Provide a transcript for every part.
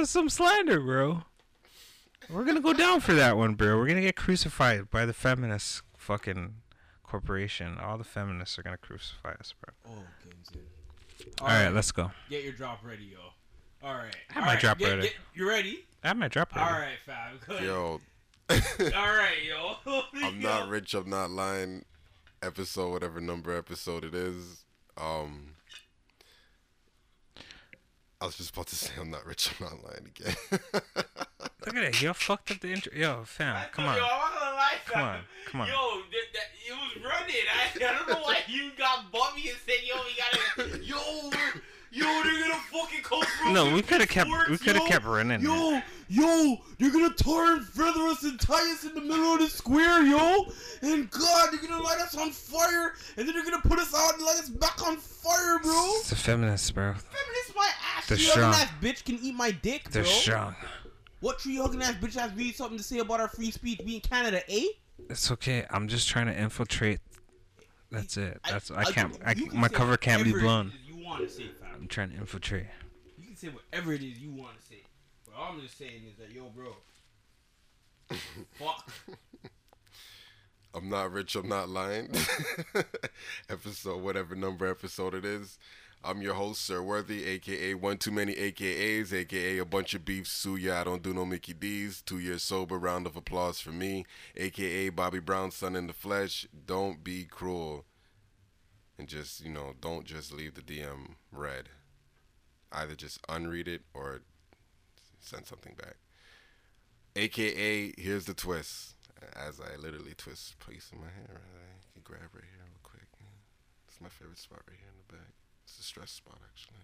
was some slander, bro. We're gonna go down for that one, bro. We're gonna get crucified by the feminist fucking corporation. All the feminists are gonna crucify us, bro. Oh, Kenzie. All right, let's go. Get your drop ready, yo. All right. I have All my right, drop get- ready. get- you ready? I have my drop ready. All right, fam. Good. Yo, All right, yo. I'm not rich. I'm not lying. Episode, whatever number episode it is. Um, I was just about to say I'm not rich. I'm not lying again. Look at that. Yo, fucked up the intro. Yo, fam, come Yo, on. I'm gonna lie, Come on, come on. Yo, that, that, it was running. I, I don't know why you got bummy and said, yo, we gotta. Yo, we're- yo, they're gonna fucking come through. No, we coulda kept- we coulda kept running. Yo, yo, they're gonna tar and feather us and tie us in the middle of the square, yo. And God, they're gonna light us on fire, and then they're gonna put us out and light us back on fire, bro. It's the feminists, bro. Feminist my ass. They're strong. ass bitch can eat my dick, They're strong. What tree hugging ass bitch has really something to say about our free speech? We in Canada, eh? It's okay. I'm just trying to infiltrate. That's it. That's I can't. I, can my cover can't be blown. You want to say, trying to infiltrate. You can say whatever it is you want to say. But all I'm just saying is that, yo, bro. Fuck. I'm not rich. I'm not lying. episode, whatever number episode it is. I'm your host, Sir Worthy, aka One Too Many AKAs, aka A Bunch of Beef, Suya, I Don't Do No Mickey D's, Two Years Sober, round of applause for me, aka Bobby Brown's son in the flesh. Don't be cruel. And just, you know, don't just leave the DM read. Either just unread it or send something back. AKA, here's the twist. As I literally twist piece of my hair, I can grab right here real quick. It's my favorite spot right here in the back. It's a stress spot, actually.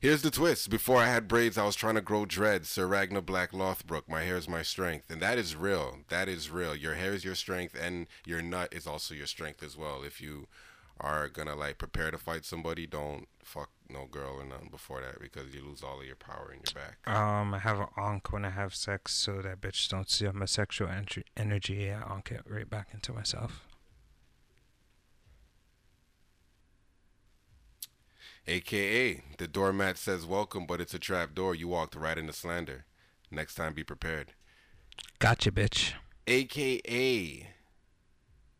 Here's the twist. Before I had braids, I was trying to grow dreads. Sir Ragnar Black Lothbrok. My hair is my strength. And that is real. That is real. Your hair is your strength, and your nut is also your strength as well. If you are gonna like prepare to fight somebody, don't fuck no girl or nothing before that because you lose all of your power in your back. Um, I have an onk when I have sex, so that bitch don't see my sexual entry- energy. I onk it right back into myself. AKA, the doormat says welcome, but it's a trap door. You walked right into slander. Next time, be prepared. Gotcha, bitch. AKA,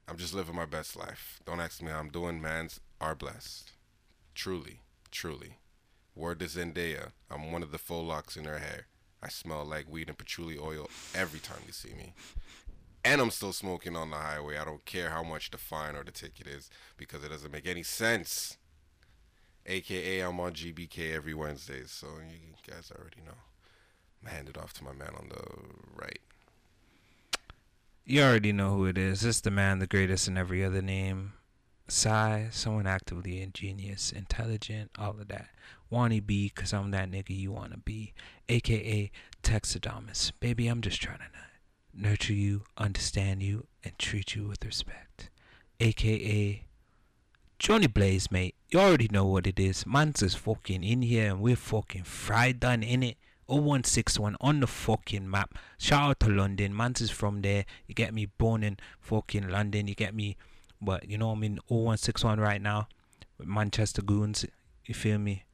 I'm just living my best life. Don't ask me how I'm doing. Mans are blessed. Truly, truly. Word to Zendaya, I'm one of the faux locks in her hair. I smell like weed and patchouli oil every time you see me. And I'm still smoking on the highway. I don't care how much the fine or the ticket is because it doesn't make any sense. AKA, I'm on GBK every Wednesday, so you guys already know. I'm hand it off to my man on the right. You already know who it is. It's the man, the greatest in every other name. Sigh, someone actively ingenious, intelligent, all of that. Wanna be, cause I'm that nigga you wanna be. AKA Texadomus. Baby, I'm just trying to nu- nurture you, understand you, and treat you with respect. AKA Johnny Blaze, mate. You already know what it is. Man's is fucking in here and we're fucking fried done in it. 0161 on the fucking map. Shout out to London. Mans is from there. You get me born in fucking London. You get me, but you know I'm in 0161 right now with Manchester Goons. You feel me?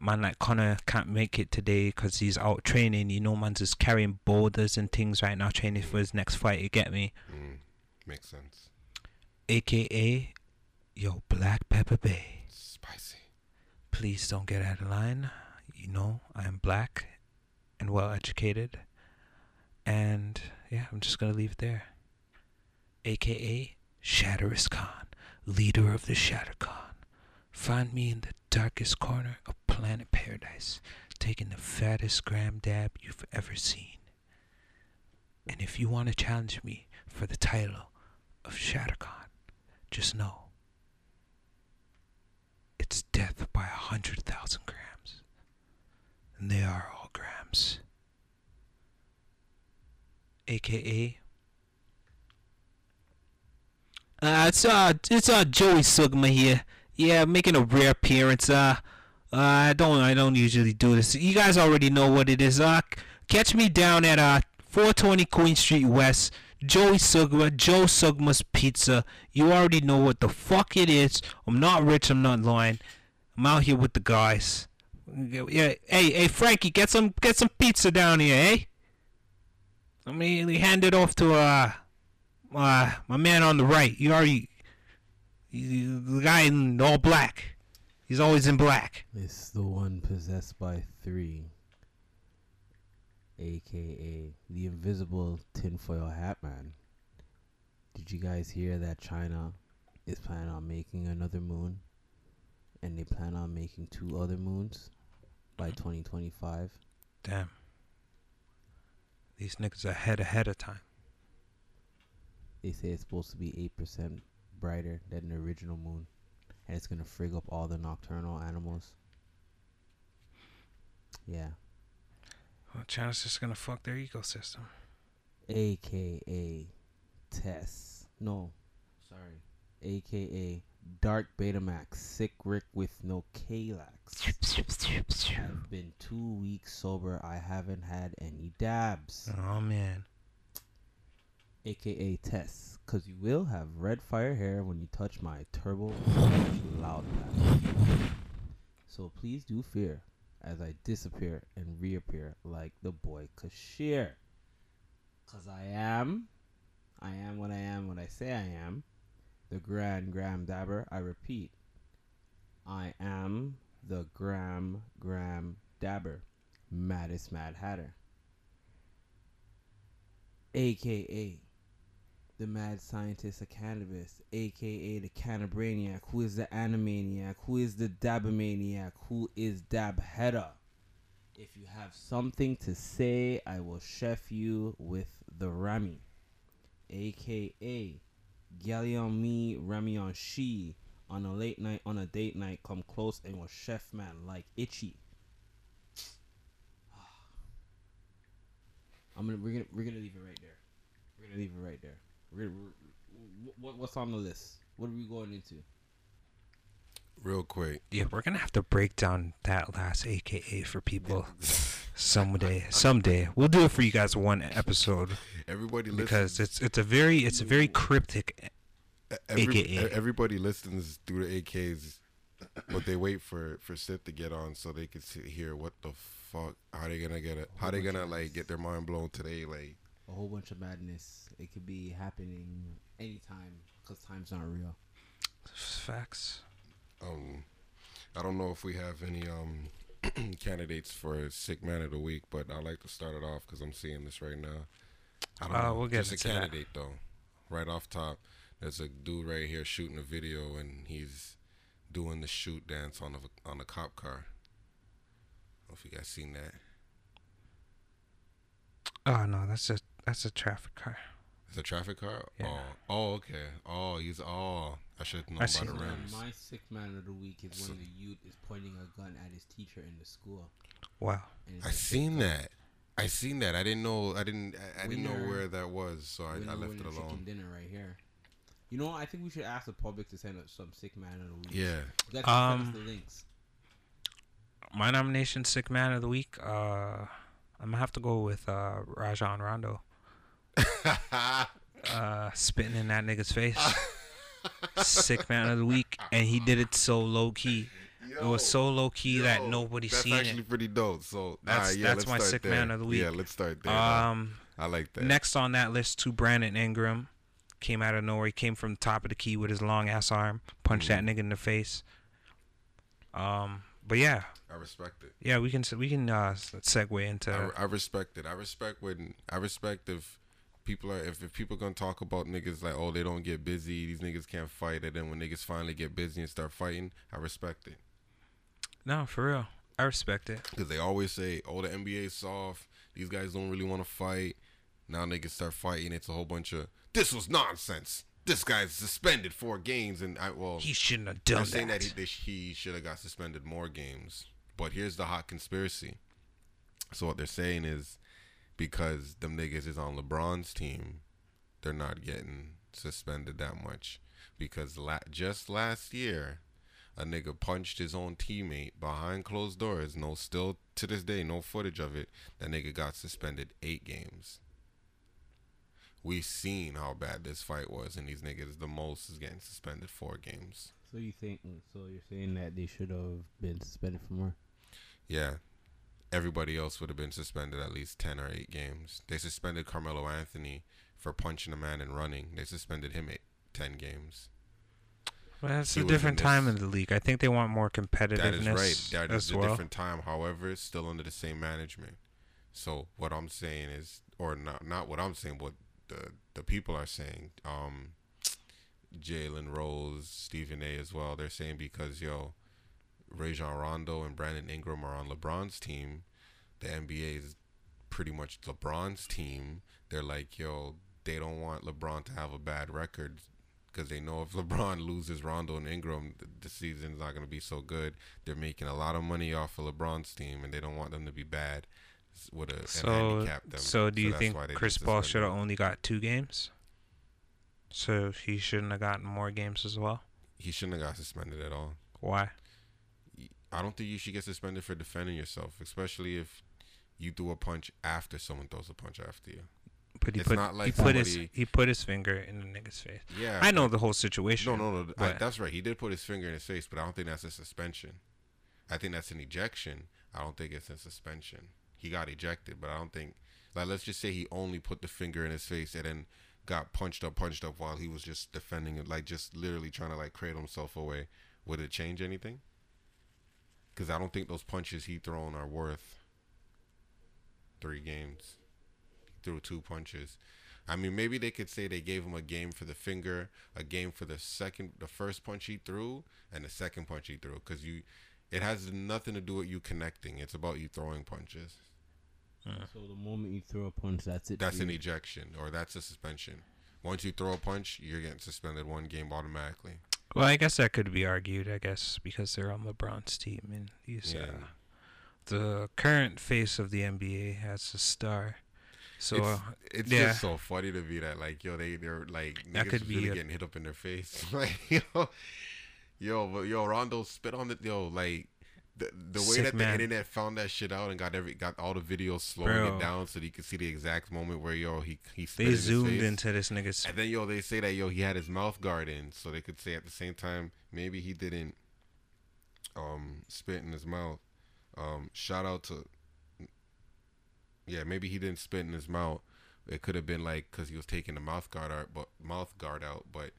Man like Connor can't make it today because he's out training. You know, man's just carrying boulders and things right now, training for his next fight. You get me? Mm, makes sense. AKA, yo, Black Pepper Bay. Spicy. Please don't get out of line. You know, I am black and well educated. And yeah, I'm just going to leave it there. AKA Shatterus Khan, leader of the Shattercon. Find me in the darkest corner of planet paradise, taking the fattest gram dab you've ever seen. And if you want to challenge me for the title of Shattercon, just know it's death by a hundred thousand grams. And they are all grams. AKA. Uh, it's uh, it's uh, Joey Sugma here. Yeah, making a rare appearance. Uh, uh, I don't, I don't usually do this. You guys already know what it is. Uh, catch me down at uh 420 Queen Street West. Joey Sugma, Joe Sugma's Pizza. You already know what the fuck it is. I'm not rich. I'm not lying. I'm out here with the guys. Yeah, hey, hey, Frankie, get some get some pizza down here, eh? Let me hand it off to uh, uh my man on the right. You already, you, the guy in all black. He's always in black. It's the one possessed by three, aka the invisible tinfoil hat man. Did you guys hear that China is planning on making another moon? And they plan on making two other moons by 2025. Damn. These niggas are ahead ahead of time. They say it's supposed to be 8% brighter than the original moon. And it's going to frig up all the nocturnal animals. Yeah. Well, China's just gonna fuck their ecosystem. AKA Tess. No. Sorry. AKA Dark Betamax. Sick Rick with no Kalax. I've been two weeks sober. I haven't had any dabs. Oh man. AKA Tess. Cause you will have red fire hair when you touch my turbo loud pad. So please do fear as I disappear and reappear like the boy Kashir. Cause I am, I am what I am when I say I am. The Grand Gram Dabber. I repeat, I am the Gram Gram Dabber. Maddest Mad Hatter. AKA the mad scientist of cannabis, aka the cannabraniac, who is the animaniac, who is the dabomaniac, who is dab header. If you have something to say, I will chef you with the Rami, aka Galley on me, Rami on she. On a late night, on a date night, come close and will chef man like itchy. I'm gonna we're gonna we're gonna leave it right there. We're gonna leave it right there. We're, we're, what, what's on the list? What are we going into? Real quick. Yeah, we're gonna have to break down that last AKA for people someday. Someday we'll do it for you guys one episode Everybody because listens. it's it's a very it's a very cryptic. every, AKA. Everybody listens through the AKs, but they wait for for Sith to get on so they can see, hear what the fuck. How they gonna get it? How they gonna like get their mind blown today? Like A whole bunch of madness. It could be happening anytime because time's not real. Facts. um, I don't know if we have any um candidates for sick man of the week, but I like to start it off because I'm seeing this right now. I don't Uh, know. we'll get Just a into that. candidate though. Right off top, there's a dude right here shooting a video and he's doing the shoot dance on a on a cop car. I don't know if you guys seen that. Oh no, that's a that's a traffic car. It's a traffic car. Yeah. Oh, oh, okay. Oh, he's oh. I should know known I about seen the that. rims. My sick man of the week is So- when the youth is pointing a gun at his teacher in the school. Wow. And it's I a fake seen gun. that. I seen that. I didn't know. I didn't. I, I didn't know where that was, so I, Winner, I left winner, it chicken alone. dinner right here. You know. I think we should ask the public to send us some sick man of the week. Yeah. You guys can Um, send us the links. My nomination, sick man of the week. Uh, I'm gonna have to go with uh Rajon Rondo. Uh, spitting in that nigga's face. sick man of the week, and he did it so low key. it was so low key that Yo, nobody That's seen actually it. pretty dope. So That's- alright, yeah, that's my sick there. man of the week. Yeah, let's start there. Um, I like that. next on that list, to Brandon Ingram. Came out of nowhere. He came from the top of the key with his long ass arm, punched that Mm-hmm. nigga in the face. Um, but yeah, I respect it. yeah, we can we can uh segue into I, I respect it. I respect when I respect if people are if, if people gonna talk about niggas like oh they don't get busy these niggas can't fight and then when niggas finally get busy and start fighting I respect it no for real. I respect it. because they always say oh the NBA's soft these guys don't really want to fight now niggas start fighting it's a whole bunch of this was nonsense this guy's suspended four games and I well He shouldn't have done They're done saying that. that he, he should have got suspended more games. But here's the hot conspiracy. So what they're saying is because them niggas is on LeBron's team, they're not getting suspended that much. Because la- just last year, a nigga punched his own teammate behind closed doors. No, still to this day, no footage of it. That nigga got suspended eight games. We seen how bad this fight was, and these niggas, the most is getting suspended four games. So you think? So you're saying that they should have been suspended for more? Yeah, everybody else would have been suspended at least ten or eight games. They suspended Carmelo Anthony for punching a man and running. They suspended him eight, ten games. Well, that's He a different time in the league. I think they want more competitiveness That is right. That is a well. different time. However, it's still under the same management. So what I'm saying is, or not, not what I'm saying, but the the people are saying. Um, Jalen Rose, Stephen A. as well. They're saying because yo, Rajon Rondo and Brandon Ingram are on LeBron's team. The NBA is pretty much LeBron's team. They're like yo, they don't want LeBron to have a bad record because they know if LeBron loses Rondo and Ingram, the, the season's not going to be so good. They're making a lot of money off of LeBron's team, and they don't want them to be bad. s- With a So, them. so do you that's think Chris Paul should have only got two games? So he shouldn't have gotten more games as well. He shouldn't have got suspended at all. Why? I don't think you should get suspended for defending yourself, especially if you threw a punch after someone throws a punch after you. But he It's put not like he put his he put his finger in the nigga's face. Yeah, I know the whole situation. No, no, no. I, that's right. He did put his finger in his face, but I don't think that's a suspension. I think that's an ejection. I don't think it's a suspension. He got ejected, but I don't think. Like, let's just say he only put the finger in his face and then got punched up, punched up while he was just defending it, like just literally trying to like cradle himself away. Would it change anything? Because I don't think those punches he thrown are worth three games. He threw two punches. I mean, maybe they could say they gave him a game for the finger, a game for the second, the first punch he threw, and the second punch he threw. Because you, it has nothing to do with you connecting. It's about you throwing punches. So the moment you throw a punch, that's it. That's an ejection or that's a suspension. Once you throw a punch, you're getting suspended one game automatically. Well, I guess that could be argued. I guess because they're on LeBron's team and he's Yeah. uh, the current face of the NBA as a star. So it's uh, it's yeah. just so funny to me that like yo they they're like That niggas could be really a- getting hit up in their face like yo yo but yo Rondo spit on the yo like the the way Sick that man. the internet found that shit out and got every got all the videos slowing Bro. it down so that you could see the exact moment where yo he he they zoomed into this nigga's. and then yo they say that yo he had his mouth guard in so they could say at the same time maybe he didn't um spit in his mouth um shout out to yeah maybe he didn't spit in his mouth it could have been like because he was taking the mouth guard out but mouth guard out but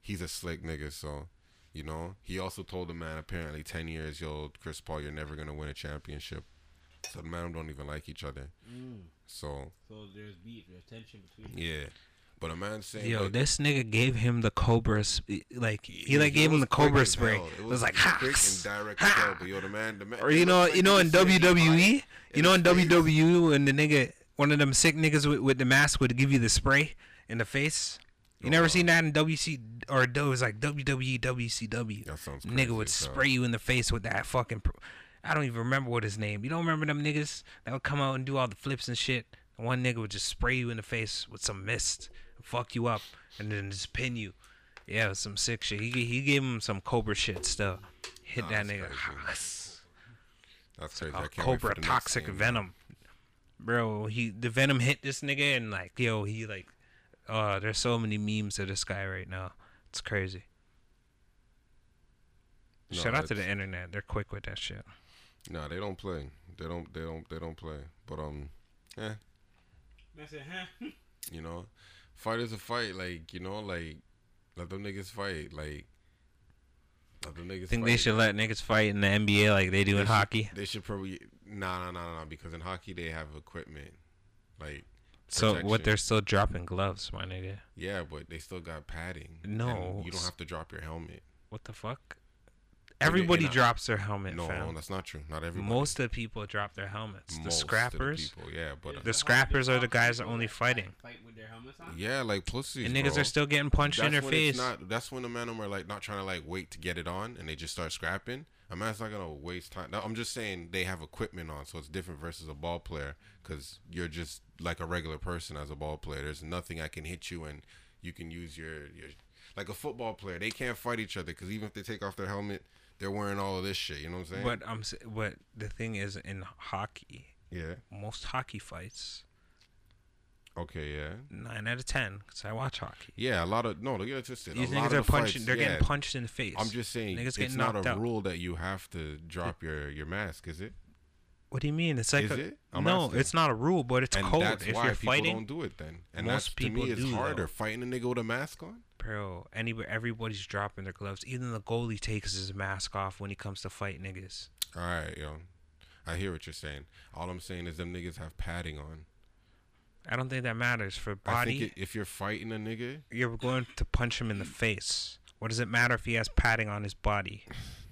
he's a slick nigga so you know he also told the man apparently 10 years yo chris paul you're never gonna win a championship so the man don't even like each other Mm. so So there's beef, there's tension between. yeah but a man saying Yo, like, this nigga gave him the cobra. Sp- like he like it gave him the quick cobra as spray. hell. It was, like ha. quick and direct ha. as hell. But yo, the man, the man, Or you know, like you know, in just said he WWE, you know, in. WWE, when the nigga, one of them sick niggas with, with the mask would give you the spray in the face. You never Oh. seen that in WC or it was like WWE, WCW. That sounds crazy, Nigga would spray you in the face with that fucking. Pro- I don't even remember what his name. You don't remember them niggas that would come out and do all the flips and shit. And one nigga would just spray you in the face with some mist, and fuck you up, and then just pin you. Yeah, some sick shit. He he gave him some cobra shit stuff. Hit Nah, that nigga. crazy. That's crazy. A I can't wait for cobra toxic venom. Bro, he the venom hit this nigga and like yo, he like uh there's so many memes of this guy right now. It's crazy. No, Shout out to the internet. They're quick with that shit. Nah, they don't play. They don't. They don't. They don't play. But um, eh, I said, huh? you know, fight is a fight. Like you know, like let them niggas fight. Like let them niggas. Think fight. they should let niggas fight in the NBA like they do They in should- hockey. They should probably nah nah nah nah because in hockey they have equipment. Like So protection. what they're still dropping gloves, my nigga. yeah, but they still got padding. No. you don't have to drop your helmet. What the fuck? In Everybody a- drops their helmet, No, that's not true. Not everybody. Most of the people drop their helmets. The Most of scrappers. people, yeah, but uh, The scrappers are the guys that only fighting. Fight with their helmets on. yeah, like pussies. And niggas bro. are still getting punched in their face. Not, that's when the men are like not trying to like wait to get it on, and they just start scrapping. A man's not gonna waste time. I'm just saying they have equipment on, so it's different versus a ball player because you're just like a regular person as a ball player. There's nothing I can hit you and you can use your your like a football player. They can't fight each other because even if they take off their helmet, they're wearing all of this shit. You know what I'm saying? But I'm but the thing is in hockey, yeah. most hockey fights, Okay. Yeah. nine out of ten, because I watch hockey. Yeah. A lot of no. Don't get twisted. These a niggas are the punching. fights, they're yeah, getting punched in the face. I'm just saying Niggas it's not a out. rule that you have to drop your your mask, is it? What do you mean? It's like Is a, no, asking. it's not a rule, but it's and code. that's If why you're people fighting, don't do it then. And Most that's to me is do, harder. though. Fighting a nigga with a mask on. Bro, anybody, everybody's dropping their gloves. Even the goalie takes his mask off when he comes to fight niggas. All right, yo. I hear what you're saying. All I'm saying is them niggas have padding on. I don't think that matters for I body. think if you're fighting a nigga, you're going to punch him in the face. What does it matter if he has padding on his body?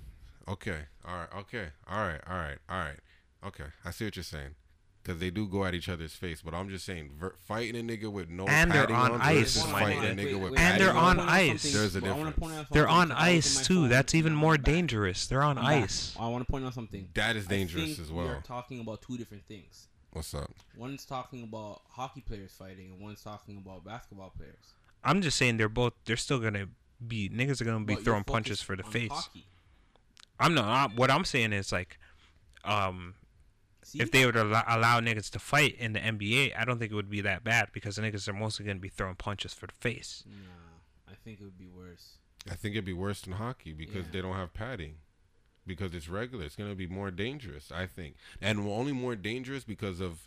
okay, all right, okay, all right, all right, all right, okay. I see what you're saying. Because they do go at each other's face, but I'm just saying, ver- fighting a nigga with no And they're padding on on ice, versus fighting a nigga with And they're on on. ice. There's a Well, I wanna difference. point out They're something on 'cause I was ice too. That's even more back. dangerous. They're on ice. I want to point out something. That is dangerous as well. We're talking about two different things. What's up? One's talking about hockey players fighting, and one's talking about basketball players. I'm just saying they're both. They're still gonna be niggas are gonna be But throwing punches for the face. hockey. I'm not. I'm- what I'm saying is like, um, See? if they would allow, allow niggas to fight in the NBA, I don't think it would be that bad because the niggas are mostly gonna be throwing punches for the face. Nah, I think it would be worse. I think it'd be worse than hockey because Yeah. they don't have padding. Because it's regular, it's gonna be more dangerous. I think, and only more dangerous because of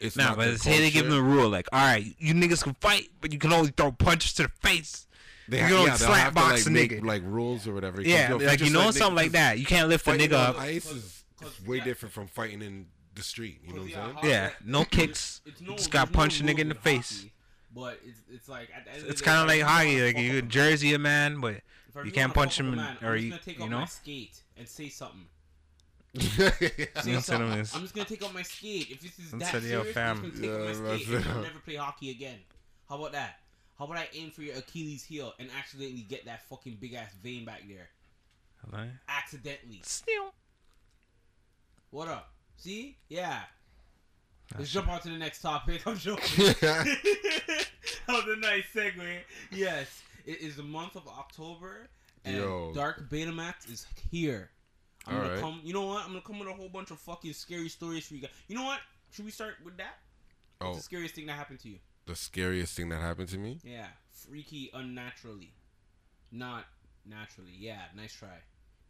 it's Nah, not. but their say they give them culture. a rule like, all right, you niggas can fight, but you can only throw punches to the face. They you ha- can only yeah, they'll slap have to, box like, a make, nigga. like rules or whatever. 'Cause, Yeah, you like you know let something like that. You can't lift a Fighting nigga up. ice Cause- is, cause is way that- different from fighting in the street. You know what I'm saying? Yeah, no kicks. It's You no, just got there's no a nigga in the with face. hockey, but it's it's like at the end of It's kind of like hockey. wanna Like you up can a- jersey a man, but you can't punch fuck up a him man, or you- take you know? my skate and say something. yeah, Say Instead of something. I'm just gonna take out my skate. If this is that Instead of, serious, yo, I'm fam. just gonna take Yeah, out my skate and. I'll never play hockey again. How about that? How about I aim for your Achilles heel and accidentally get that fucking big ass vein back there? Accidentally. Still. What up? See? Yeah. Let's jump on to the next topic. I'm joking. that was a nice segue. Yes, it is the month of October, and Yo. Dark Betamax is here. I'm gonna Alright. come. You know what? I'm gonna come with a whole bunch of fucking scary stories for you guys. You know what? Should we start with that? What's Oh, the scariest thing that happened to you? the scariest thing that happened to me. Yeah, freaky, unnaturally, not naturally. Yeah, nice try,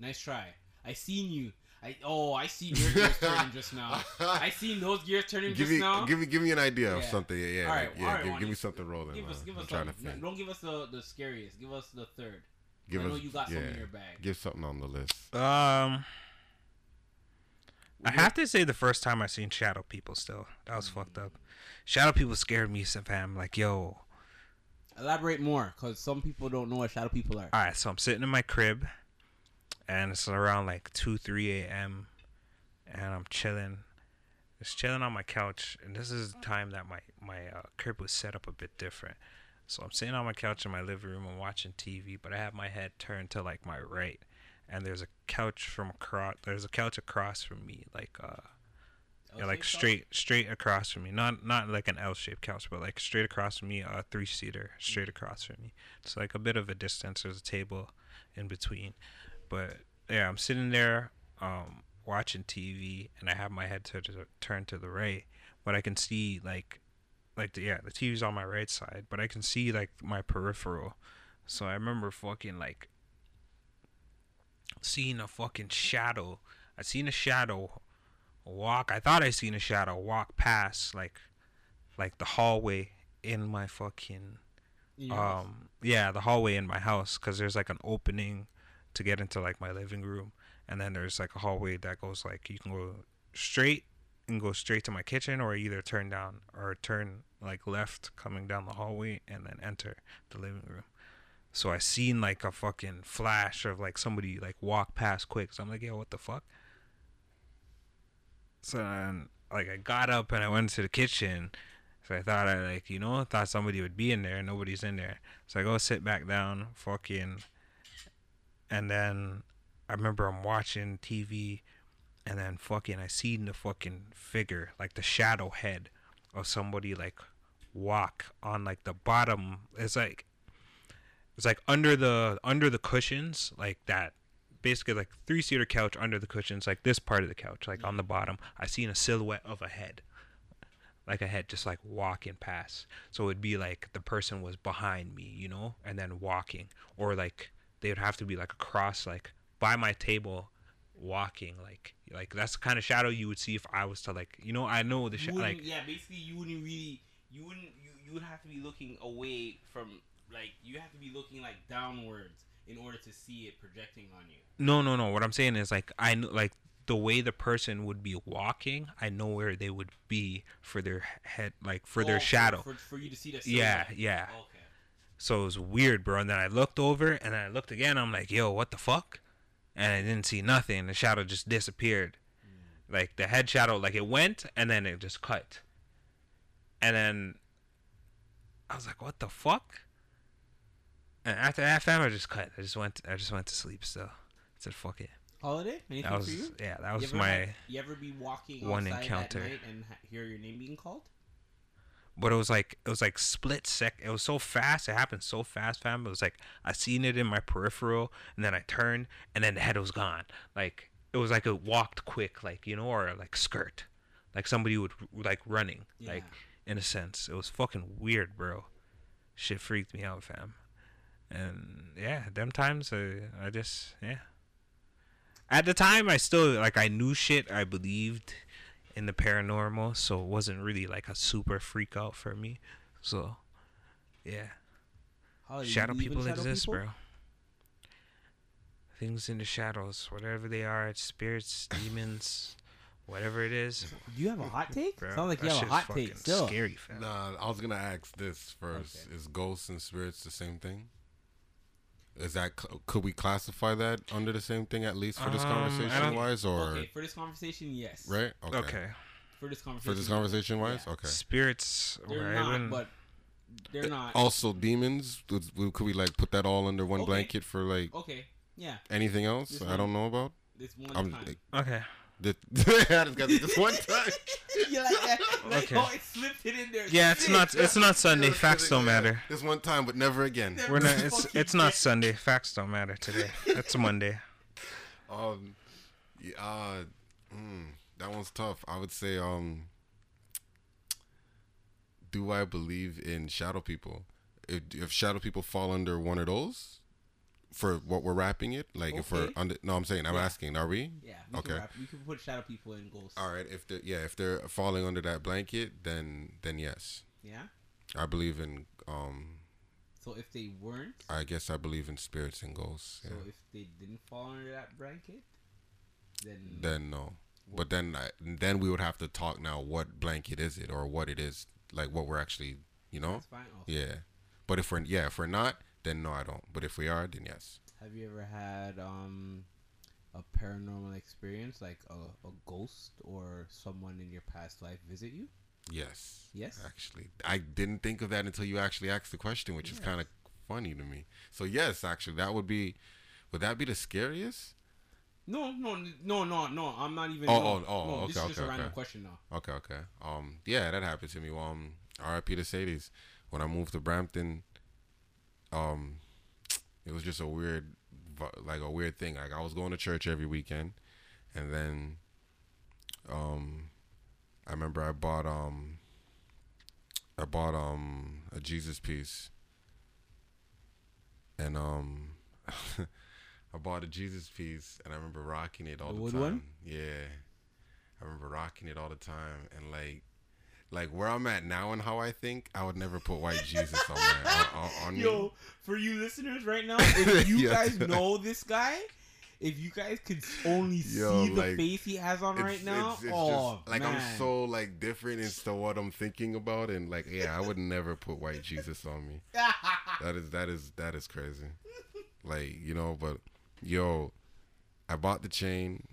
nice try. I seen you. I oh, I see your gears turning just now. I seen those gears turning give just me, now. give me, give me an idea of something. Yeah, yeah, All right, like, yeah. all right, give, give me something rolling. Give us, give us trying to something. think. Don't give us the the scariest. Give us the third. Give I know us, you got yeah, something in your bag. Give something on the list. Um, I have to say the first time I seen shadow people, still that was fucked up. Shadow people scared me, so fam. Like, yo, Elaborate more, cause some people don't know what shadow people are. all right. So I'm sitting in my crib, and it's around like two, three a.m. and I'm chilling, just chilling on my couch. And this is the time that my my uh, crib was set up a bit different. So I'm sitting on my couch in my living room. I'm watching TV, but I have my head turned to like my right, and there's a couch from across. There's a couch across from me, like uh. Yeah, like L-shaped straight straight across from me. Not not like an L shaped couch, but like straight across from me, a three seater straight across from me. It's like a bit of a distance. There's a table in between. But yeah, I'm sitting there um watching TV and I have my head to, to turned to the right, but I can see like like the, yeah, the TV's on my right side, but I can see like my peripheral. So I remember fucking like seeing a fucking shadow. I seen a shadow walk. I thought I seen a shadow walk past like like the hallway in my fucking house. um yeah the hallway in my house because there's like an opening to get into like my living room and then there's like a hallway that goes like you can go straight and go straight to my kitchen or either turn down or turn like left coming down the hallway and then enter the living room so i seen like a fucking flash of like somebody like walk past quick so i'm like yo what the fuck so then like i got up and i went to the kitchen so I thought I like you know thought somebody would be in there. Nobody's in there. So I go sit back down, fucking, and then I remember I'm watching TV, and then fucking I seen the fucking figure like the shadow head of somebody like walk on like the bottom. It's like it's like under the under the cushions like that. Basically, like three seater couch under the cushions, like this part of the couch, like on the bottom. I seen a silhouette of a head like a head just like walking past. So it'd be like the person was behind me, you know, and then walking, or like they would have to be like across, like by my table, walking like like that's the kind of shadow you would see if I was to like you know I know the like yeah, basically you wouldn't really, you wouldn't, you, you would have to be looking away from, like, you have to be looking like downwards in order to see it projecting on you. no no no what I'm saying is like I know like the way the person would be walking I know where they would be for their head like for Oh, their shadow For, for you to see the yeah yeah Okay. So it was weird, bro. And then I looked over and then I looked again. I'm like, yo, what the fuck? And I didn't see nothing. The shadow just disappeared. Mm. Like the head shadow, like it went and then it just cut. And then I was like, what the fuck? And after that, fam, I just cut. I just went. I just went to sleep. Still, I said, fuck it. Holiday? Anything That was for you? yeah. That You was ever my. you ever be walking one outside encounter. at night and hear your name being called? But it was like it was like split sec. It was so fast. It happened so fast, fam. It was like I seen it in my peripheral, and then I turned, and then the head was gone. Like it was like it walked quick, like you know, or like skirt, like somebody would like running, like in a sense. It was fucking weird, bro. Shit freaked me out, fam. And yeah, them times I, I just yeah. At the time, I still like I knew shit. I believed in the paranormal, so it wasn't really like a super freak out for me. So, yeah, Holiday, shadow people shadow exist, people? bro. Things in the shadows, whatever they are, spirits, demons, whatever it is. Do you have a hot take? Bro, Sounds like you have a hot take still. Scary, fam. Nah, I was gonna ask this first. Okay. Is ghosts and spirits the same thing? Is that could we classify that under the same thing at least for this Um, conversation wise or Okay, for this conversation, yes. right? Okay. Okay. For this conversation. For this conversation wise, Yeah. okay. Spirits, They're were- not, wouldn't- but they're not. Also, demons. Would, would- could we like put that all under one Okay. blanket for like Okay, yeah, anything else? This I one- don't know about. this one I'm time. okay. The, I just got this one time. you like that? Like, Okay. oh, it slipped it in there. Yeah, it's not. It's not Sunday. Facts don't matter. This one time, but never again. Never We're not. It's it's not get- Sunday. Facts don't matter today. It's Monday. Um, yeah, uh, mm, that one's tough. I would say, um, do I believe in shadow people? If, if shadow people fall under one of those, for what we're wrapping it, like if we're under, no, I'm saying, I'm Yeah. asking, are we? Yeah. We Okay. Can wrap, we can put shadow people in ghosts. All right. If they yeah, if they're falling under that blanket, then then yes, Yeah. I believe in. Um, So if they weren't, I guess I believe in spirits and ghosts. so Yeah. if they didn't fall under that blanket, then then no. But then I, then we would have to talk now. What blanket is it, or what it is, like what we're actually, you know? that's fine. Also. Yeah. But if we're yeah, if we're not, then no, I don't. But if we are, then yes. Have you ever had um a paranormal experience, like a, a ghost or someone in your past life visit you? Yes. Yes. Actually, I didn't think of that until you actually asked the question, which is kind of funny to me. So yes, actually, that would be. Would that be the scariest? No, no, no, no, no. I'm not even. Oh, no, oh, oh, no, this okay, is just a okay, random okay. question now. Okay, okay. Um, yeah, that happened to me. Well, um, R.I.P. to Sadie's. When I moved to Brampton, um, it was just a weird, like a weird thing. Like I was going to church every weekend, and then, um, I remember I bought um, I bought um a Jesus piece, and um. I bought a Jesus piece and I remember rocking it all The the, wood time. one? Yeah. I remember rocking it all the time and like like where I'm at now and how I think, I would never put white Jesus on my on, on, me. Yo, for you listeners right now, if you Yes. guys know this guy, if you guys could only Yo, see the face he has on right now, it's oh like man. I'm so like different as to what I'm thinking about and like yeah, I would never put white Jesus on me. That is that is that is crazy. Like, you know, but yo, I bought the chain.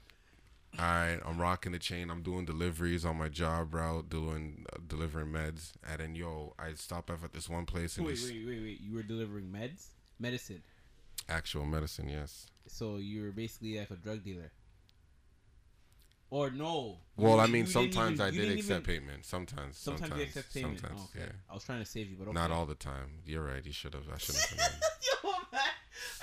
All right, I'm rocking the chain. I'm doing deliveries on my job route, doing uh, delivering meds. And then yo, I stop off at this one place and wait, this wait, wait, wait. You were delivering meds, medicine. actual medicine, yes. So you were basically like a drug dealer. Or no? Well, I mean, sometimes even- I did accept even- payment. Sometimes, Sometimes, sometimes, you accept payment. sometimes, Oh, okay. yeah. I was trying to save you, but okay. Not all the time. You're right. You should have. I should have. Yo, man,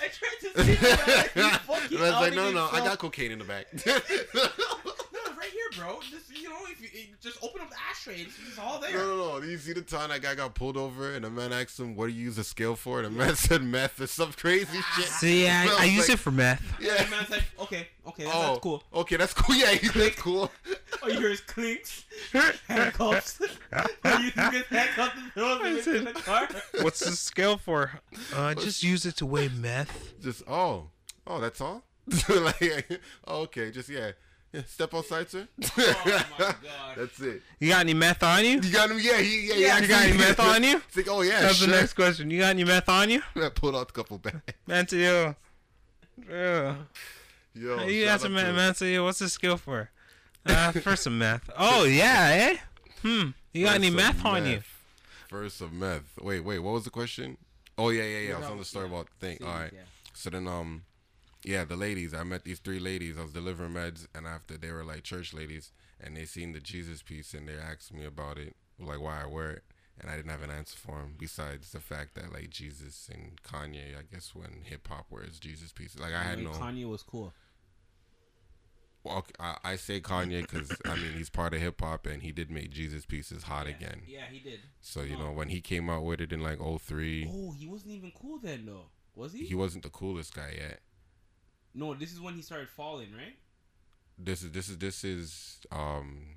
I tried to save you. man. You fucking I was like, no, no, I got cocaine in the back. No, it's right here, bro. Just you know, if you it- just open up the ashtray, it's, it's all there. No, no, no. You see the time that guy got pulled over and the man asked him, "What do you use a scale for?" And the man said meth or some crazy shit. See, I, Bro, I use like- it for meth. Yeah. And the man's like, okay, okay, that's, oh, that's cool. Okay, that's cool. Yeah, that's cool. All you hear is clinks, handcuffs. You hear is handcuffs and throw them I said- in the car. What's the scale for? Uh, just use it to weigh meth. Just oh, oh, that's all. like, oh, okay, just yeah. Yeah. Step outside, sir. Oh my god. That's it. You got any meth on you? You got him? Yeah, he, yeah, he Yeah, You got any meth on you? It's like, oh yeah, That's sure. the next question. You got any meth on you? I pulled out a couple bags. Man to you. Yeah. Yo, you shout answer out man, to- man to you. What's the skill for? Uh, for some meth. Oh yeah, eh? Hmm. You got First any of meth on you? First of meth. Wait, wait. What was the question? Oh yeah, yeah, yeah. I was on the story yeah. about thing. All right. yeah. So then, um, yeah, the ladies. I met these three ladies. I was delivering meds, and after they were like church ladies, and they seen the Jesus piece, and they asked me about it, like why I wear it, and I didn't have an answer for them. Besides the fact that like Jesus and Kanye, I guess when hip hop wears Jesus pieces, like I had no. Kanye was cool. Well, I, I say Kanye because I mean he's part of hip hop, and he did make Jesus pieces hot yeah. again. Yeah, he did. So you Oh. know when he came out with it in like 03, Oh, he wasn't even cool then, though. Was he? he wasn't the coolest guy yet. No, this is when he started falling, right? This is this is this is um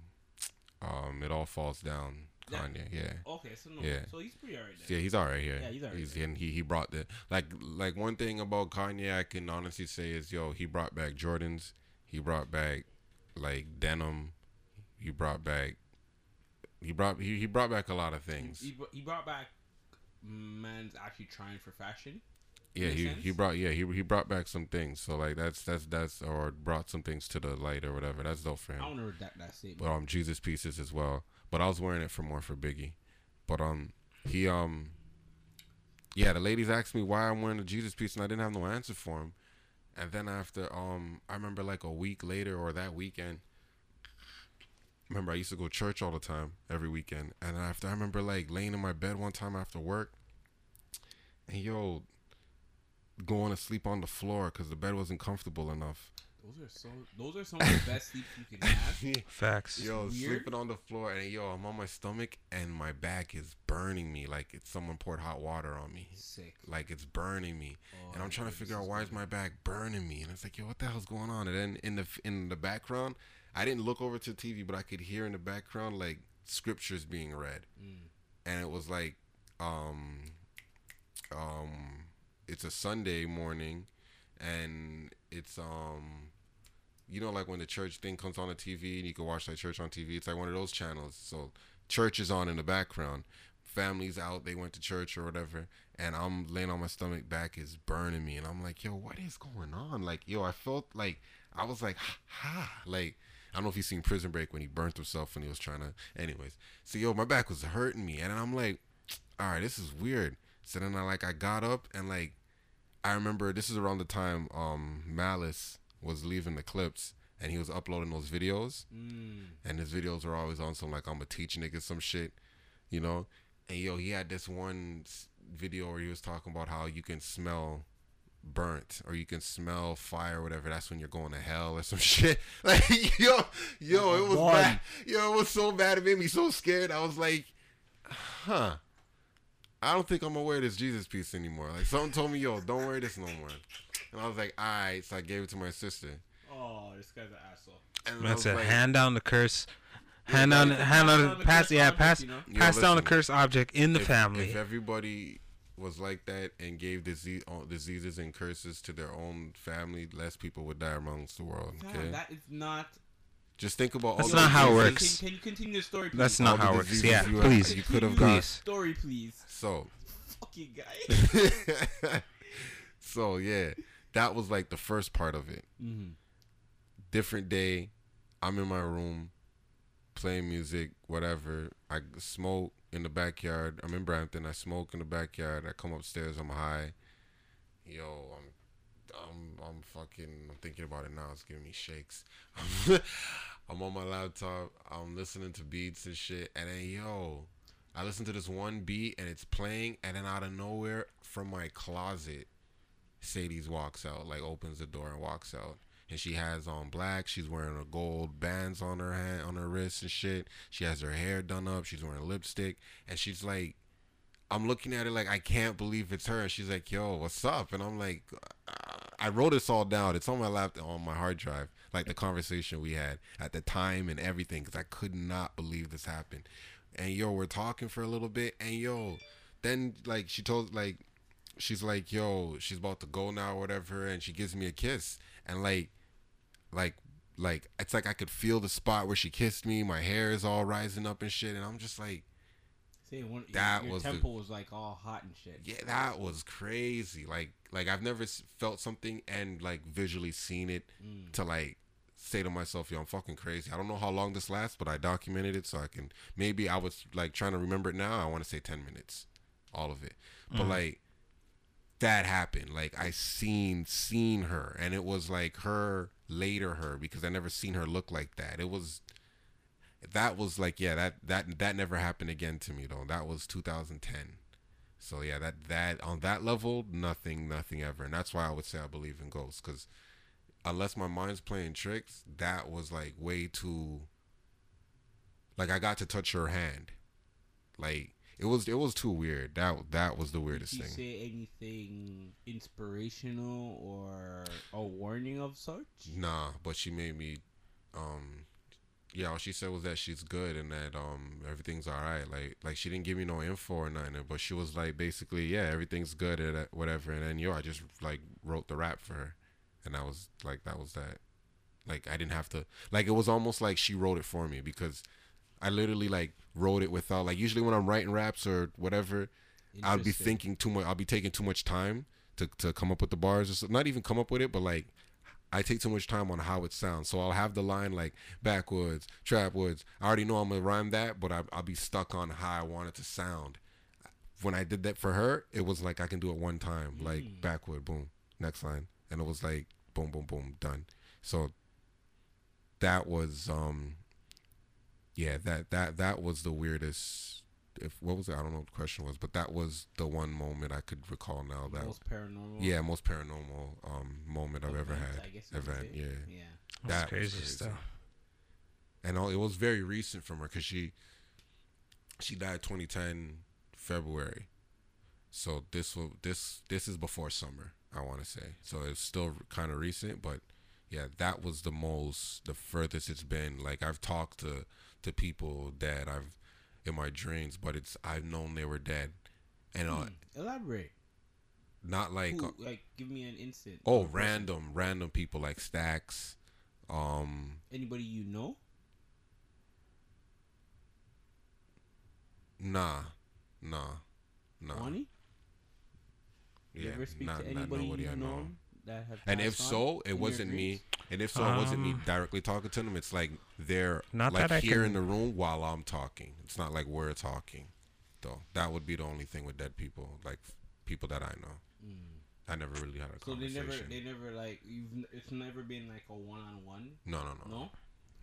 um it all falls down. Kanye, yeah. Okay, so no, Yeah. so he's pretty alright Yeah, he's all right here. Yeah, he's all right and he he brought the like like one thing about Kanye I can honestly say is yo he brought back Jordans, he brought back like denim, he brought back he brought he, he brought back a lot of things. He, br- he brought back man's actually trying for fashion. Yeah, he sense. he brought yeah he he brought back some things. So like that's that's that's or brought some things to the light or whatever. That's dope for him. I don't know that that statement. but um Jesus pieces as well. But I was wearing it for more for Biggie. But um he um yeah, the ladies asked me why I'm wearing the Jesus piece and I didn't have no answer for him. And then after um I remember like a week later or that weekend remember I used to go to church all the time every weekend. And after I remember like laying in my bed one time after work and yo going to sleep on the floor cuz the bed wasn't comfortable enough. those are so. Those are some of the best sleeps you can have. Facts. Yo, weird. sleeping on the floor, and yo, I'm on my stomach, and my back is burning me like it's someone poured hot water on me. Sick. Like it's burning me, and Oh, I'm trying to figure out why is my back burning me, and it's like, yo, what the hell's going on? And then in the in the background, I didn't look over to the TV, but I could hear in the background like scriptures being read, Mm. and it was like, um, um, it's a Sunday morning, and it's um you know, like when the church thing comes on the TV and you can watch that church on TV. It's like one of those channels. So church is on in the background. Families out, they went to church or whatever, and I'm laying on my stomach, back is burning me, and I'm like, yo, what is going on? Like, yo, I felt like I was like, ha, like. I don't know if you've seen Prison Break when he burnt himself when he was trying to. Anyways, so yo, my back was hurting me, and I'm like, all right, this is weird. So then I like I got up and like I remember this is around the time um Malice was leaving the Clipse and he was uploading those videos Mm. and his videos were always on some like I'm a teach nigga some shit, you know. And yo, he had this one video where he was talking about how you can smell burnt or you can smell fire or whatever. That's when you're going to hell or some shit. Like yo, yo, it was bad. Yo, it was so bad. It made me so scared. I was like, huh. I don't think I'm gonna wear this Jesus piece anymore. Like someone told me, yo, don't wear this no more. And I was like, all right. So I gave it to my sister. Oh, this guy's an asshole. And I That's was it. like, Hand down the curse. Hand Yeah, down, pass hand down on, the pass, cursed yeah, object, pass, you know? Yo, pass down the listen. cursed object in the if, family. If everybody was like that and gave disease, uh, diseases and curses to their own family, less people would die amongst the world. Damn, Okay, that is not. Just think about That's all the not how it works. Can, can you continue the story, please? That's all not the how it works. diseases Yeah, you, please. you could have Continue got. story, please. So, Fucking guy. so yeah, that was like the first part of it. mm-hmm. different day. I'm in my room playing music, whatever. I smoke in the backyard. I'm in Brampton. I smoke in the backyard. I come upstairs. I'm high. Yo, I'm, I'm, I'm fucking. I'm thinking about it now. It's giving me shakes. I'm on my laptop. I'm listening to beats and shit. And then yo, I listen to this one beat and it's playing. And then out of nowhere, from my closet, Sadie's walks out, like opens the door and walks out. and she has on black. She's wearing a gold bands on her hand, on her wrist and shit. She has her hair done up. She's wearing lipstick, and she's like, I'm looking at it like I can't believe it's her. She's like, "Yo, what's up?" And I'm like, I wrote this all down. It's on my laptop, on my hard drive, like the conversation we had at the time and everything, because I could not believe this happened. And yo, we're talking for a little bit, and yo, then like she told like she's like, yo, she's about to go now or whatever, and she gives me a kiss, and like, like, like it's like I could feel the spot where she kissed me. My hair is all rising up and shit, and I'm just like, Say one, That your, your was the- temple was like all hot and shit. yeah, that was crazy. Like, like I've never felt something and like visually seen it Mm. to like say to myself, yo, I'm fucking crazy. I don't know how long this lasts, but I documented it so I can maybe I was like trying to remember it now. I want to say 10 minutes, all of it. But like that happened. Like I seen seen her and it was like her later her because I never seen her look like that. It was that was like yeah, that that that never happened again to me though. That was 2010. So yeah, that that on that level, nothing, nothing ever, and that's why I would say I believe in ghosts, because unless my mind's playing tricks, that was like way too. Like I got to touch her hand, like it was it was too weird. That that was the weirdest thing. Did thing. say anything inspirational or a warning of such? Nah, but she made me, um, yeah. All she said was that she's good and that um everything's all right. Like like she didn't give me no info or nothing, but she was like basically yeah everything's good and whatever. And then yo, I just like wrote the rap for her, and that was like that was that. Like I didn't have to like it was almost like she wrote it for me because I literally like wrote it without like usually when I'm writing raps or whatever I'll be thinking too much. I'll be taking too much time to, to come up with the bars. Or so, not even come up with it, but like I take too much time on how it sounds. So I'll have the line like backwoods, trapwoods. I already know I'm gonna rhyme that, but I, I'll be stuck on how I want it to sound. When I did that for her, it was like I can do it one time, like backwood, boom, next line, and it was like boom, boom, boom, done. So that was um yeah that that that was the weirdest if what was it i don't know what the question was but that was the one moment i could recall now that most paranormal. yeah most paranormal um moment i've ever had I guess event yeah Yeah. That's that crazy crazy. stuff. and all, it was very recent from her because she she died 2010 february so this will this this is before summer i want to say so it's still kind of recent but yeah that was the most the furthest it's been like i've talked to to people that i've in my dreams but it's i've known they were dead and uh, Hmm. Elaborate. not like Who, like, give me an instant. oh random random people like stacks um Anybody you know? nah nah nah Wani? You ever speak not, to anybody you i know know that have And if on so, it wasn't me. And if so, it wasn't me Um, directly talking to them. It's like they're Not like that I here can- in the room while I'm talking. It's not like we're talking, though. That would be the only thing with dead people, like people that I know. Mm. I never really had a conversation So they conversation. never, they never like you've. n- It's never been like a one-on-one. no, no, no, No.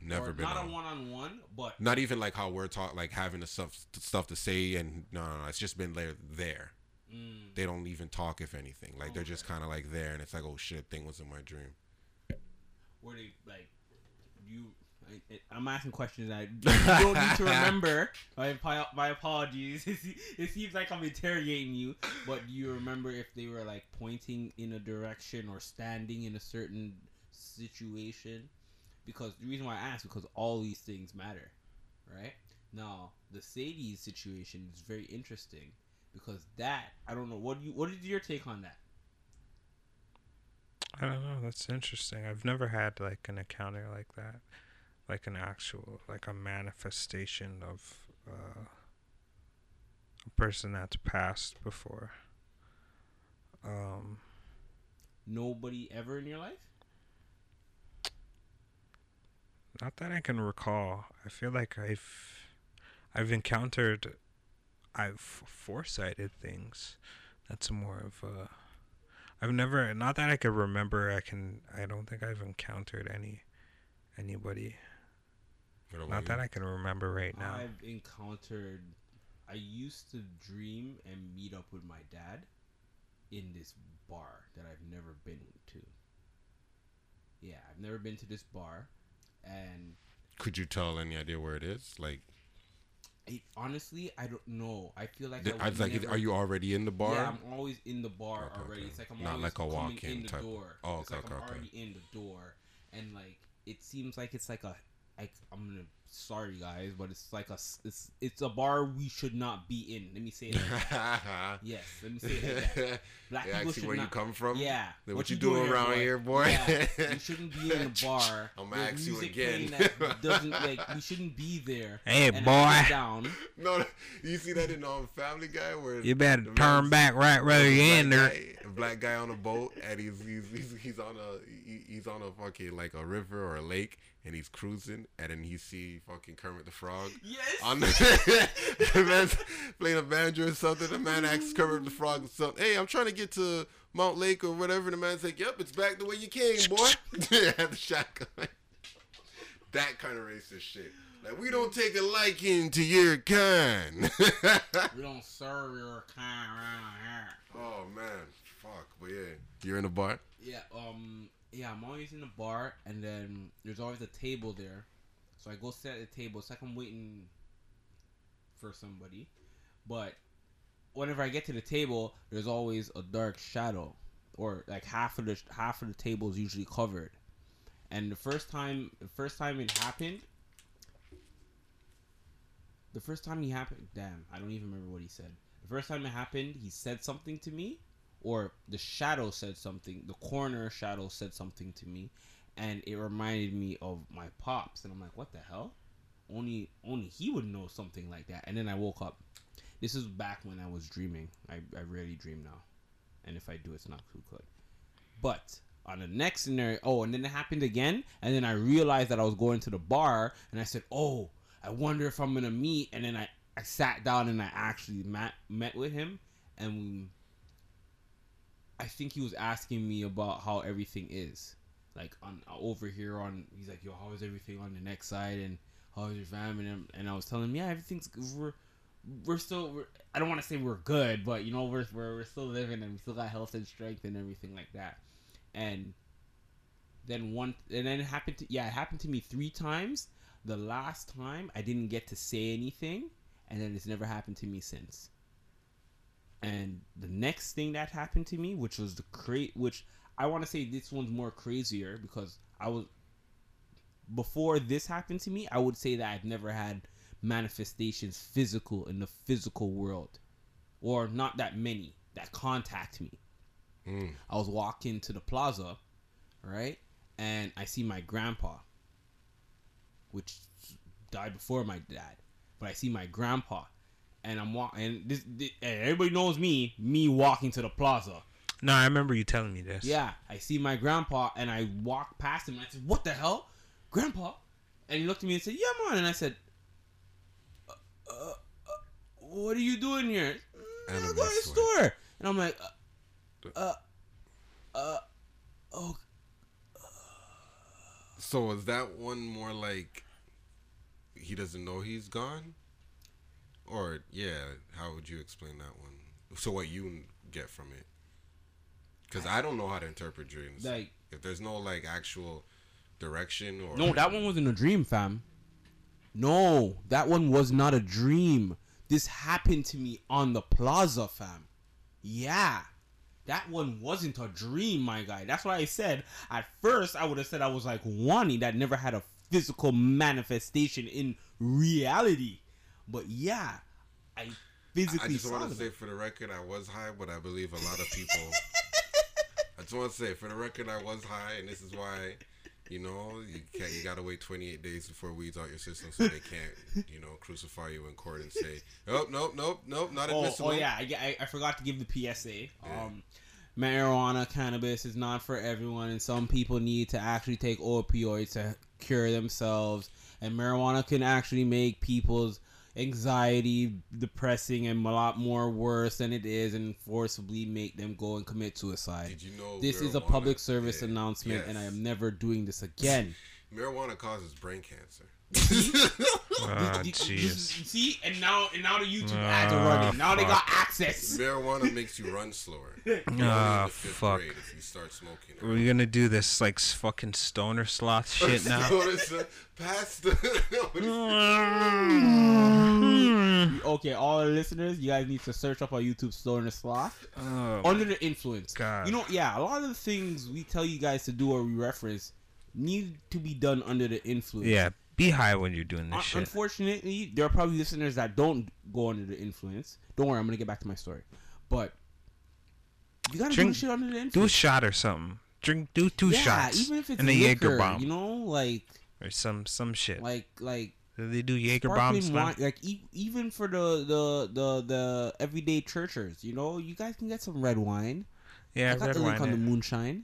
never Or been. Not on- a one-on-one, but not even like how we're talking, like having the stuff stuff to say, and no, no, no. It's just been there. There, mm, they don't even talk if anything. Like they're just kind of like there, and it's like, oh shit, thing was in my dream. where they like you. I, I'm asking questions that you don't need to remember. My, my apologies. it seems like I'm interrogating you, but do you remember if they were like pointing in a direction or standing in a certain situation? Because the reason why I ask because all these things matter, right? Now the Sadie's situation is very interesting because that I don't know what do you what is your take on that? I don't know. That's interesting. I've never had like an encounter like that, like an actual, like a manifestation of uh, a person that's passed before. Um, Nobody ever in your life? not that I can recall. I feel like I've, I've encountered, I've foresighted things. That's more of a. I've never, not that I can remember. I can. I don't think I've encountered any, anybody. What about Not that? I can remember right now. I've encountered. I used to dream and meet up with my dad in this bar that I've never been to. Yeah, I've never been to this bar, and Could you tell any idea where it is? Like, it, honestly, I don't know. I feel like th- I I was like, never- are you already in the bar? Yeah, I'm always in the bar Okay, already. okay. It's like I'm Not always like a walk-in in the type- door. Oh, it's okay, like okay, I'm okay. already in the door, and like it seems like it's like a. Like, I'm gonna sorry guys, but it's like a s- it's it's a bar we should not be in. Let me say it. That. Yes, let me say that. Black yeah, people see should where you come from. Yeah. Then what you doing around here, boy? Yeah. you shouldn't be in the bar. I'ma with ask you again. doesn't like we shouldn't be there. Hey, boy. Down. no, you see that in um, Family Guy where You better turn man's- back right whether there's you're in there. guy- black guy on a boat and he's he's he's, he's on a he, he's on a fucking like a river or a lake and he's cruising and then he see fucking Kermit the Frog Yes. on the, the man's playing a banjo or something. The man asks Kermit the Frog or something. Hey, I'm trying to get to Mount Lake or whatever. The man's like, Yep, it's back the way you came, boy. Have the shotgun. that kind of racist shit. Like we don't take a liking to your kind. we don't serve your kind around here. oh man, fuck. But yeah, you're in a bar. Yeah, um, yeah, I'm always in the bar, and then there's always a table there. So I go sit at the table. It's like I'm waiting for somebody. But whenever I get to the table, there's always a dark shadow, or like half of the half of the table is usually covered. And the first time, the first time it happened, the first time he happened, damn, I don't even remember what he said. The first time it happened, he said something to me, or the shadow said something. The corner shadow said something to me, and it reminded me of my pops. And I'm like, what the hell? Only, only he would know something like that. And then I woke up. This is back when I was dreaming. I, I rarely dream now, and if I do, it's not too good. But on the next scenario, oh, and then it happened again, and then I realized that I was going to the bar, and I said, oh, I wonder if I'm gonna meet, and then I, I sat down and I actually met met with him, and we, I think he was asking me about how everything is, like on over here on. He's like, yo, how is everything on the next side, and how is your family? And, and I was telling him, yeah, everything's we're we're still. We're, I don't want to say we're good, but you know, we're, we're we're still living, and we still got health and strength and everything like that, and. Then one, and then it happened to yeah, it happened to me three times. The last time I didn't get to say anything, and then it's never happened to me since. And the next thing that happened to me, which was the crate, which I want to say this one's more crazier because I was before this happened to me. I would say that I've never had manifestations physical in the physical world, or not that many that contact me. Mm. I was walking to the plaza, right, and I see my grandpa, which died before my dad, but I see my grandpa, and I'm walking, and this, this and everybody knows me, me walking to the plaza. No, I remember you telling me this. Yeah, I see my grandpa, and I walk past him, and I said, "What the hell, grandpa?" And he looked at me and said, "Yeah, man," and I said, uh, uh, uh, "What are you doing here?" "Mm, I'm going to the store, and I'm like, uh, uh, uh oh, So is that one more like he doesn't know he's gone? Or yeah, how would you explain that one? So what you get from it? Because I don't know how to interpret dreams. like. if there's no like actual direction or No, that one wasn't a dream, fam. No, that one was not a dream. This happened to me on the plaza, fam. Yeah. That one wasn't a dream, my guy. That's why I said at first I would have said I was like Wani that never had a physical manifestation in reality. But yeah, I physically. I just want to say for the record, I was high, but I believe a lot of people. I just want to say for the record, I was high, and this is why, you know, you can't. You gotta wait 28 days before weeds out your system, so they can't, you know, crucify you in court and say, "Oh, nope, nope, nope, not Oh, admissible." oh yeah, I, I, I forgot to give the PSA. Um, marijuana, cannabis is not for everyone, and some people need to actually take opioids to cure themselves. And marijuana can actually make people's anxiety depressing and a lot more worse than it is, and forcibly make them go and commit suicide. Did you know This is a public service Yeah, announcement, and I am never doing this again. Marijuana causes brain cancer. Ah, jeez. See, and now and now the YouTube ads Ah, are running. Now they got access. Marijuana makes you run slower. You're only in Ah, fuck. grade if you start smoking. it. Are we gonna do this like fucking stoner sloth shit now? It's, Past the. Okay, all the listeners, you guys need to search up on YouTube Stoner Sloth. Oh, Under the influence. God. You know, yeah, a lot of the things we tell you guys to do or we reference need to be done under the influence. yeah, be high when you're doing this Un- shit. Unfortunately, there are probably listeners that don't go under the influence. Don't worry, I'm gonna get back to my story. But you gotta Drink- do shit under the influence. Do a shot or something. Drink, do two yeah, shots even if it's and a liquor, Jaeger bomb you know, like or some some shit. like like they do Jaeger bombs? wine, like e- even for the the the the everyday churchers, you know, you guys can get some red wine. Yeah, I got red the link wine. on the moonshine.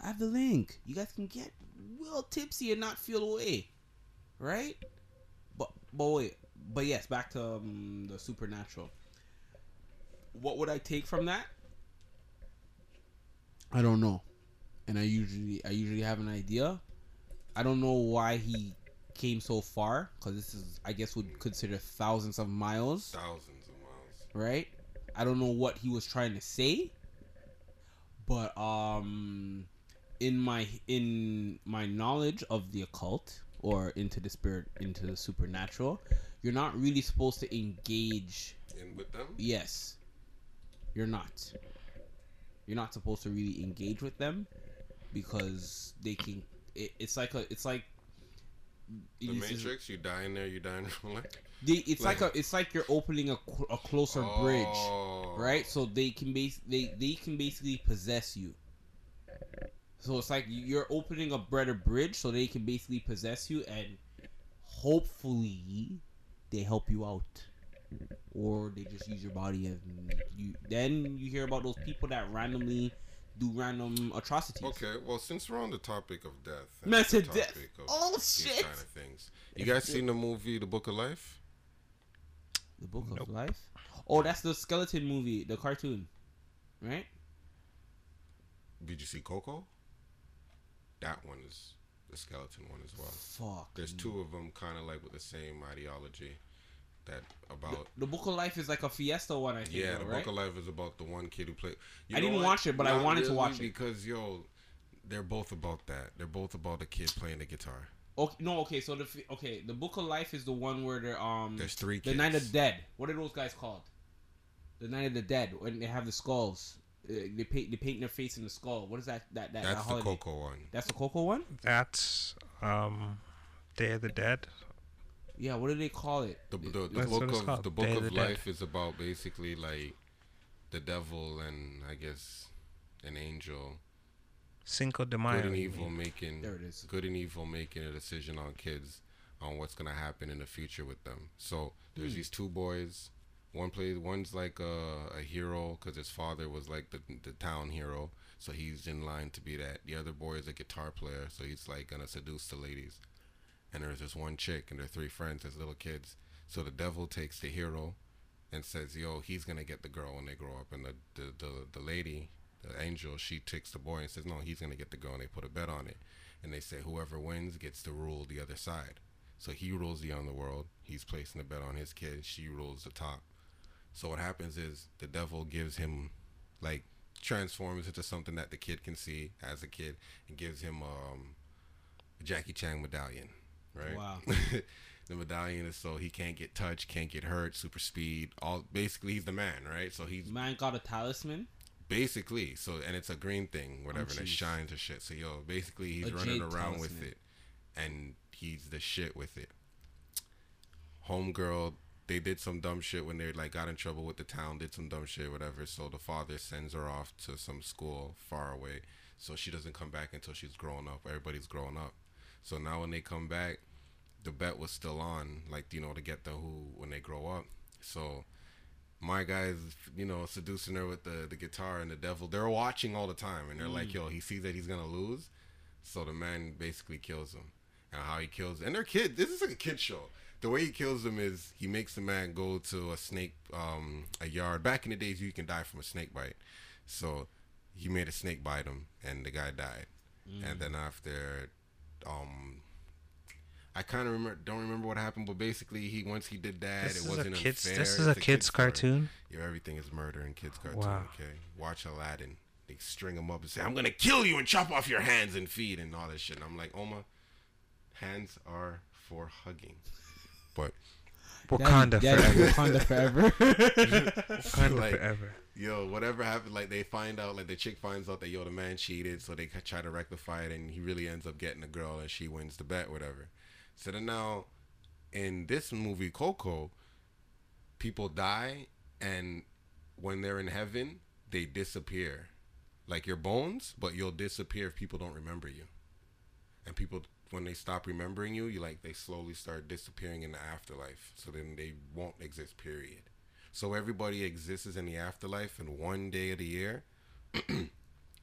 I have the link. You guys can get real tipsy and not feel away, right? But but wait, but yes, back to um, the supernatural. What would I take from that? I don't know, and I usually I usually have an idea. I don't know why he came so far because this is I guess would consider thousands of miles Thousands of miles. right? I don't know what he was trying to say, but um, in my in my knowledge of the occult or into the spirit, into the supernatural, you're not really supposed to engage. In with them? Yes, you're not. You're not supposed to really engage with them because they can. It, it's like a. It's like. The Matrix, you die in there, you die in real life. they, it's like, Like- a. It's like you're opening a, a closer bridge Oh. right? So they can base they they can basically possess you. So it's like you're opening a better bridge, so they can basically possess you, and hopefully they help you out, or they just use your body, and you then you hear about those people that randomly do random atrocities. Okay, well, since we're on the topic of death, and the said death. topic of Oh these shit! kind of things, you guys seen the movie The Book of Life? The Book of Life. Oh, that's the skeleton movie, the cartoon, right? Did you see Coco? That one is the skeleton one as well. Fuck. There's two of them, kind of like with the same ideology. That about The Book of Life is like a Fiesta one, I think. yeah, though, the right? Book of Life is about the one kid who played. I didn't watch it, but I wanted to watch it. because yo, they're both about that. They're both about the kid playing the guitar. Okay, no, okay. So the okay, the Book of Life is the one where they're um There's three the kids. Night of the Dead. What are those guys called? The Night of the Dead when they have the skulls. They paint they paint their face in the skull. What is that? That that, that That's the holiday? Coco one. That's the Coco one. That's um, Day of the Dead. Yeah. What do they call it? The, the, the book of the book Day of of the Dead. life is about basically like the devil and I guess an angel, Cinco de Mayo. good and evil making There it is. good and evil making a decision on kids on what's gonna happen in the future with them. So there's Hmm. these two boys. One plays one's like a, a hero because his father was like the the town hero, so he's in line to be that. The other boy is a guitar player, so he's like gonna seduce the ladies. And there's this one chick and their three friends as little kids. So the devil takes the hero and says, "Yo, he's gonna get the girl when they grow up." And the the the, the lady, the angel, she takes the boy and says, "No, he's gonna get the girl." And they put a bet on it, and they say whoever wins gets to rule the other side. So he rules the underworld. He's placing the bet on his kid. She rules the top. So what happens is the devil gives him, like, transforms into something that the kid can see as a kid, and gives him um, a Jackie Chan medallion, right? Wow. the medallion is so he can't get touched, can't get hurt, super speed. All basically he's the man, right? So he's Man got a talisman. basically so, and it's a green thing, whatever, and it shines or shit. So yo, basically he's A running around with it, and he's the shit with it. Homegirl, they did some dumb shit when they like got in trouble with the town, did some dumb shit, whatever. So the father sends her off to some school far away, so she doesn't come back until she's grown up. Everybody's grown up. So now when they come back, the bet was still on, like you know, to get the who when they grow up. So my guys, you know, seducing her with the the guitar and the devil. They're watching all the time, and they're like, mm. "Yo, he sees that he's gonna lose," so the man basically kills him. And how he kills, and they're kid. This is like a kid show. The way he kills them is he makes the man go to a snake, um, a yard. Back in the days, you can die from a snake bite. So he made a snake bite him, and the guy died. And then after um, I kind of remember, don't remember what happened, but basically, he once he did that, This it is a wasn't kids. unfair. This is a It's kids story. cartoon. Yeah, everything is murder in kids cartoon. Wow. Okay, watch Aladdin. They string him up and say, "I'm gonna kill you and chop off your hands and feet and all this shit." And I'm like, Oma, hands are for hugging. But Wakanda forever. Wakanda forever. Wakanda Like, forever. yo, whatever happened, like they find out, like the chick finds out that yo the man cheated, so they try to rectify it, and he really ends up getting the girl, and she wins the bet, whatever. So then now, in this movie Coco, people die, and when they're in heaven, they disappear, like your bones, but you'll disappear if people don't remember you, and people when they stop remembering you, you like they slowly start disappearing in the afterlife. So then they won't exist. Period. So everybody exists in the afterlife in one day of the year.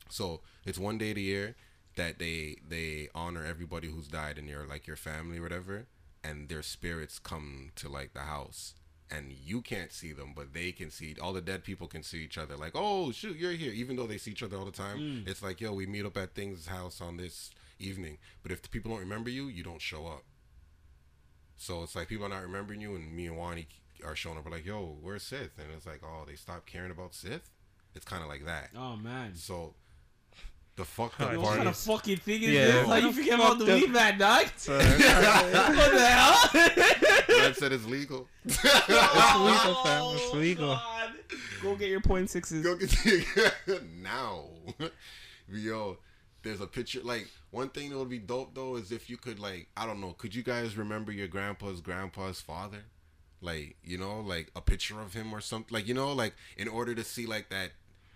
so it's one day of the year that they they honor everybody who's died in your like your family or whatever, and their spirits come to like the house. And you can't see them, but they can see. All the dead people can see each other. Like, oh shoot, you're here. Even though they see each other all the time, mm. it's like, yo, we meet up at Things' house on this evening. But if the people don't remember you, you don't show up. So it's like people are not remembering you, and me and Wani are showing up. We're like, yo, where's Sith? And it's like, oh, they stopped caring about Sith. It's kind of like that. oh man. So the fucked Oh, up Yo, Yo, what kind of fucking thing is Yeah. this? How you forget about the Fucked weed man, dog? What the hell? Brad said it's legal. It's legal, fam. It's Oh, legal. God. Go get your point sixes. Go get the, now. Yo, there's a picture. Like one thing that would be dope though is if you could like I don't know. Could you guys remember your grandpa's grandpa's father? Like you know, like a picture of him or something. Like you know, like in order to see like that.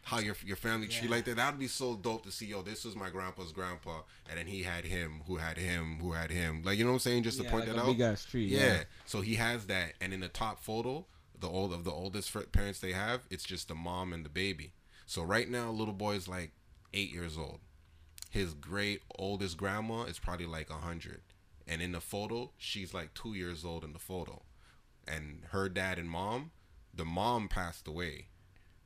How your your family tree Yeah. like that? That would be so dope to see. Yo, this was my grandpa's grandpa, and then he had him, who had him, who had him. Like you know what I'm saying? Just to Yeah, point like that out. big ass tree. Yeah. So he has that, and in the top photo, the old of the oldest parents they have, it's just the mom and the baby. So right now, little boy's like eight years old. His great oldest grandma is probably like a hundred, and in the photo, she's like two years old in the photo, and her dad and mom, the mom passed away,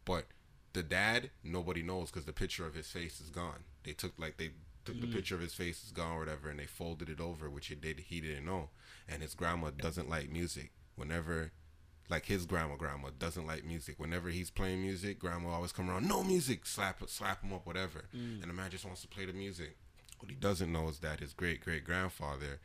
but the dad nobody knows because the picture of his face is gone. They took like they took the mm. picture of his face is gone or whatever, and they folded it over, which he did he didn't know. And his grandma doesn't like music. Whenever, like his grandma, grandma doesn't like music. Whenever he's playing music, grandma always come around, no music, slap slap him up, whatever. Mm. And the man just wants to play the music. What he doesn't know is that his great great grandfather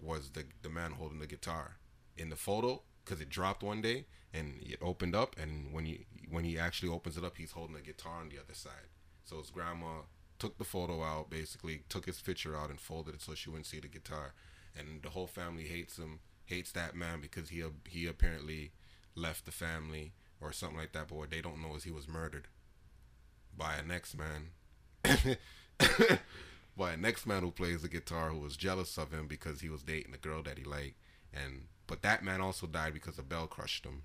was the the man holding the guitar in the photo because it dropped one day and it opened up and when he when he actually opens it up he's holding a guitar on the other side so his grandma took the photo out basically took his picture out and folded it so she wouldn't see the guitar and the whole family hates him hates that man because he he apparently left the family or something like that but what they don't know is he was murdered by an ex man. by an ex man who plays the guitar who was jealous of him because he was dating a girl that he liked and but that man also died because a bell crushed him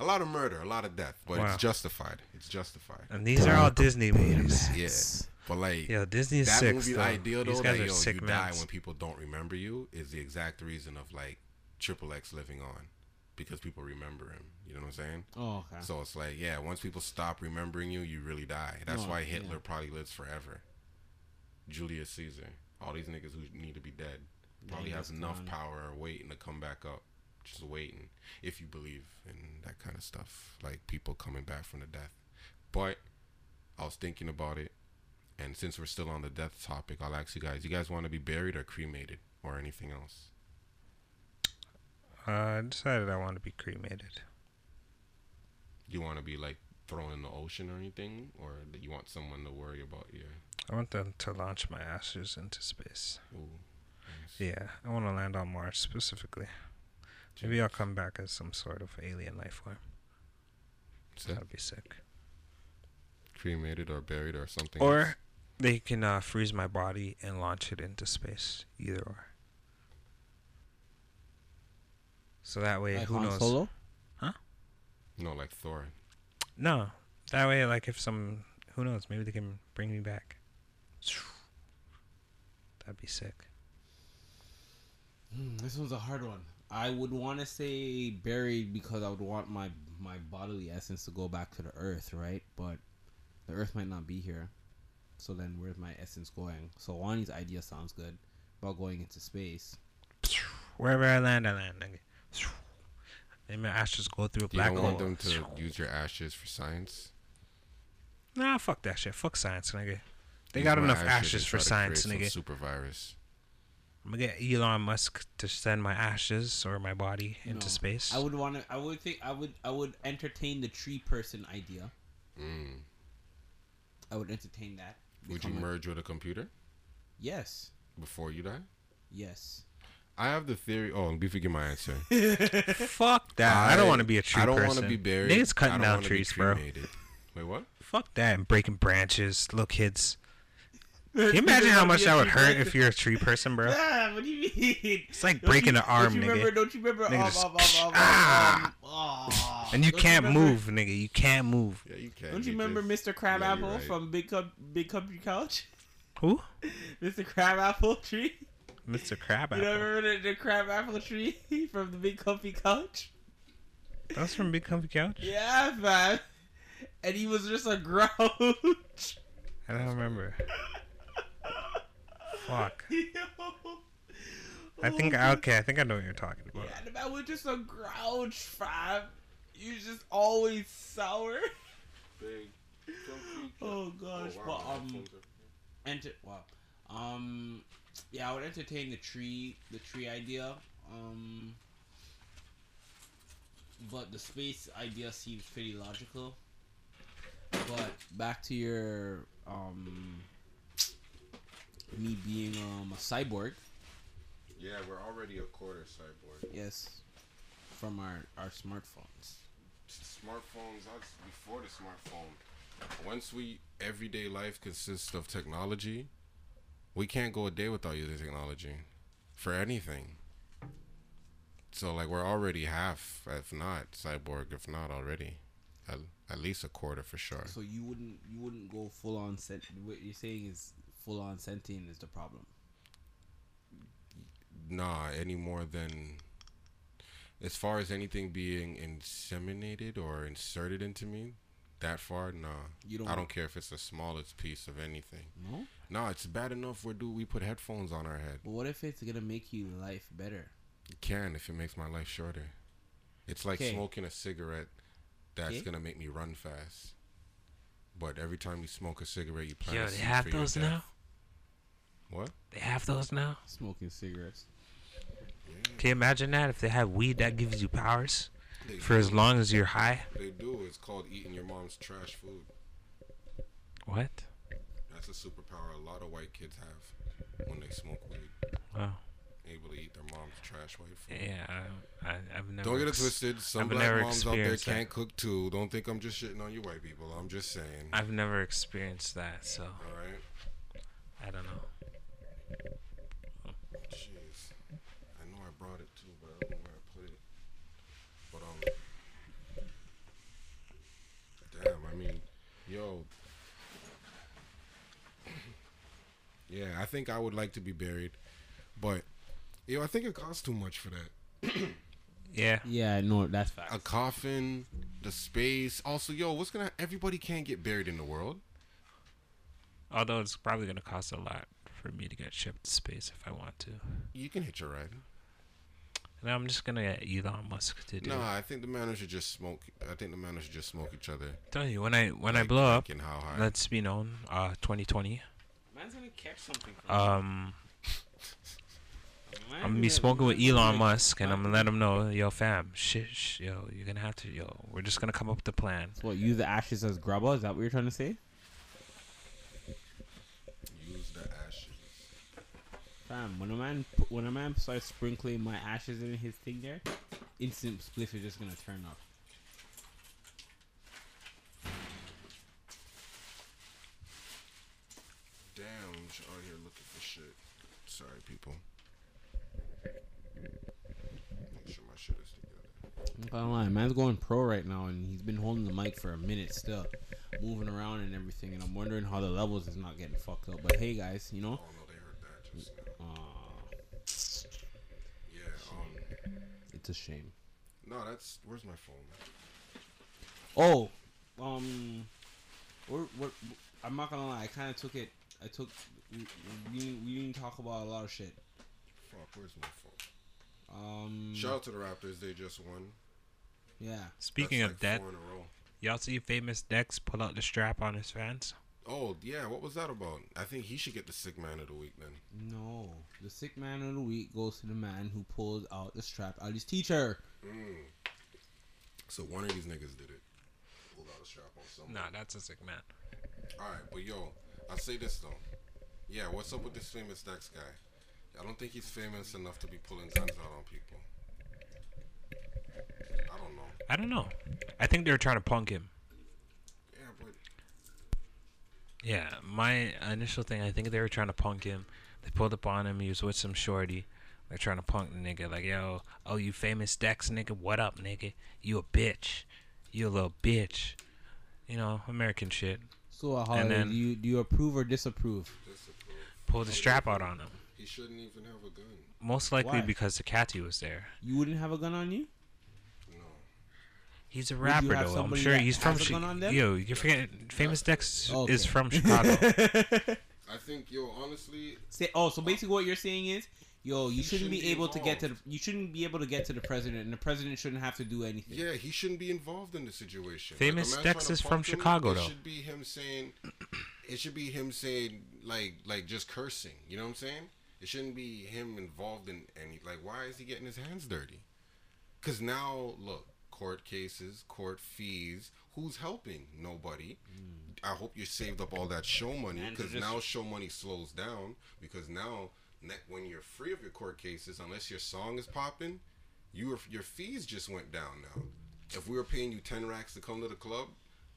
a lot of murder a lot of death but Wow. it's justified it's justified and these are all Disney movies. yeah but like Yo, Disney is that sick. movie though. idea These though guys that are yo, sick you die when people don't remember you is the exact reason of like triple x living on because people remember him you know what i'm saying Oh, okay. so it's like, yeah, once people stop remembering you, you really die. That's Oh, why yeah. Hitler probably lives forever. Julius Caesar, all these niggas who need to be dead, probably Yeah, has enough gone. power or waiting to come back up, just waiting. If you believe in that kind of stuff, like people coming back from the death. But I was thinking about it, and since we're still on the death topic, I'll ask you guys: you guys want to be buried or cremated or anything else? Uh, I decided I want to be cremated. You want to be like thrown in the ocean or anything, or do you want someone to worry about you? I want them to launch my ashes into space. Ooh, nice. Yeah, I want to land on Mars specifically. Maybe I'll come back as some sort of alien life form. Sick. That'd be sick. cremated or buried or something. Or else. they can uh, freeze my body and launch it into space. Either or. So that way, Like who Han knows? Solo? Huh? No, like Thor. No, that way, like if some, who knows? Maybe they can bring me back. That'd be sick. Hmm, this one's a hard one. I would want to say buried because I would want my my bodily essence to go back to the earth, right? But the earth might not be here. So then, where's my essence going? So Wani's idea sounds good about going into space. Wherever I land, I land. Nigga. And my ashes go through a You black don't hole. want them to use your ashes for science. Nah, fuck that shit. Fuck science, nigga. They Use got enough and ashes for science, nigga. Super virus. I'm gonna get Elon Musk to send my ashes or my body into No. space. I would want to. I would think. I would. I would entertain the tree person idea. Mm. I would entertain that. Would you Become a- merge with a computer Yes. before you die? Yes. I have the theory. Oh, before you get my answer. Fuck that. I, don't want to be a tree person. I don't want to be buried. Niggas cutting down trees, bro. Wait, what? Fuck that and breaking branches, little kids. Can you imagine how much that would hurt if you're a tree person, bro? Ah, what do you mean? It's like Don't breaking you- an arm, don't you nigga. Remember, don't you remember? Nigga um, just- um, um, Ah! um, ah. And you Don't can't remember- move, nigga. You can't move. Yeah, you can't. Don't you remember just- Mr. Crabapple Yeah, right. from Big Com- Big Country Couch? Who? Mr. Crabapple tree. Mr. Crabapple. You don't remember the, the Crabapple tree from the Big Comfy Couch? That's from Big Comfy Couch? Yeah, man. And he was just a grouch. I don't remember. Fuck. I think, Oh, okay, I think I know what you're talking about. Yeah, the man was just a grouch, fam. You just always sour. Oh gosh, but um, enter wow, um, yeah, I would entertain the tree, the tree idea. Um, but the space idea seems pretty logical. But back to your um, me being um a cyborg. Yeah, we're already a quarter cyborg. Yes, from our our smartphones. Smartphones, that's before the smartphone. Once we everyday life consists of technology, we can't go a day without using technology for anything. So like we're already half, if not cyborg, if not already, at, at least a quarter for sure. So you wouldn't you wouldn't go full on sent. What you're saying is full on sentient is the problem. Nah, any more than as far as anything being inseminated or inserted into me, that far, nah. You don't. I don't care if it's the smallest piece of anything. No. No, it's bad enough where do we put headphones on our head. But what if it's gonna make you life better? It can if it makes my life shorter. It's like Okay. smoking a cigarette that's Okay. gonna make me run fast. But every time you smoke a cigarette, you plant Yo, a they seed have for those now? What? They have those now? Smoking cigarettes. Can you imagine that if they have weed that gives you powers They for as long as you're high? They do. It's called eating your mom's trash food. What? That's a superpower a lot of white kids have when they smoke weed. Wow. Able to eat their mom's trash white food. Yeah, I, I, I've never. Don't get it ex- twisted. Some I've black moms out there can't cook too. Don't think I'm just shitting on you white people. I'm just saying. I've never experienced that, so All right. I don't know. Jeez. I know I brought it too, but I don't know where I put it. But um. Damn. I mean, yo. Yeah, I think I would like to be buried, but yo, I think it costs too much for that. Yeah. Yeah, no, that's fact. A coffin, the space. Also, yo, what's gonna? Everybody can't get buried in the world. Although it's probably gonna cost a lot for me to get shipped to space if I want to. You can hitch a ride. And I'm just gonna get Elon Musk to do. it. Nah, I think the man should just smoke. I think the man should just smoke each other. Tell you when I when I blow up, thinking how high. let's be known. Uh, 2020. Man's gonna catch something. Um, I'm gonna be smoking with Elon Musk, and I'm gonna let him know, yo, fam, shit, sh- yo, you're gonna have to, yo, we're just gonna come up with a plan. So what? Use the ashes as grubber? Is that what you're trying to say? Use the ashes. Fam, when a man when a man starts sprinkling my ashes in his thing there, instant spliff is just gonna turn up. Damn, I'm just out here looking for shit. Sorry, people. Make sure my shit is not gonna lie, man's going pro right now, and he's been holding the mic for a minute still, moving around and everything, and I'm wondering how the levels is not getting fucked up. But hey, guys, you know, Oh no, they heard that just now. uh, Yeah. Um. it's a shame. No, that's where's my phone? Oh, um, what, I'm not gonna lie. I kind of took it. I took. We, we, we didn't talk about a lot of shit. Fuck, where's my phone? Um. Shout out to the Raptors. They just won. Yeah. Speaking That's of like that, four in a row. y'all see famous Dex pull out the strap on his fans? Oh yeah, what was that about? I think he should get the sick man of the week then. No. The sick man of the week goes to the man who pulls out the strap out his teacher. Mm. So one of these niggas did it. Pulled out a strap on someone. Nah, that's a sick man. All right, but yo, I'll say this though. Yeah, what's up with this famous Dex guy? I don't think he's famous enough to be pulling guns out on people. I don't know. I don't know. I think they were trying to punk him. Yeah, but Yeah, my initial thing, I think they were trying to punk him. They pulled up on him. He was with some shorty. They're trying to punk the nigga. Like, yo, oh, you famous Dex nigga? What up, nigga? You a bitch. You a little bitch. You know, American shit. So, uh, And Holiday, then- do you do you approve or disapprove? disapprove. Pulled the strap out on him. He shouldn't even have a gun. Most likely Why? because the catty was there. You wouldn't have a gun on you? No. He's a rapper though. I'm sure he's from has a Chi- gun on them? Yo, you're forgetting. famous Dex Okay. is from Chicago. I think yo, honestly, Say, oh, so basically what you're saying is, yo, you shouldn't be shouldn't be able to get to the, you shouldn't be able to get to the president, and the president shouldn't have to do anything. yeah, he shouldn't be involved in the situation. Famous a man Dex is from punk him, Chicago, it though. should be him saying, it should be him saying like like just cursing. You know what I'm saying? It shouldn't be him involved in any like. Why is he getting his hands dirty? Because now look, court cases, court fees. Who's helping? Nobody. I hope you saved up all that show money because just- now show money slows down because now when you're free of your court cases, unless your song is popping, your your fees just went down now. If we were paying you ten racks to come to the club,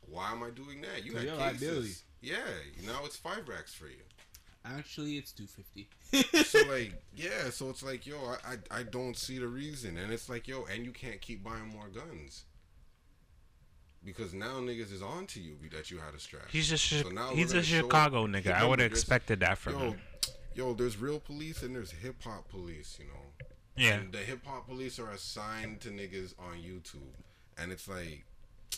why am I doing that? You had cases. liability. Yeah, now it's five racks for you. Actually, it's two fifty. So like, yeah, so it's like, yo, I, I I don't see the reason, and it's like, yo, and you can't keep buying more guns because now niggas is on to you that you had a strap. He's just So now he's a gonna show- Chicago nigga. I would have expected that from yo, him. yo, there's real police and there's hip hop police, you know. Yeah. And the hip hop police are assigned to niggas on YouTube, and it's like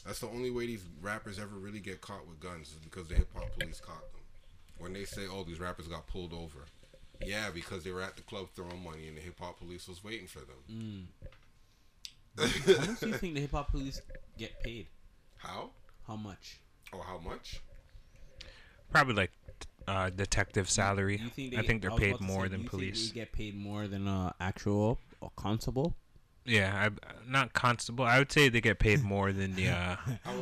that's the only way these rappers ever really get caught with guns is because the hip hop police caught them. When they say, "Oh, these rappers got pulled over," yeah, because they were at the club throwing money, and the hip hop police was waiting for them. Mm. How much do you think the hip hop police get paid? How? How much? Oh, how much? Probably like uh, detective salary. You think they I think they're paid more say, than do you think police. They get paid more than uh, actual or constable. Yeah, I, not constable. I would say they get paid more than the. Uh,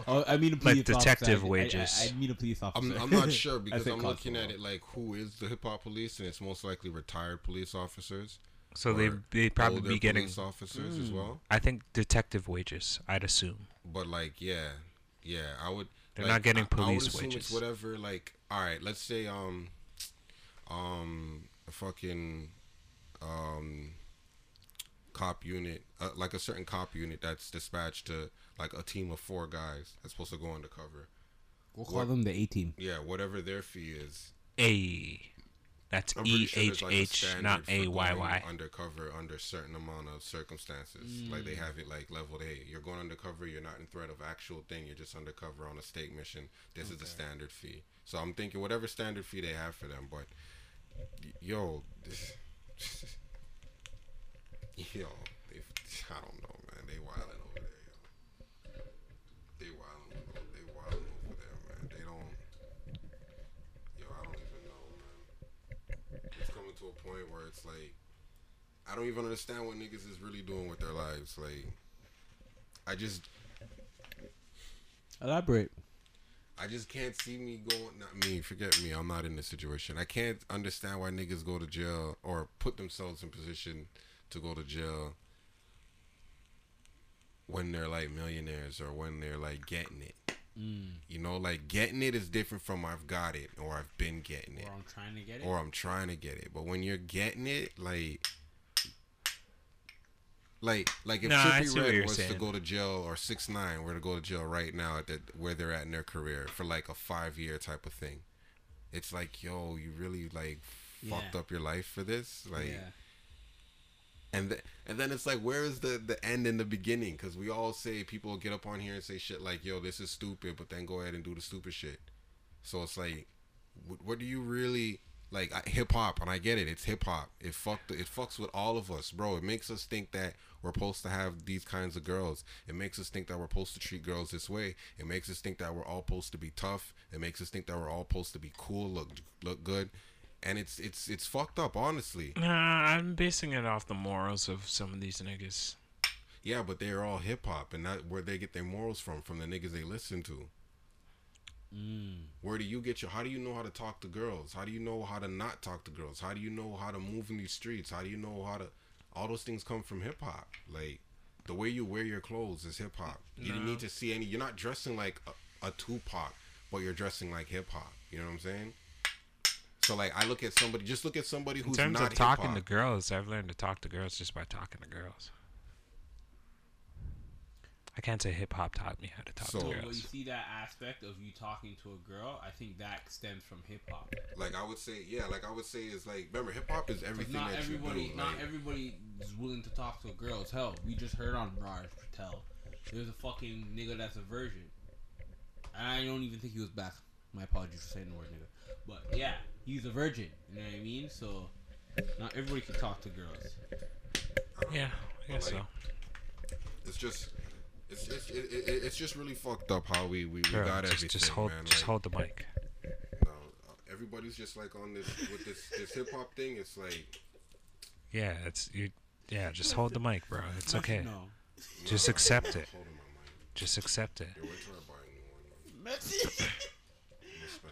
I mean, a Like detective officer. I- I- wages. I, I, mean a police officer. I'm, I'm not sure I because said I'm looking at it like who is the hip hop police, and it's most likely retired police officers. so they they probably older be getting. police officers as Mm. well. I think detective wages. I'd assume But like, yeah, yeah, I would. they're like, not getting police I- I would police assume wages. It's whatever. Like, all right, let's say um, um, fucking um, cop unit, uh, like a certain cop unit that's dispatched to like a team of four guys that's supposed to go undercover. We'll call what- them the A team. Yeah, whatever their fee is. A. That's I'm pretty E sure there's H like a H, not standard A for Y going Y. Undercover under certain amount of circumstances. Like they Mm. have it like leveled. Hey, you're going undercover. You're not in threat of actual thing. You're just undercover on a state mission. This is the standard fee. So I'm thinking whatever standard fee they have for them. But yo, this, yo, they, I don't know, man. They wilding over there, yo. They wilding. over- They wilding over there, man. They don't. Yo, I don't even know, man it's coming to a point where it's like I don't even understand what niggas is really doing with their lives. Like I just Elaborate. I just can't see me going not me, forget me, I'm not in this situation. I can't understand why niggas go to jail or put themselves in position to go to jail when they're like millionaires or when they're like getting it. Mm. You know, like getting it is different from I've got it or I've been getting it. Or I'm trying to get it. or I'm trying to get it. But when you're getting it, like, like, like if Nah, I see Trippie what Red you're was to go to jail or six nine were to go to jail right now at the, where they're at in their career for like a five year type of thing, it's like, yo, you really like fucked Yeah. up your life for this, like, yeah. And th- and then it's like, where is the the end and the beginning? Because we all say people get up on here and say shit like, yo, this is stupid, but then go ahead and do the stupid shit. So it's like, what, what do you really like? Hip hop, and I get it. It's hip hop. It fucked. It fucks with all of us, bro. It makes us think that we're supposed to have these kinds of girls. It makes us think that we're supposed to treat girls this way. It makes us think that we're all supposed to be tough. It makes us think that we're all supposed to be cool, look look good. And it's it's it's fucked up, honestly. Nah, I'm basing it off the morals of some of these niggas. Yeah, but they're all hip hop, and not where they get their morals from from the niggas they listen to. Mm. Where do you get your? How do you know how to talk to girls? How do you know how to not talk to girls? How do you know how to move in these streets? How do you know how to? All those things come from hip hop. Like the way you wear your clothes is hip hop. You didn't No. need to see any. You're not dressing like a, a Tupac, but you're dressing like hip hop. You know what I'm saying? So like, I look at somebody. Just look at somebody who's not. In terms not of talking to hip-hop. girls, I've learned to talk to girls just by talking to girls. I can't say hip hop taught me how to talk So- to So, but you see that aspect of you talking to a girl, I think that stems from hip hop. Like I would say, yeah. Like I would say is like, remember, hip hop is everything not that everybody, you do. not like- everybody is willing to talk to girls. Hell, we just heard on Raj Patel. There's a fucking nigga that's a virgin. And I don't even think he was back. My apologies for saying the word nigga. But yeah, he's a virgin. You know what I mean? So not everybody can talk to girls. Yeah, I guess like, so. It's just, it's it's it, it, it's just really fucked up how we we, we Girl, got just, everything, just hold, man. just like, hold the mic. no, uh, everybody's just like on this with this this hip hop thing. It's like Yeah, it's you. Yeah, just hold the mic, bro. It's okay. No. Just nah, accept it. Hold on, my mind. Just accept it. Yo, wait till I buy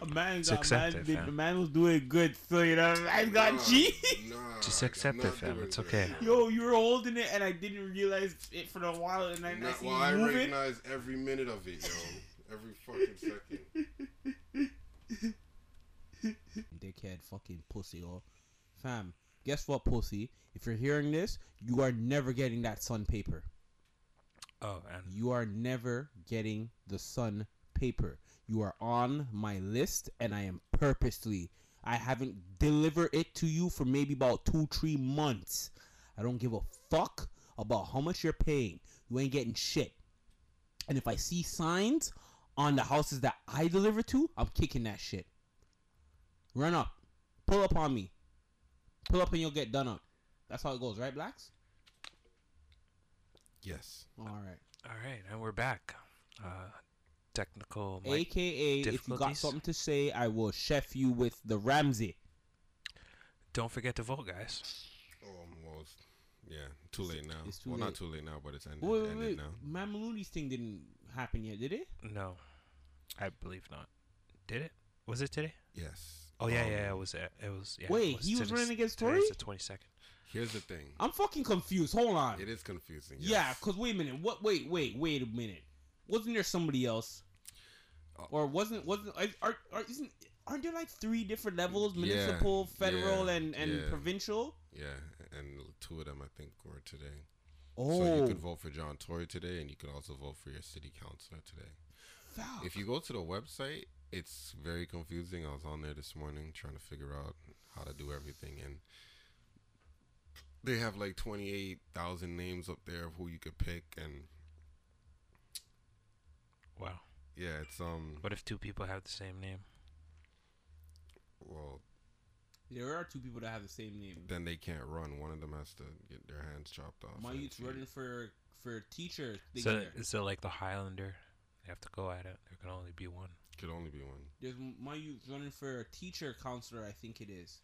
a new one. a man Just got accept man, it, fam. the man was doing good, so you know, man got Nah, cheat. Nah, Just accept it, fam. It's that. okay. Yo, you were holding it, and I didn't realize it for a while, and then I Nah, see well, you I moving. recognize every minute of it, yo. Every fucking second. Dickhead, fucking pussy, oh. Fam, guess what, pussy? If you're hearing this, you are never getting that sun paper. Oh, and You are never getting the sun paper. You are on my list, and I am purposely. I haven't delivered it to you for maybe about two, three months. I don't give a fuck about how much you're paying. You ain't getting shit. And if I see signs on the houses that I deliver to, I'm kicking that shit. Run up. Pull up on me. Pull up and you'll get done up. That's how it goes, right, Blacks? Yes. All right. all right, and we're back. Uh, technical. mic- AKA, if you got something to say, I will chef you with the Ramsey. Don't forget to vote, guys. Oh, well, yeah, too late now. it's too well, late. not too late now, but it's ended, Wait, wait, ended wait. now. Man thing didn't happen yet, did it? No, I believe not. Did it? Was it today? Yes. Oh yeah, Um, yeah. It was. uh, It was. Yeah, Wait, it he was running against today's Tory? the twenty second. Here's the thing. I'm fucking confused. Hold on. It is confusing. Yeah, cause wait a minute. What? Wait, wait, wait a minute. Wasn't there somebody else? Or wasn't wasn't are, are, are isn't aren't there like three different levels? Yeah, Municipal, federal, yeah, and and yeah. provincial. Yeah, and two of them I think were today. Oh, So you could oh. vote for John Tory today, and you could also vote for your city councilor today. fuck. If you go to the website, it's very confusing. I was on there this morning trying to figure out how to do everything, and they have like twenty eight thousand names up there of who you could pick, and Wow. Yeah, it's um, What if two people have the same name? well, there are two people that have the same name. then they can't run. One of them has to get their hands chopped off. My and youth's running for for teacher. Thing So there. is it like the Highlander? They have to go at it. There can only be one. could only be one. There's my youth running for a teacher counselor. I think it is.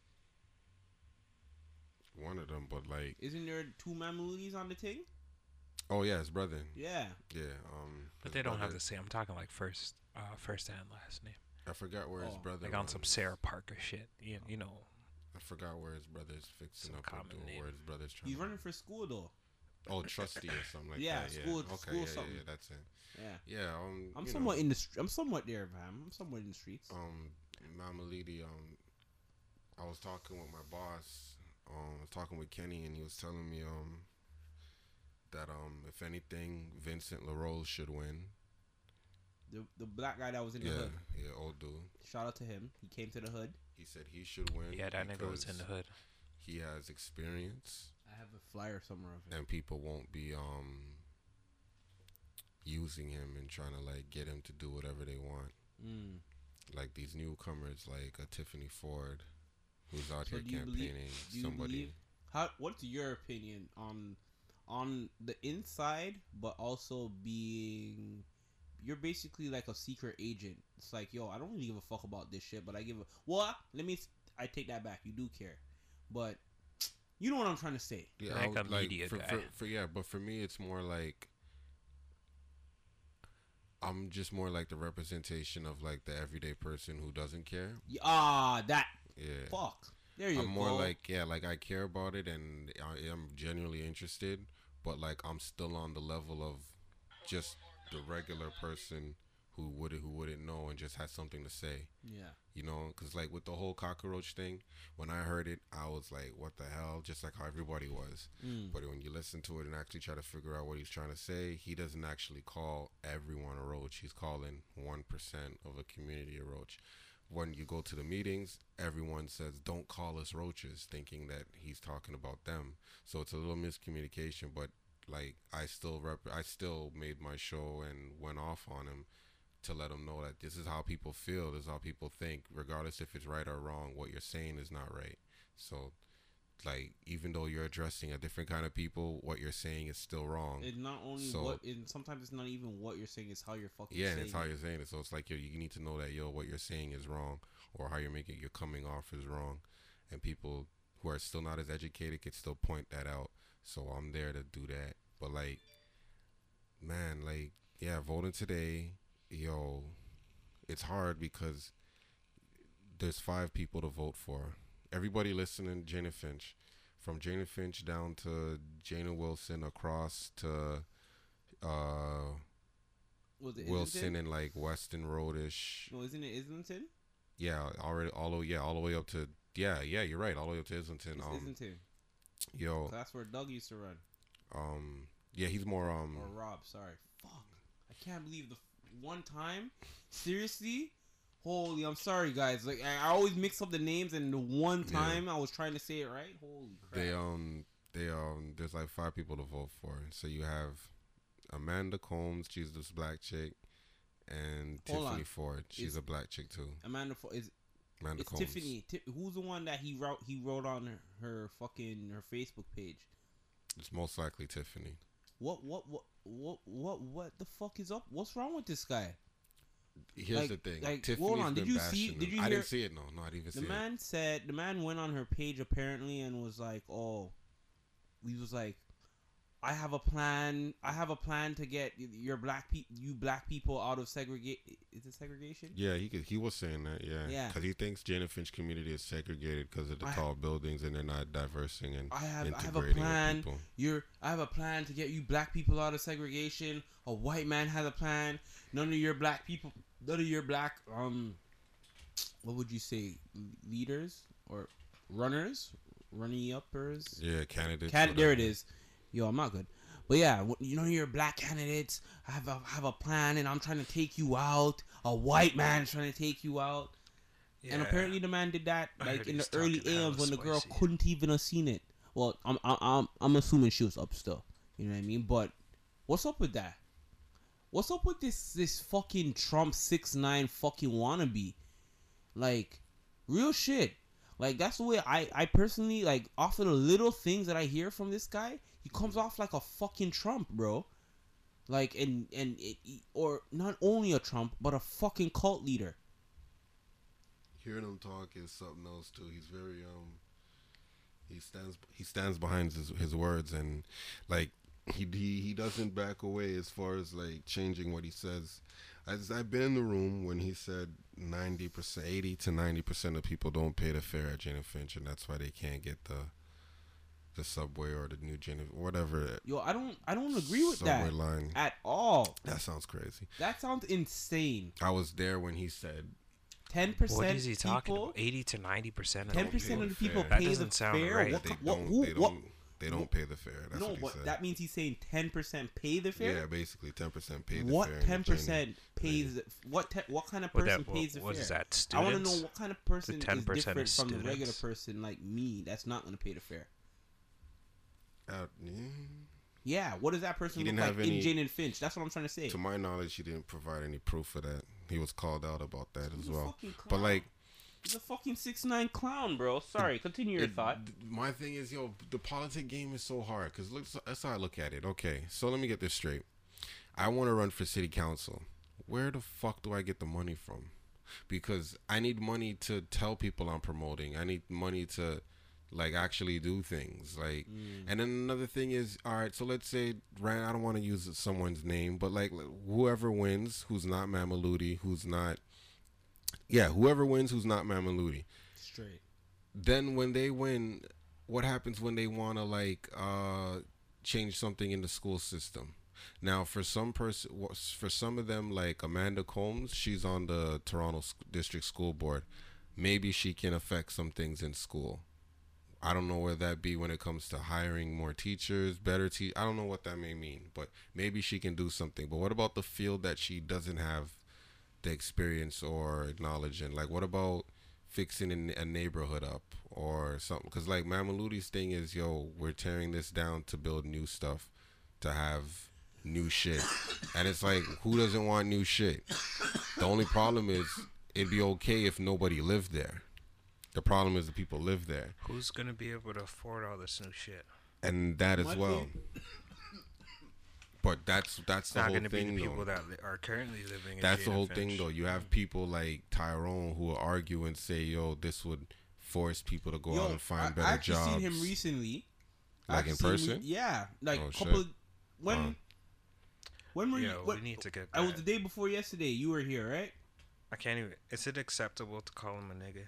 One of them, but like, Isn't there two Mammolitis on the thing? Oh yeah, his brother. Yeah. Yeah, um, But they don't have the same. I'm talking like first, uh, first and last name. I forgot where his Oh, brother. Like on some. Sarah Parker shit. You, you know. I forgot where his brother's fixing Some up or common doing name. where his brother's trying. He's to running for school though. Oh, trustee or something like Yeah, that. school- yeah. Okay, school yeah, yeah, something. yeah, that's it. Yeah. Yeah, um, I'm somewhat know, in the. Str- I'm somewhat there, man. I'm somewhat in the streets. um, Mammoliti, um, I was talking with my boss. Um, I was talking with Kenny, and he was telling me, um, that um, if anything, Vincent LaRose should win. The the black guy that was in the Yeah, hood. yeah, old dude. Shout out to him. He came to the hood. He said he should win. Yeah, that nigga was in the hood. He has experience. I have a flyer somewhere of it. and people won't be um using him and trying to like get him to do whatever they want. Mm. like these newcomers, like a Tiffany Ford, who's out So here do you believe- campaigning. do you somebody. believe- How? What's your opinion on on the inside, but also being you're basically like a secret agent. It's like, yo, I don't really give a fuck about this shit, but I give a well. Let me. I take that back. You do care, but you know what I'm trying to say. Yeah, Like I a would- like, for, guy. For, for yeah, but for me, it's more like I'm just more like the representation of like the everyday person who doesn't care. Y- Ah, that Yeah, fuck. There you I'm go. more like yeah, like I care about it and I am genuinely interested, but like I'm still on the level of just the regular person who would who wouldn't know and just has something to say. yeah. You know, because like with the whole cockroach thing, when I heard it, I was like, "What the hell?" Just like how everybody was. Mm. But when you listen to it and actually try to figure out what he's trying to say, he doesn't actually call everyone a roach. He's calling one percent of a community a roach. When you go to the meetings, everyone says, "Don't call us roaches," thinking that he's talking about them. So it's a little miscommunication. But like, I still rep- I still made my show and went off on him to let them know that this is how people feel, this is how people think, regardless if it's right or wrong. What you're saying is not right. So, like, even though you're addressing a different kind of people, what you're saying is still wrong. It's not only So- what, and sometimes it's not even what you're saying. It's how you're fucking. yeah, and it's how you're saying it. So it's like yo, you need to know that yo, what you're saying is wrong, or how you're making you're coming off is wrong, and people who are still not as educated can still point that out. So I'm there to do that. But like, man, like yeah, voting today, yo, it's hard because there's five people to vote for. Everybody listening, Jane and Finch, from Jane and Finch down to Jane and Wilson, across to uh Wilson and like Weston Roadish. No, isn't it Islington? Yeah, already all the yeah, all the way up to yeah, yeah, you're right, all the way up to Islington. It's Um, Islington. yo, That's where Doug used to run. um, yeah, he's more um, Or Rob, sorry. Fuck. I can't believe the f- one time. Seriously? Holy, I'm sorry, guys. Like I always mix up the names, and the one Yeah. time I was trying to say it right. Holy crap! they um, they um, there's like five people to vote for. So you have Amanda Combs, she's this black chick, and Hold Tiffany on. Ford, she's a black chick too. Amanda Ford is Amanda it's Combs. Tiffany. Ti- who's the one that he wrote? He wrote on her, her fucking her Facebook page. It's most likely Tiffany. What what what what what what the fuck is up? What's wrong with this guy? Here's Like- the thing. like, Tiffany's hold on, did you see- did you I didn't see it. No, no, I didn't even The see man said the man went on her page apparently and was like, "Oh, he was like, I have a plan. I have a plan to get your black pe- you black people out of segregate. Is it segregation? Yeah, he could, he was saying that. Yeah, Yeah. because he thinks Jane and Finch community is segregated because of the I- tall buildings and they're not diversing and I have I have a plan. people. You're I have a plan to get you black people out of segregation. A white man has a plan. None of your black people, none of your black um, what would you say, leaders or runners, running uppers? Yeah, candidates. Can- there it is. Yo, I'm not good. But yeah, you know you're black candidates. I have a have a plan, and I'm trying to take you out. A white man's trying to take you out, and apparently the man did that like in the early AMs when the girl spicy. couldn't even have seen it. Well, I'm I'm I'm, I'm assuming she was up still. You know what I mean? But what's up with that? What's up with this this fucking Trump six nine fucking wannabe? Like, real shit. Like that's the way I I personally like off of the little things that I hear from this guy, he comes off like a fucking Trump, bro. Like and and it, or not only a Trump, but a fucking cult leader. Hearing him talk is something else too. He's very um. He stands he stands behind his his words and like he he he doesn't back away as far as like changing what he says. As I've been in the room when he said ninety percent, eighty to ninety percent of people don't pay the fare at Jane and Finch, and that's why they can't get the the subway or the new Jana whatever Yo, I don't I don't agree with subway that line. at all. That sounds crazy. That sounds insane. I was there when he said Ten percent. What is he talking about? Eighty to ninety percent of Ten percent people. of the people That pay the doesn't sound fare. right. What, they what, don't who, they what, don't they don't pay the fare. That's no, what he but said. that means he's saying ten percent pay the fare. Yeah, basically ten percent pay the what fare. and ten percent pays? the- What te- what kind of What person that? pays the What, what fare? is that? Students? I want to know what kind of person is 10% different is from the regular person like me that's not going to pay the fare. Uh, yeah. Yeah, what does that person look like in Jane and Finch? That's what I'm trying to say. To my knowledge, he didn't provide any proof of that. he was called out about that as He's a well. But like, he's a fucking six nine clown, bro. Sorry, continue your it- thought. th- My thing is, yo, the politic game is so hard because look, that's how I look at it. Okay, so let me get this straight. I want to run for city council. Where the fuck do I get the money from? Because I need money to tell people I'm promoting. I need money to like actually do things. Like, and then another thing is, all right. So let's say Rand. I don't want to use someone's name, but like whoever wins, who's not Mammoliti, who's not, yeah, whoever wins, who's not Mammoliti Straight. then when they win what happens when they want to like uh change something in the school system now for some person for some of them like amanda combs she's on the toronto district school board maybe she can affect some things in school i don't know where that be when it comes to hiring more teachers better te- i don't know what that may mean but maybe she can do something. But what about the field that she doesn't have the experience or knowledge in? Like what about fixing a, neighborhood up or something? Because like Mammoliti's thing is yo we're tearing this down to build new stuff to have new shit. And it's like who doesn't want new shit? The only problem is it'd be okay if nobody lived there the problem is the people live there Who's gonna be able to afford all this new shit? and that as My well thing- but that's that's the whole thing. It's the not whole gonna be thing the though. people that are currently living. in That's the whole and thing, though. You have people like Tyrone who will argue and say, "Yo, this would force people to go out and find I, better I actually jobs." seen him recently. I Like in actually him person? re- yeah, like Oh, a couple. Of, when Uh. when were you? Yo, What, we need to get. I was the day before yesterday. You were here, right? I can't even. Is it acceptable to call him a nigga?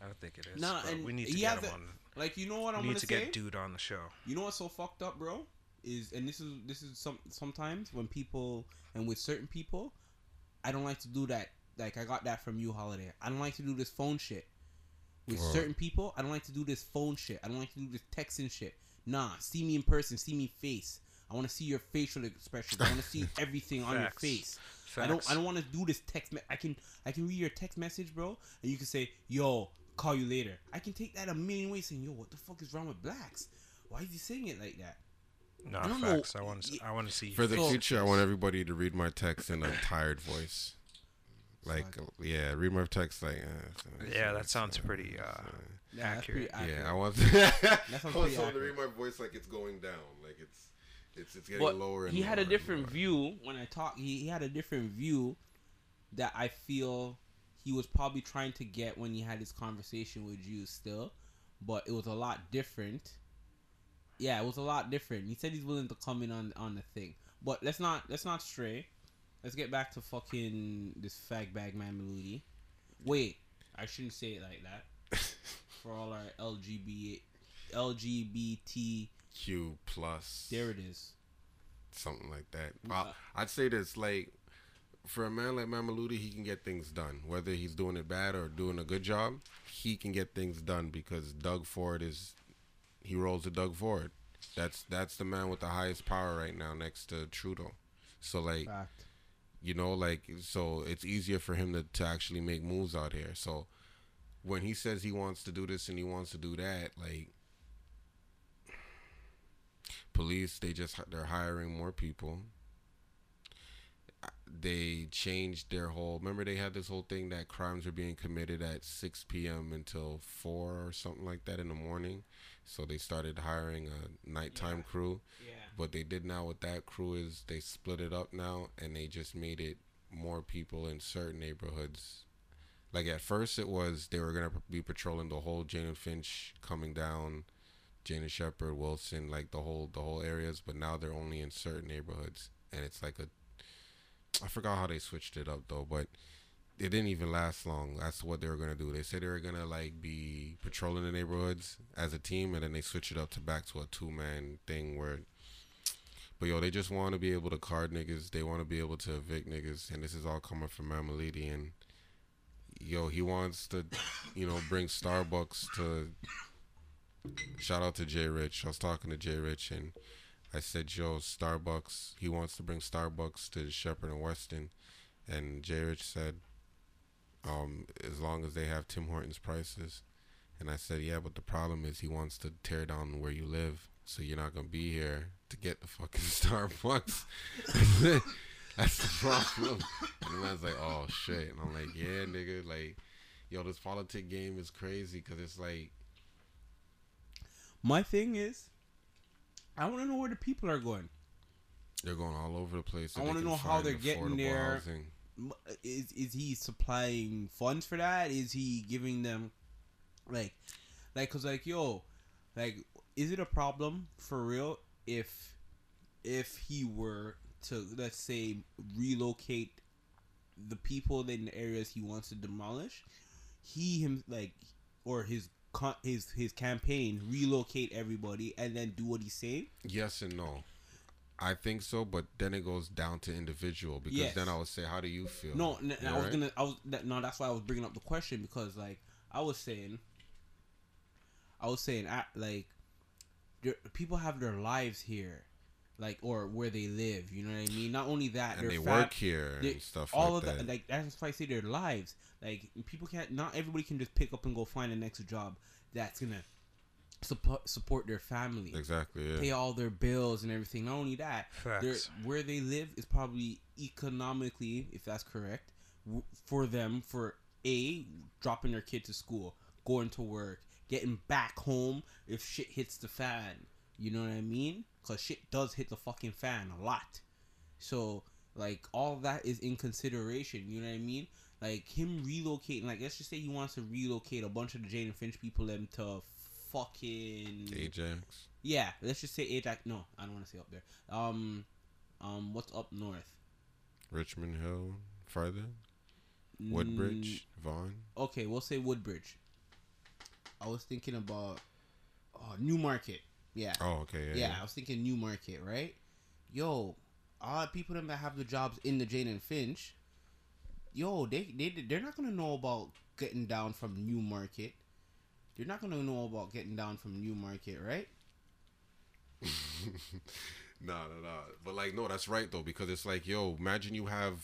I don't think it is. Nah, and we need to he get has him on. Like you know what I'm We gonna need to say? get dude on the show. You know what's so fucked up, bro? Is and this is this is some sometimes when people and with certain people, I don't like to do that. Like I got that from you, Holiday. I don't like to do this phone shit. With Right. certain people, I don't like to do this phone shit. I don't like to do this texting shit. Nah, see me in person, see me face. I want to see your facial expressions. I want to see everything on your face. Facts. face. I don't. I don't want to do this text. Me- I can. I can read your text message, bro, and you can say, "Yo, call you later." I can take that a million ways, saying, "Yo, what the fuck is wrong with blacks? Why is he saying it like that?" Nah, I don't know. facts. I want to. I want to see. For the So- future, I want everybody to read my text in a tired voice. Like, yeah, read my text like. Uh, Yeah, that sounds pretty uh, Yeah, that's pretty accurate. Yeah. I want. sounds I want someone to read my voice like it's going down, like it's, it's, it's getting But lower. And he had a different view when I talk. He, he had a different view that I feel he was probably trying to get when he had his conversation with you still, but it was a lot different. Yeah, it was a lot different. He said he's willing to come in on on the thing, but let's not let's not stray. Let's get back to fucking this fag bag man Maludi. Wait, I shouldn't say it like that. For all our LGBT LGBT, Q plus. there it is. something like that. I'll- I'd say this like for a man like Mammoliti, he can get things done. Whether he's doing it bad or doing a good job, he can get things done because Doug Ford is he rolls to Doug Ford. That's that's the man with the highest power right now next to Trudeau. So like Fact. you know like so it's easier for him to, to actually make moves out here. So when he says he wants to do this and he wants to do that, like police they just they're hiring more people they changed their whole remember they had this whole thing that crimes were being committed at 6 p.m until 4 or something like that in the morning so they started hiring a nighttime crew Yeah. what they did now with that crew is they split it up now and they just made it more people in certain neighborhoods like at first it was they were gonna be patrolling the whole Jane and Finch coming down Jane and Sheppard, Wilson, like the whole the whole areas, but now they're only in certain neighborhoods, and it's like a. I forgot how they switched it up though, but it didn't even last long. That's what they were gonna do. They said they were gonna like be patrolling the neighborhoods as a team, and then they switch it up to back to a two man thing where. But yo, they just want to be able to card niggas. They want to be able to evict niggas, and this is all coming from Mammoliti. And yo, he wants to, you know, bring Starbucks to shout out to Jay Rich. I was talking to Jay Rich and I said, Joe, Starbucks, he wants to bring Starbucks to Sheppard and Weston. And Jay Rich said, um, as long as they have Tim Hortons prices. And I said, yeah, but the problem is he wants to tear down where you live. So you're not to be here to get the fucking Starbucks. That's the problem. and the man's like, oh shit, and I'm like, yeah, nigga, like, yo, this politic game is crazy because it's like, My thing is, I want to know where the people are going. they're going all over the place. so I wanna know how they're getting there. housing. Is is he supplying funds for that? Is he giving them, like, like, cause like, yo, like, is it a problem for real if, if he were to let's say relocate the people in the areas he wants to demolish, he him like, or his his his campaign relocate everybody and then do what he's saying. Yes and no. I think so, but then it goes down to individual because Yes. then I would say, how do you feel? No, n- I was right? gonna. I was that, no. That's why I was bringing up the question because, like, I was saying, I was saying, I, like, people have their lives here, like, or where they live. You know what I mean? Not only that, and they fam- work here they- and stuff all like of that. Like that's why I say their lives. Like people can't. Not everybody can just pick up and go find the next job that's gonna support support their family exactly. Yeah. pay all their bills and everything. Not only that, where they live is probably economically, if that's correct, w- for them for a dropping their kid to school, going to work, getting back home if shit hits the fan. You know what I mean? Cause shit does hit the fucking fan a lot. So like all that is in consideration. You know what I mean? Like him relocating. Like let's just say he wants to relocate a bunch of the Jane and Finch people them to fucking Ajax. yeah, let's just say Ajax. No, I don't want to say up there. Um, um, what's up north? Richmond Hill, farther. Mm, Woodbridge, Vaughan. okay, we'll say Woodbridge. I was thinking about oh, Newmarket. Yeah. Oh, okay. yeah, Yeah. I was thinking Newmarket, right? Yo, all the people them that have the jobs in the Jane and Finch, yo, they they they're not gonna know about getting down from Newmarket. They're not gonna know about getting down from Newmarket, right? no, no, no. But like, no, that's right though, because it's like, yo, imagine you have,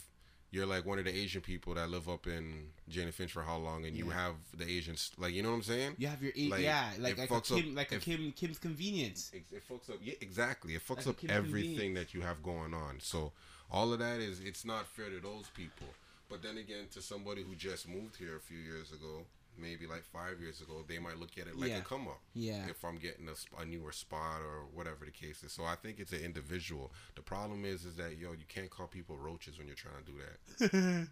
you're like one of the Asian people that live up in Jane Finch for how long, and you have the Asians, like, you know what I'm saying? You have your Like, yeah, like like a fucks up Kim, like a if- Kim Kim's convenience. It, it fucks up. Yeah, exactly. It fucks Like up everything that you have going on. So all of that is it's not fair to those people. But then again, to somebody who just moved here a few years ago, maybe like five years ago, they might look at it like Yeah. a come up. Yeah. If I'm getting a, a newer spot or whatever the case is, so I think it's an individual. The problem is, is that yo, you can't call people roaches when you're trying to do that.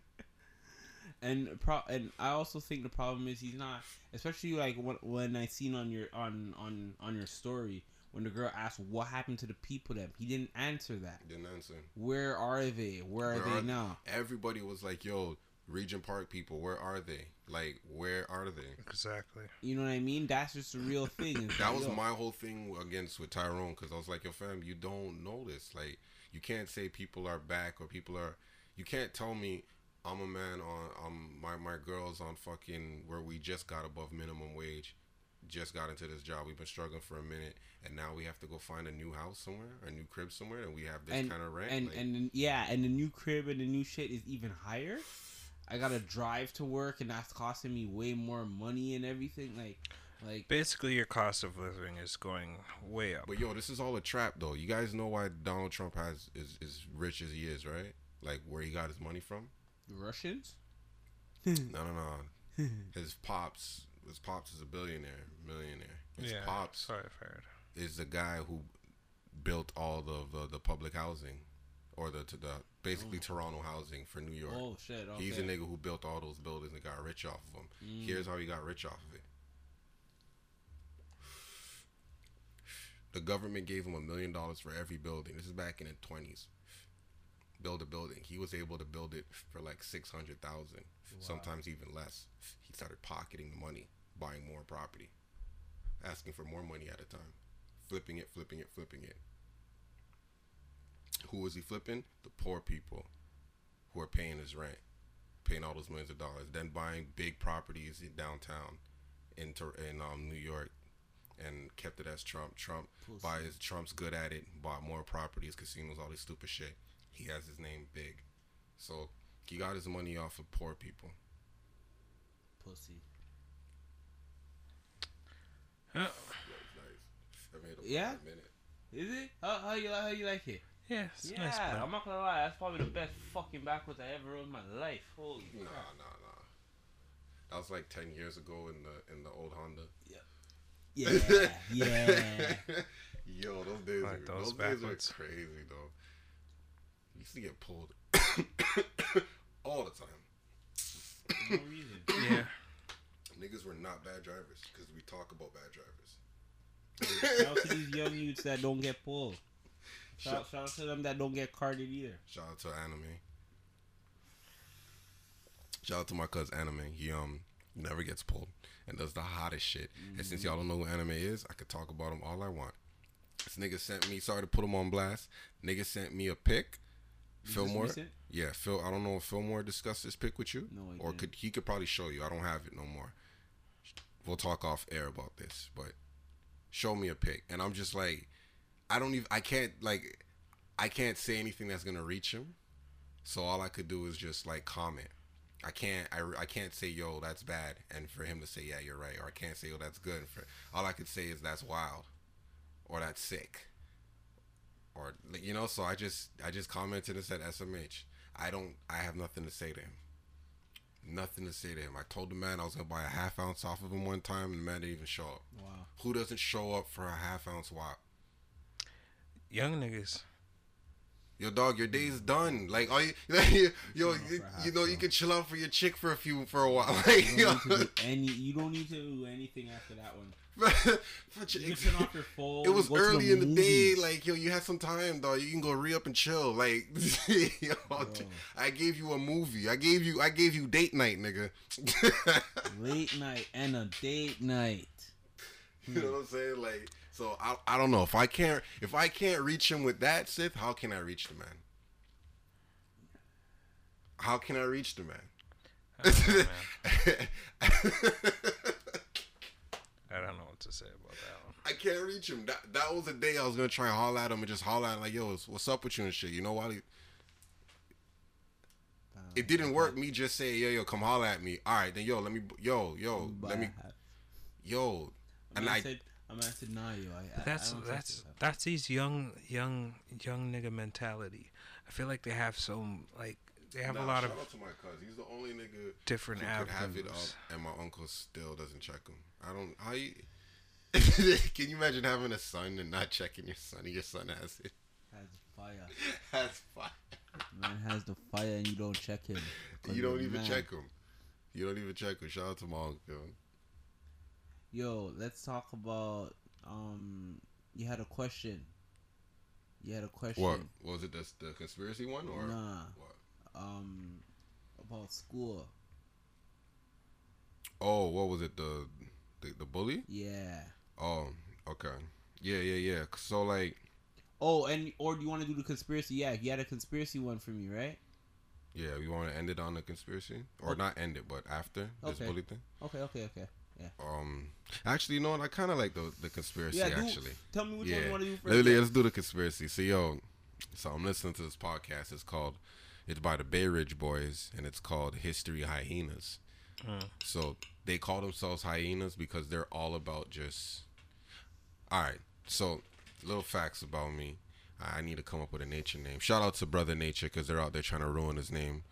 and pro and I also think the problem is he's not, especially like when when I seen on your on on on your story when the girl asked what happened to the people them he didn't answer that. Didn't answer. Where are they? Where are Where they are- now? Everybody was like, yo. Regent Park people, where are they? Like, where are they? Exactly. You know what I mean? That's just the real thing. That like, was yo, my whole thing against with Tyrone because I was like, yo, fam, you don't know this. Like, you can't say people are back or people are. You can't tell me I'm a man on um my my girls on fucking where we just got above minimum wage, just got into this job. We've been struggling for a minute, and now we have to go find a new house somewhere, a new crib somewhere, and we have this and kind of rent. and like, and then- yeah, and the new crib and the new shit is even higher. I gotta drive to work, and that's costing me way more money and everything. Like, like Basically, your cost of living is going way up. but yo, this is all a trap though. You guys know why Donald Trump has is is rich as he is, right? Like where he got his money from. Russians. No, no, no. His pops, his pops is a billionaire, millionaire. His yeah, pops so I've heard. is the guy who built all the the, the public housing, or the to the basically Toronto housing for New York. Oh shit! Okay. He's a nigga who built all those buildings and got rich off of them. Mm. Here's how he got rich off of it. The government gave him a million dollars for every building. This is back in the twenties. Build a building. He was able to build it for like six hundred thousand, sometimes even less. He started pocketing the money, buying more property, asking for more money at a time, flipping it, flipping it, flipping it. Who was he flipping? The poor people who are paying his rent, paying all those millions of dollars, then buying big properties in downtown in in um, New York, and kept it as Trump. Trump Pussy. buys Trump's good at it, bought more properties, casinos, all this stupid shit. He has his name big, so he got his money off of poor people. pussy. Uh, Nice. I made a Yeah? minute. Is it? How, how you how you like it? Yeah, it's Yeah, nice plan. I'm not gonna lie. That's probably the best fucking backwards I ever rode in my life. Holy Nah, crap. nah, nah. That was like ten years ago in the in the old Honda. Yeah, yeah. Yeah. Yo, those days, Like were, those those days were crazy though. You used to get pulled all the time. no reason. Yeah. Niggas were not bad drivers because we talk about bad drivers. Shout out to these young youths that don't get pulled. Shout, Shout, shout out to them that don't get carded either. shout out to Anime. Shout out to my cousin Anime. He um never gets pulled and does the hottest shit. And since y'all don't know who Anime is, I could talk about him all I want. This nigga sent me. Sorry to put him on blast. Nigga sent me a pic. Is Fillmore. Yeah, Phil. I don't know if Fillmore discussed this pic with you, No, or didn't. could he could probably show you. I don't have it no more. We'll talk off air about this, but show me a pic, and I'm just like, I don't even. I can't like, I can't say anything that's gonna reach him. So all I could do is just like comment. I can't. I, I can't say yo that's bad, and for him to say yeah you're right, or I can't say yo that's good. For all I could say is that's wild, or that's sick or you know so i just i just commented and said smh i don't i have nothing to say to him nothing to say to him. I told the man i was gonna buy a half ounce off of him one time and the man didn't even show up. Wow. who doesn't show up for a half ounce wop? Young niggas. yo dog your day's mm. done. Like all you yo Chill you, for a half you know you can chill out for your chick for a few for a while. Like You don't, need any, you don't need to do anything after that one. For You turn off your phone. It was go to early in the day, movies. like yo, you had some time, dog. You can go re up and chill. Like, yo, I gave you a movie. I gave you, I gave you date night, nigga. late night and a date night. you know hmm. what I'm saying? Like, so I, I don't know if I can't, if I can't reach him with that, Sith, how can I reach the man? How can I reach the man? I know, man. I don't know what to say about that one. I can't reach him. That that was the day I was gonna try and holler at him and just holler at him like, yo, what's- what's up with you and shit. You know why? It didn't work. Me just say, yo, yo, come holler at me. All right, then, yo, let me, yo, yo, let me, yo, And and I I, said, I mean, I said, nah, yo. I, But I- that's I that's that's these young young young nigga mentality. I feel like they have some like they have Nah, a lot of shout out to my cousin. He's the only nigga different who could have it up, and my uncle still doesn't check him. I don't. How you? Can you imagine having a son and not checking your son? and Your son has it. Has fire. Has fire. Man has the fire and you don't check him. You don't even mad. check him. You don't even check him. Shout out to my uncle. Yo, let's talk about. Um, you had a question. You had a question. What was it? The, the conspiracy one or Nah. what? Um, about school. Oh, what was it? The the, the bully? Yeah. Oh, okay. Yeah, yeah, yeah. So like, Oh, and or do you want to do the conspiracy? Yeah, you had a conspiracy one for me, right? yeah, we want to end it on the conspiracy, or Okay. not end it, but after this Okay. bully thing. Okay, okay, okay. Yeah. Um, actually, you know what? I kind of like the the conspiracy. Yeah, do- actually, Tell me which one yeah. you want to do first. Literally, Yeah. let's do the conspiracy. So, yo, so I'm listening to this podcast. It's called, it's by the Bay Ridge Boys, and it's called History Hyenas. Mm. So they call themselves hyenas because they're all about just. All right, so little facts about me. I I need to come up with a nature name. Shout out to Brother Nature because they're out there trying to ruin his name,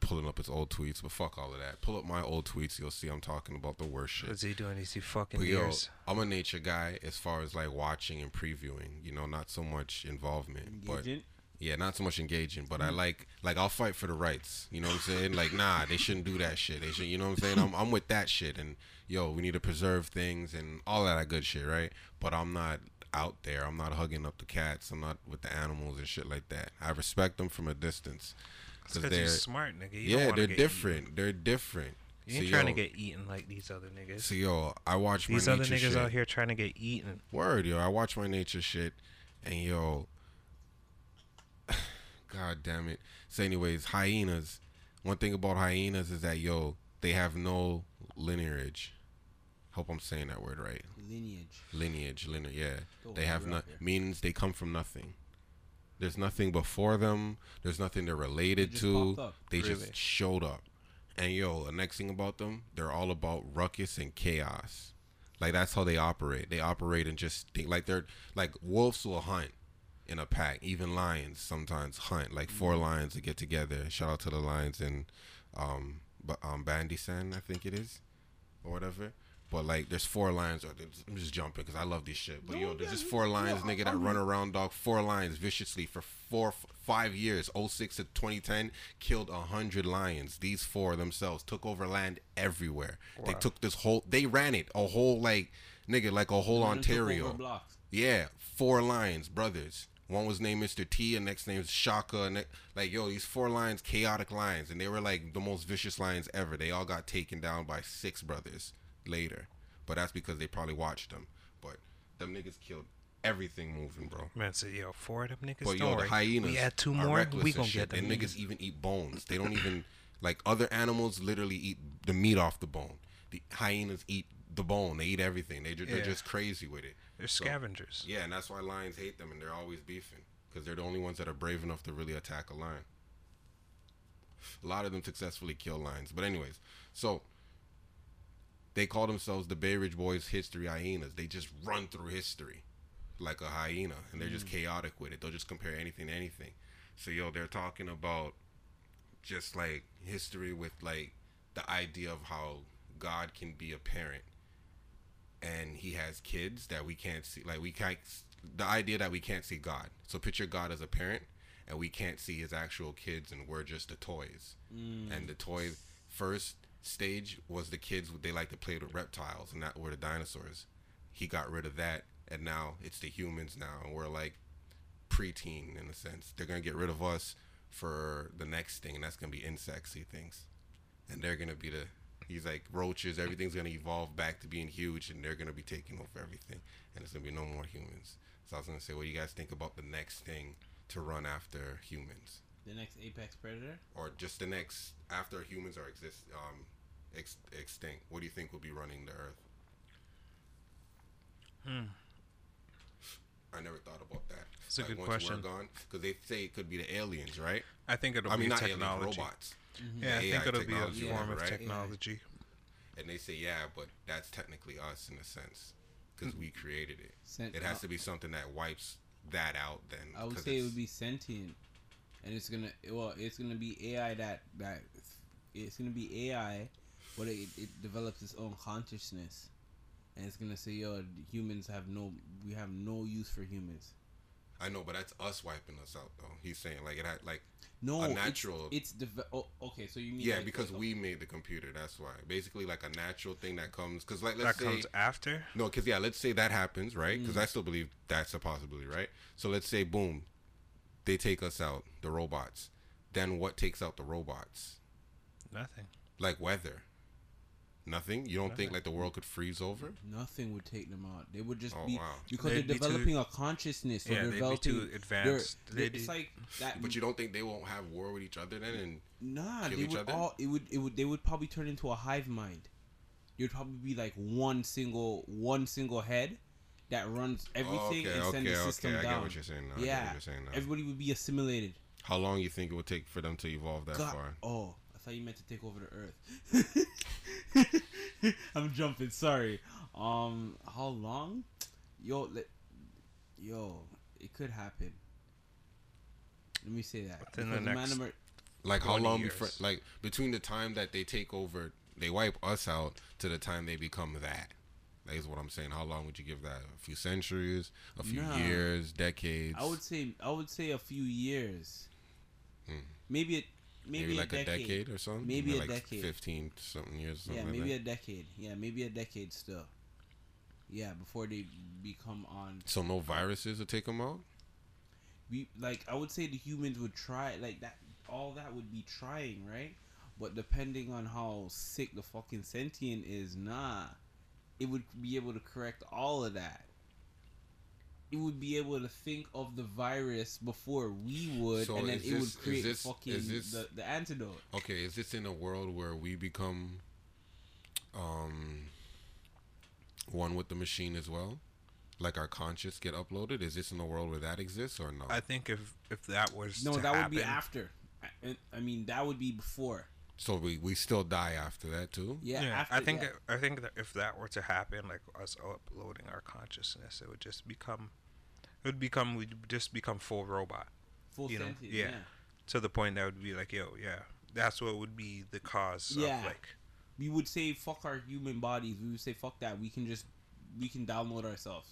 pulling up his old tweets. But fuck all of that. Pull up my old tweets. You'll see I'm talking about the worst shit. What's he doing? Is he fucking But yo. I'm a nature guy as far as like watching and previewing. You know, not so much involvement, but Engaging? Yeah, not so much engaging. But I Mm-hmm. like like I'll fight for the rights. You know what I'm saying? Like nah, they shouldn't do that shit. They should. You know what I'm saying? I'm I'm with that shit. And yo, we need to preserve things and all that good shit, right? But I'm not out there. I'm not hugging up the cats. I'm not with the animals and shit like that. I respect them from a distance. Because they're smart, nigga. You yeah, they're different. They're different. You ain't So, trying to get eaten like these other niggas. So yo, I watch my nature. these other niggas shit. out here trying to get eaten. Word, yo. I watch my nature shit, and yo, god damn it. So, anyways, hyenas. One thing about hyenas is that yo, they have no lineage. Hope I'm saying that word right. Lineage. Lineage, lineage. Yeah, they have no means they come from nothing. There's nothing before them. There's nothing they're related just to. They Really? just showed up. And yo, the next thing about them, they're all about ruckus and chaos. Like that's how they operate. They operate and just think like they're like wolves will hunt in a pack. Even lions sometimes hunt. Like four lions to get together. Shout out to the lions in um, but um, I think it is, or whatever. But like, there's four lions. Or I'm just jumping because I love this shit. But yo, there's just four lions, nigga, that run around, dog. Four lions viciously for four, f- five years, 06 to 2010, killed a hundred lions. These four themselves took over land everywhere. They took this whole. They ran it a whole like, nigga, like a whole One took over Ontario. Yeah, four lions, brothers. One was named Mr. T, and next name is Shaka. And like, yo, these four lions, chaotic lions, and they were like the most vicious lions ever. They all got taken down by six brothers later, but that's because they probably watched them. But them niggas killed everything moving, bro. Man said, yo, four of them niggas. But yo, the worry. hyenas We add two more. We and gonna shit. get them. Them niggas even eat bones. They don't even like other animals. Literally eat the meat off the bone. The hyenas eat the bone. They eat everything. They ju- they're Yeah. just crazy with it. They're So- scavengers. Yeah, and that's why lions hate them, and they're always beefing because they're the only ones that are brave enough to really attack a lion. A lot of them successfully kill lions, but anyways, so they call themselves the Bay Ridge Boys History Hyenas. They just run through history like a hyena, and they're just mm. chaotic with it. They'll just compare anything to anything. So yo, they're talking about just like history with like the idea of how God can be a parent and he has kids that we can't see like we can't the idea that we can't see god. So picture god as a parent and we can't see his actual kids and we're just the toys. Mm. And the toy first stage was the kids they like to play with reptiles and that were the dinosaurs. He got rid of that and now it's the humans now and we're like preteen in a sense. They're gonna get rid of us for the next thing and that's gonna be insectsy things and they're gonna be the he's like roaches everything's gonna evolve back to being huge and they're gonna be taking over everything and there's gonna be no more humans so i was gonna say what do you guys think about the next thing to run after humans The next apex predator. or just the next after humans are exist um ex- extinct what do you think will be running the earth Hmm. i never thought about that It's a good question. because they say it could be the aliens right I think it'll i be mean not aliens technology. robots Yeah, mm-hmm. I think it'll be a technology, form of right? technology. and they say yeah but that's technically us in a sense because we created it Sent, it has to be something that wipes that out then I would say it would be sentient, and it's gonna well, it's gonna be AI that that it's gonna be AI, but it, it develops its own consciousness, and it's gonna say, yo, humans have no, we have no use for humans. I know but that's us wiping us out though he's saying like it had like No, A natural- It's, deve- oh, okay. So you mean yeah like- because like, we made the computer that's why basically like a natural thing that comes because like That let's say comes after. no because yeah let's say that happens right because Mm. i still believe that's a possibility right so let's say boom they take us out the robots then what takes out the robots Nothing. like weather nothing you don't think like the world could freeze over nothing would take them out. They would just Oh, be wow. because They'd they're be too- developing a consciousness. So yeah, they're they'd be developing. too they're- advanced. they're- They'd it's be- like that. but you don't think they won't have war with each other then and Nah, kill they each would other? all. It would. It would. They would probably turn into a hive mind. You'd probably be like one single, one single head that runs everything okay, and sends okay, the system okay. I down. get what you're saying now. I get yeah, what you're saying now. everybody would be assimilated. How long you think it would take for them to evolve that God, far? oh, I thought you meant to take over the earth. I'm jumping. Sorry. Um, how long? Yo, let, yo, it could happen. Let me say that. Within the Because man next- number- Like how long years. before? Like between the time that they take over, they wipe us out to the time they become that. That is what I'm saying. How long would you give that? A few centuries, a few Nah. years, decades. I would say I would say a few years. Hmm. Maybe it maybe, maybe, a like decade. a decade or something. Maybe a like decade. Fifteen something years. Or Yeah, maybe like a decade. Yeah, maybe a decade still. Yeah, before they become on. So no viruses will take them out. We like I would say the humans would try like that. All that would be trying, right? But depending on how sick the fucking sentient is, nah, it would be able to correct all of that. It would be able to think of the virus before we would, So and then it this- would create this- fucking is this- the, the antidote. Okay, is this in a world where we become um one with the machine as well? Like our conscious get uploaded? Is this in a world where that exists or no? I think if if that was No, to that happen, would be after. I, I mean, that would be before. so we, we still die after that too? Yeah, Yeah, after, I think yeah. I think that if that were to happen, like us uploading our consciousness, it would just become It would become we'd just become full robot Full You know, yeah. yeah. to the point that would be like, yo, yeah, that's what would be the cause Yeah. of like, we would say fuck our human bodies. We would say fuck that. We can just we can download ourselves.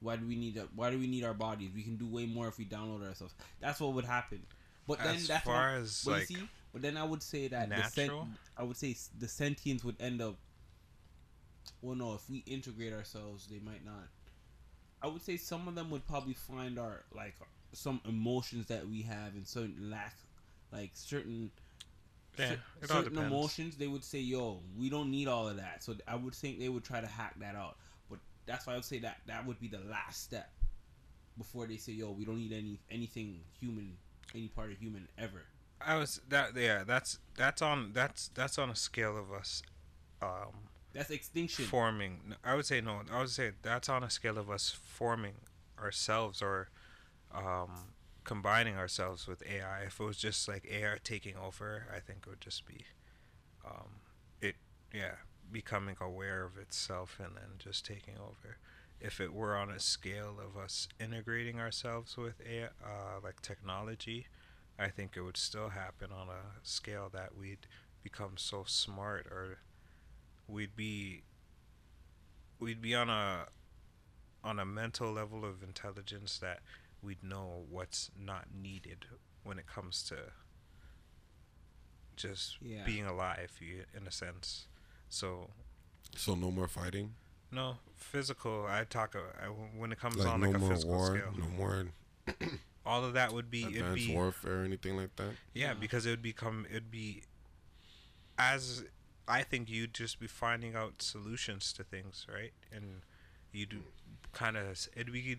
Why do we need a, Why do we need our bodies? We can do way more if we download ourselves. That's what would happen. But then that's far what, as but like, see, but then I would say that the sen- natural? I would say the sentients would end up. Well, no, if we integrate ourselves, they might not. I would say some of them would probably find our like some emotions that we have and certain lack, like certain yeah, cer- certain emotions, they would say, "Yo, we don't need all of that." So I would think they would try to hack that out. But that's why I would say that that would be the last step before they say, "Yo, we don't need any anything human, any part of human ever." I was that yeah, that's that's on that's that's on a scale of us, um, That's extinction. forming. I would say no. I would say that's on a scale of us forming ourselves or um, combining ourselves with AI. If it was just like AI taking over, I think it would just be um, it. Yeah, becoming aware of itself and then just taking over. If it were on a scale of us integrating ourselves with AI, uh, like technology, I think it would still happen on a scale that we'd become so smart or we'd be we'd be on a on a mental level of intelligence that we'd know what's not needed when it comes to just Yeah. being alive you, in a sense so So no more fighting. no physical i talk uh, I, when it comes Like on no like a more physical war. scale No more all of that would be it'd advanced be warfare or anything like that. Yeah, Yeah. because it would become it'd be as I think you'd just be finding out solutions to things, right? And you'd kind of it'd be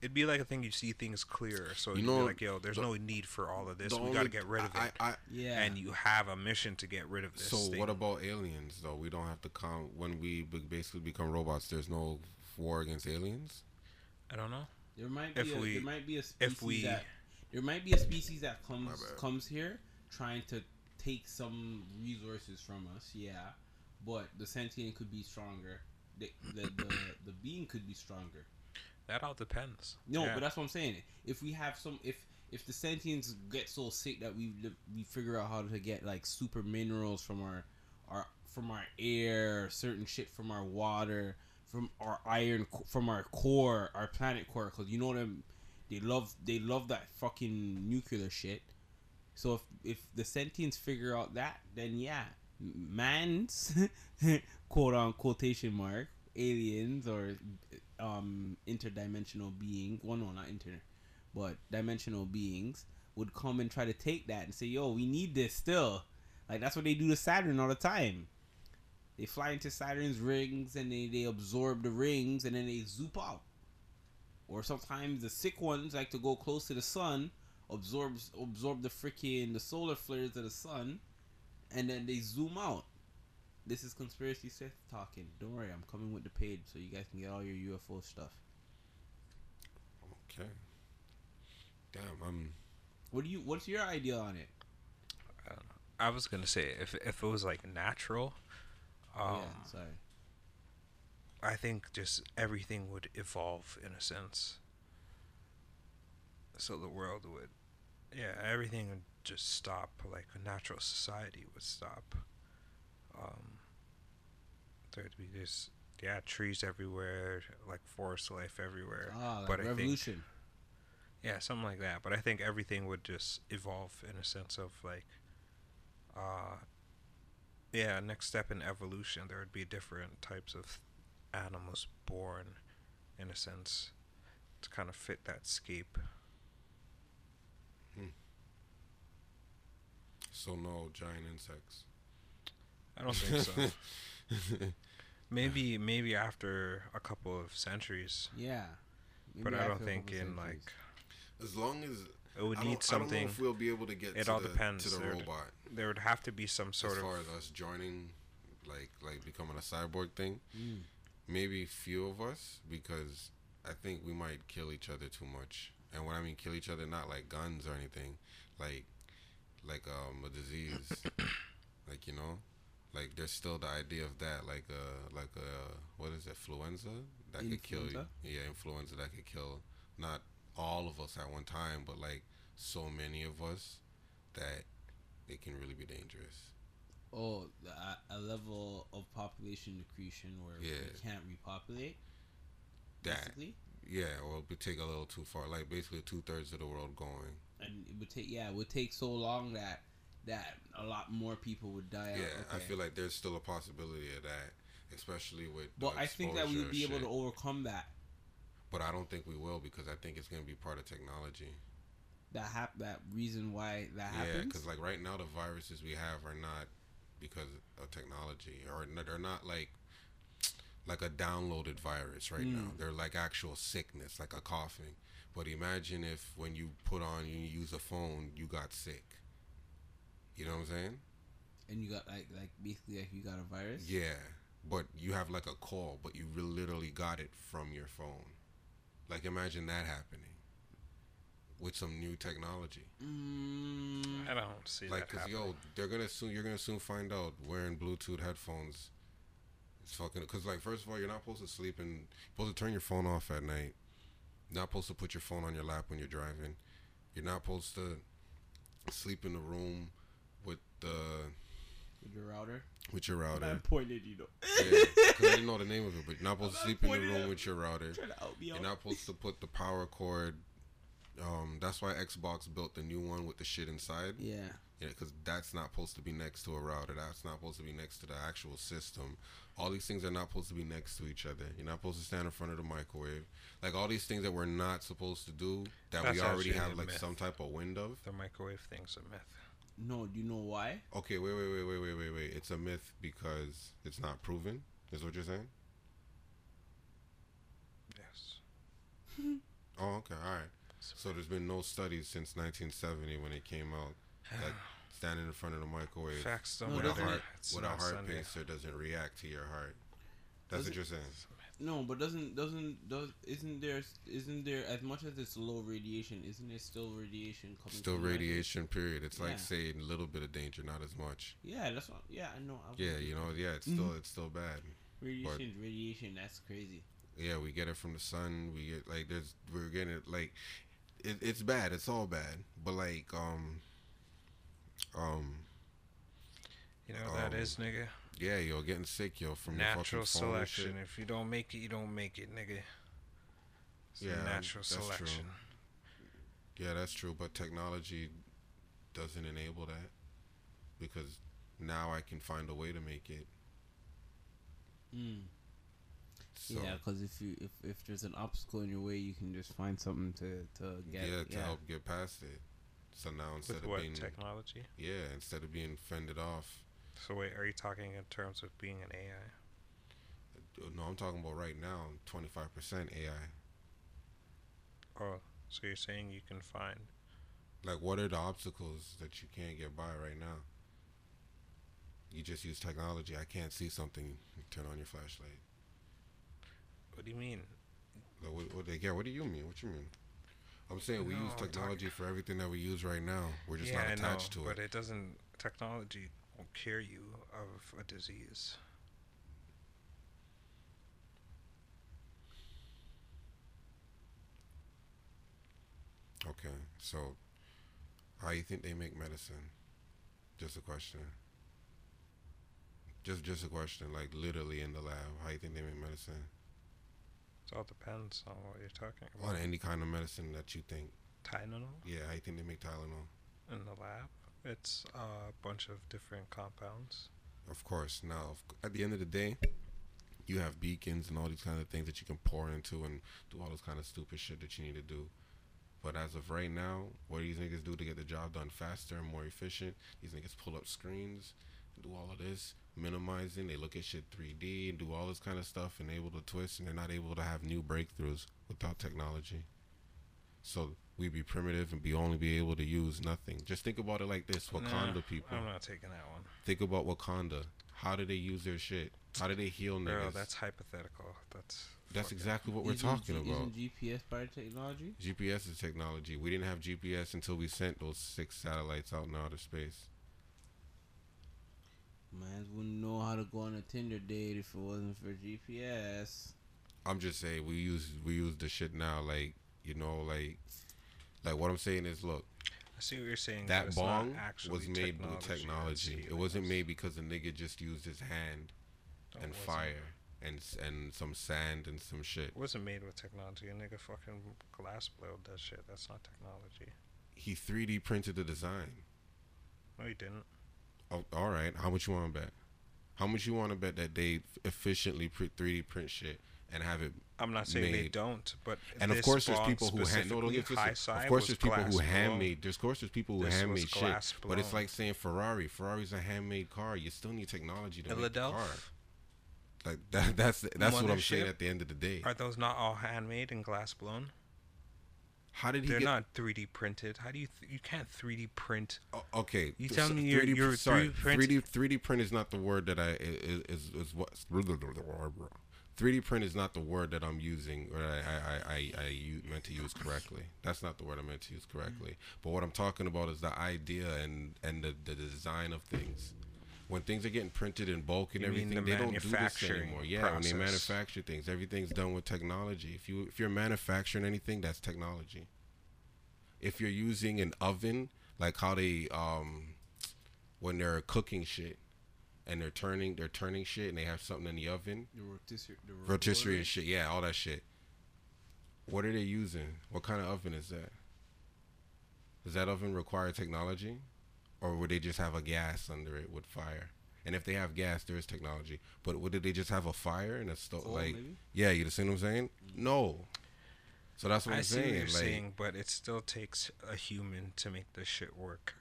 it'd be like a thing you see things clearer. So You you'd know, be like, yo, there's the- no need for all of this. The We got to get rid of I, it. I, yeah. And you have a mission to get rid of this. so thing. what about aliens though? We don't have to come when we basically become robots. There's no war against aliens. I don't know. there might be if a, we- there might be a species If we that there might be a species that comes comes here trying to take some resources from us. Yeah, but the sentient could be stronger. The the, the, the being could be stronger. that all depends. No, Yeah. but that's what I'm saying. If we have some, if if the sentients get so sick that we we figure out how to get like super minerals from our our from our air, certain shit from our water, from our iron, from our core, our planet core, because you know them, they love they love that fucking nuclear shit. So if if the sentients figure out that, then yeah, man's quote on quotation mark aliens or um interdimensional being well no not inter but dimensional beings would come and try to take that and say yo we need this still. Like that's what they do to saturn all the time. They fly into saturn's rings and they, they absorb the rings and then they zoop out. Or sometimes the sick ones like to go close to the sun absorbs absorb the freaking the solar flares of the sun and then they zoom out this is conspiracy Seth talking. Don't worry, I'm coming with the page so you guys can get all your UFO stuff. Okay. Damn, I'm. What do you? What's your idea on it? I was gonna say if if it was like natural, um, yeah, sorry. I think just everything would evolve in a sense. So the world would, yeah, everything would just stop. Like a natural society would stop. Um, there'd be just yeah trees everywhere, like forest life everywhere. Ah, but I think- revolution. Yeah, something like that. But I think everything would just evolve in a sense of like, uh, yeah, next step in evolution, there would be different types of animals born, in a sense, to kind of fit that scape. So no giant insects. I don't think so. maybe, maybe after a couple of centuries, yeah. but I don't think in centuries. like As long as it would I need don't, I don't know something. if we'll be able to get It to all the, depends. to the There'd- robot There would have to be some sort as of As far as us joining, like like becoming a cyborg thing. Mm. Maybe few of us because I think we might kill each other too much. And when I mean kill each other, not like guns or anything, like like um a disease, like you know, like there's still the idea of that, like uh like uh what is it, influenza? that could kill you. Influenza? Yeah, influenza that could kill not all of us at one time, but like so many of us that it can really be dangerous. Oh, a- a level of population decretion where Yeah. we can't repopulate. That Basically, yeah, or it would take a little too far. Like basically two thirds of the world going. and it would take yeah, it would take so long that that a lot more people would die. Yeah, out. I feel like there's still a possibility of that, especially with. But the I think that we would be able to overcome that. But I don't think we will because I think it's gonna be part of technology. That hap- that reason why that Yeah, because like right now the viruses we have are not because of technology, or they're not like like a downloaded virus right now. Mm. They're like actual sickness, like a coughing. But imagine if when you put on you use a phone, you got sick. You know what I'm saying? and you got like like basically like you got a virus. Yeah, but you have like a call, but you re- literally got it from your phone. Like imagine that happening with some new technology. Mm, I don't see Like, that cause happening. yo, they're gonna soon. You're gonna soon find out wearing Bluetooth headphones. Fucking. Cause like, first of all, you're not supposed to sleep and you're supposed to turn your phone off at night. You're not supposed to put your phone on your lap when you're driving. You're not supposed to sleep in the room with the with your router. with your router. I pointed, you know. yeah, I didn't know the name of it, but you're not supposed to I'm sleep in the room with your router. To You're not supposed to put the power cord. Um, that's why Xbox built the new one with the shit inside. Yeah. Yeah, because that's not supposed to be next to a router. That's not supposed to be next to the actual system. All these things are not supposed to be next to each other. You're not supposed to stand in front of the microwave. Like all these things that we're not supposed to do that That's we already have like myth. some type of wind of. The microwave thing's a myth. No, do you know why? Okay, wait, wait, wait, wait, wait, wait, wait. It's a myth because it's not proven. Is what you're saying? Yes. Oh, okay, all right. So there's been no studies since 1970 when it came out that standing in front of the microwave Facts don't with a matter. heart It's with a not heart Sunday. pacer doesn't react to your heart. That's Does what you're saying. It's a myth. No, but doesn't doesn't does isn't there isn't there as much as it's low radiation? Isn't it still radiation coming? Still from the microwave? radiation. Period. It's Yeah. like saying a little bit of danger, not as much. Yeah, that's what. Yeah, I know. I was- Yeah, you know. Yeah, it's Mm-hmm. still it's still bad. Radiation, radiation. That's crazy. Yeah, we get it from the sun. We get like there's we're getting it like it, it's bad. It's all bad. But like um um You know what that Um, is, nigga? yeah, yo, getting sick, yo, from Natural the fucking phone shit. selection. If you don't make it, you don't make it, nigga. It's Yeah, natural that's true. selection. Yeah, that's true. But technology doesn't enable that because now I can find a way to make it. Mm. So yeah, because if you if, if there's an obstacle in your way, you can just find something to to get yeah, get. to help get past it. So now instead With of what being technology? yeah, instead of being fended off. So wait, are you talking in terms of being an AI? Uh, no, I'm talking about right now. Twenty five percent AI. Oh, so you're saying you can find? Like, what are the obstacles that you can't get by right now? You just use technology. I can't see something. Turn on your flashlight. What do you mean? What, what, yeah, what do you mean? What you mean? I'm saying we No, use technology for everything that we use right now. We're just yeah, not attached to it. but it doesn't. Technology won't cure you of a disease. Okay, so how you think they make medicine? Just a question. Just just a question, like literally in the lab. How you think they make medicine? It all depends on what you're talking about. On any kind of medicine that you think. Tylenol Yeah, I think they make Tylenol? in the lab. It's a bunch of different compounds. Of course. Now, of- at the end of the day, you have beakers and all these kind of things that you can pour into and do all those kind of stupid shit that you need to do. But as of right now, what these niggas do to get the job done faster and more efficient, these niggas pull up screens, do all of this, minimizing. They look at shit 3D and do all this kind of stuff and able to twist, and they're not able to have new breakthroughs without technology. So we'd be primitive and be only be able to use nothing. Just think about it like this: Wakanda Nah, people. I'm not taking that one. Think about Wakanda. How do they use their shit? How do they heal niggas? Girl, that's hypothetical. That's That's exactly what we're Isn't talking G- about. Isn't GPS biotechnology? GPS is technology. We didn't have GPS until we sent those six satellites out in outer space. Mans wouldn't know how to go on a Tinder date if it wasn't for GPS. I'm just saying we use we use the shit now. Like you know, like like what I'm saying is, look, I see what you're saying. that bong was made with technology. It wasn't made because the nigga just used his hand No, and fire and and some sand and some shit. It wasn't made with technology. A nigga fucking glass blowed that shit. That's not technology. He 3D printed the design. No, he didn't. Oh, all right. How much you want to bet? How much you want to bet that they efficiently pre- 3D print shit and have it? I'm not saying they don't, but And of course, there's people who hand. No, don't get high. Of course, there's people who glass blown. handmade. There's of course there's people who This handmade shit. glass But it's like saying Ferrari. Ferrari's a handmade car. You still need technology to make the car. Like that. That's that's what I'm saying. At the end of the day, Are those not all handmade and glass blown? How did he They're get? not 3D printed. How do you th- you can't 3D print? Oh, okay. You th- tell so me you're- 3D you're sorry, 3D print- 3D 3D print is not the word that I is is, is what 3D print is not the word that I'm using or I I I I meant to use correctly. That's not the word I meant to use correctly. But what I'm talking about is the idea and and the, the design of things. When things are getting printed in bulk and You everything, the they don't do this anymore. Yeah, when they manufacture things, everything's done with technology. If you if you're manufacturing anything, that's technology. If you're using an oven, like how they um when they're cooking shit and they're turning they're turning shit and they have something in the oven, The rotisserie, the rotisserie rotisserie. and shit, yeah, all that shit. What are they using? What kind of oven is that? Does that oven require technology? Or would they just have a gas under it with fire? And if they have gas, there is technology. But would they just have a fire and a stove? Like, maybe? yeah, you see what I'm saying? Mm. No. So that's what I I'm see what saying. you're like, saying, but it still takes a human to make this shit work.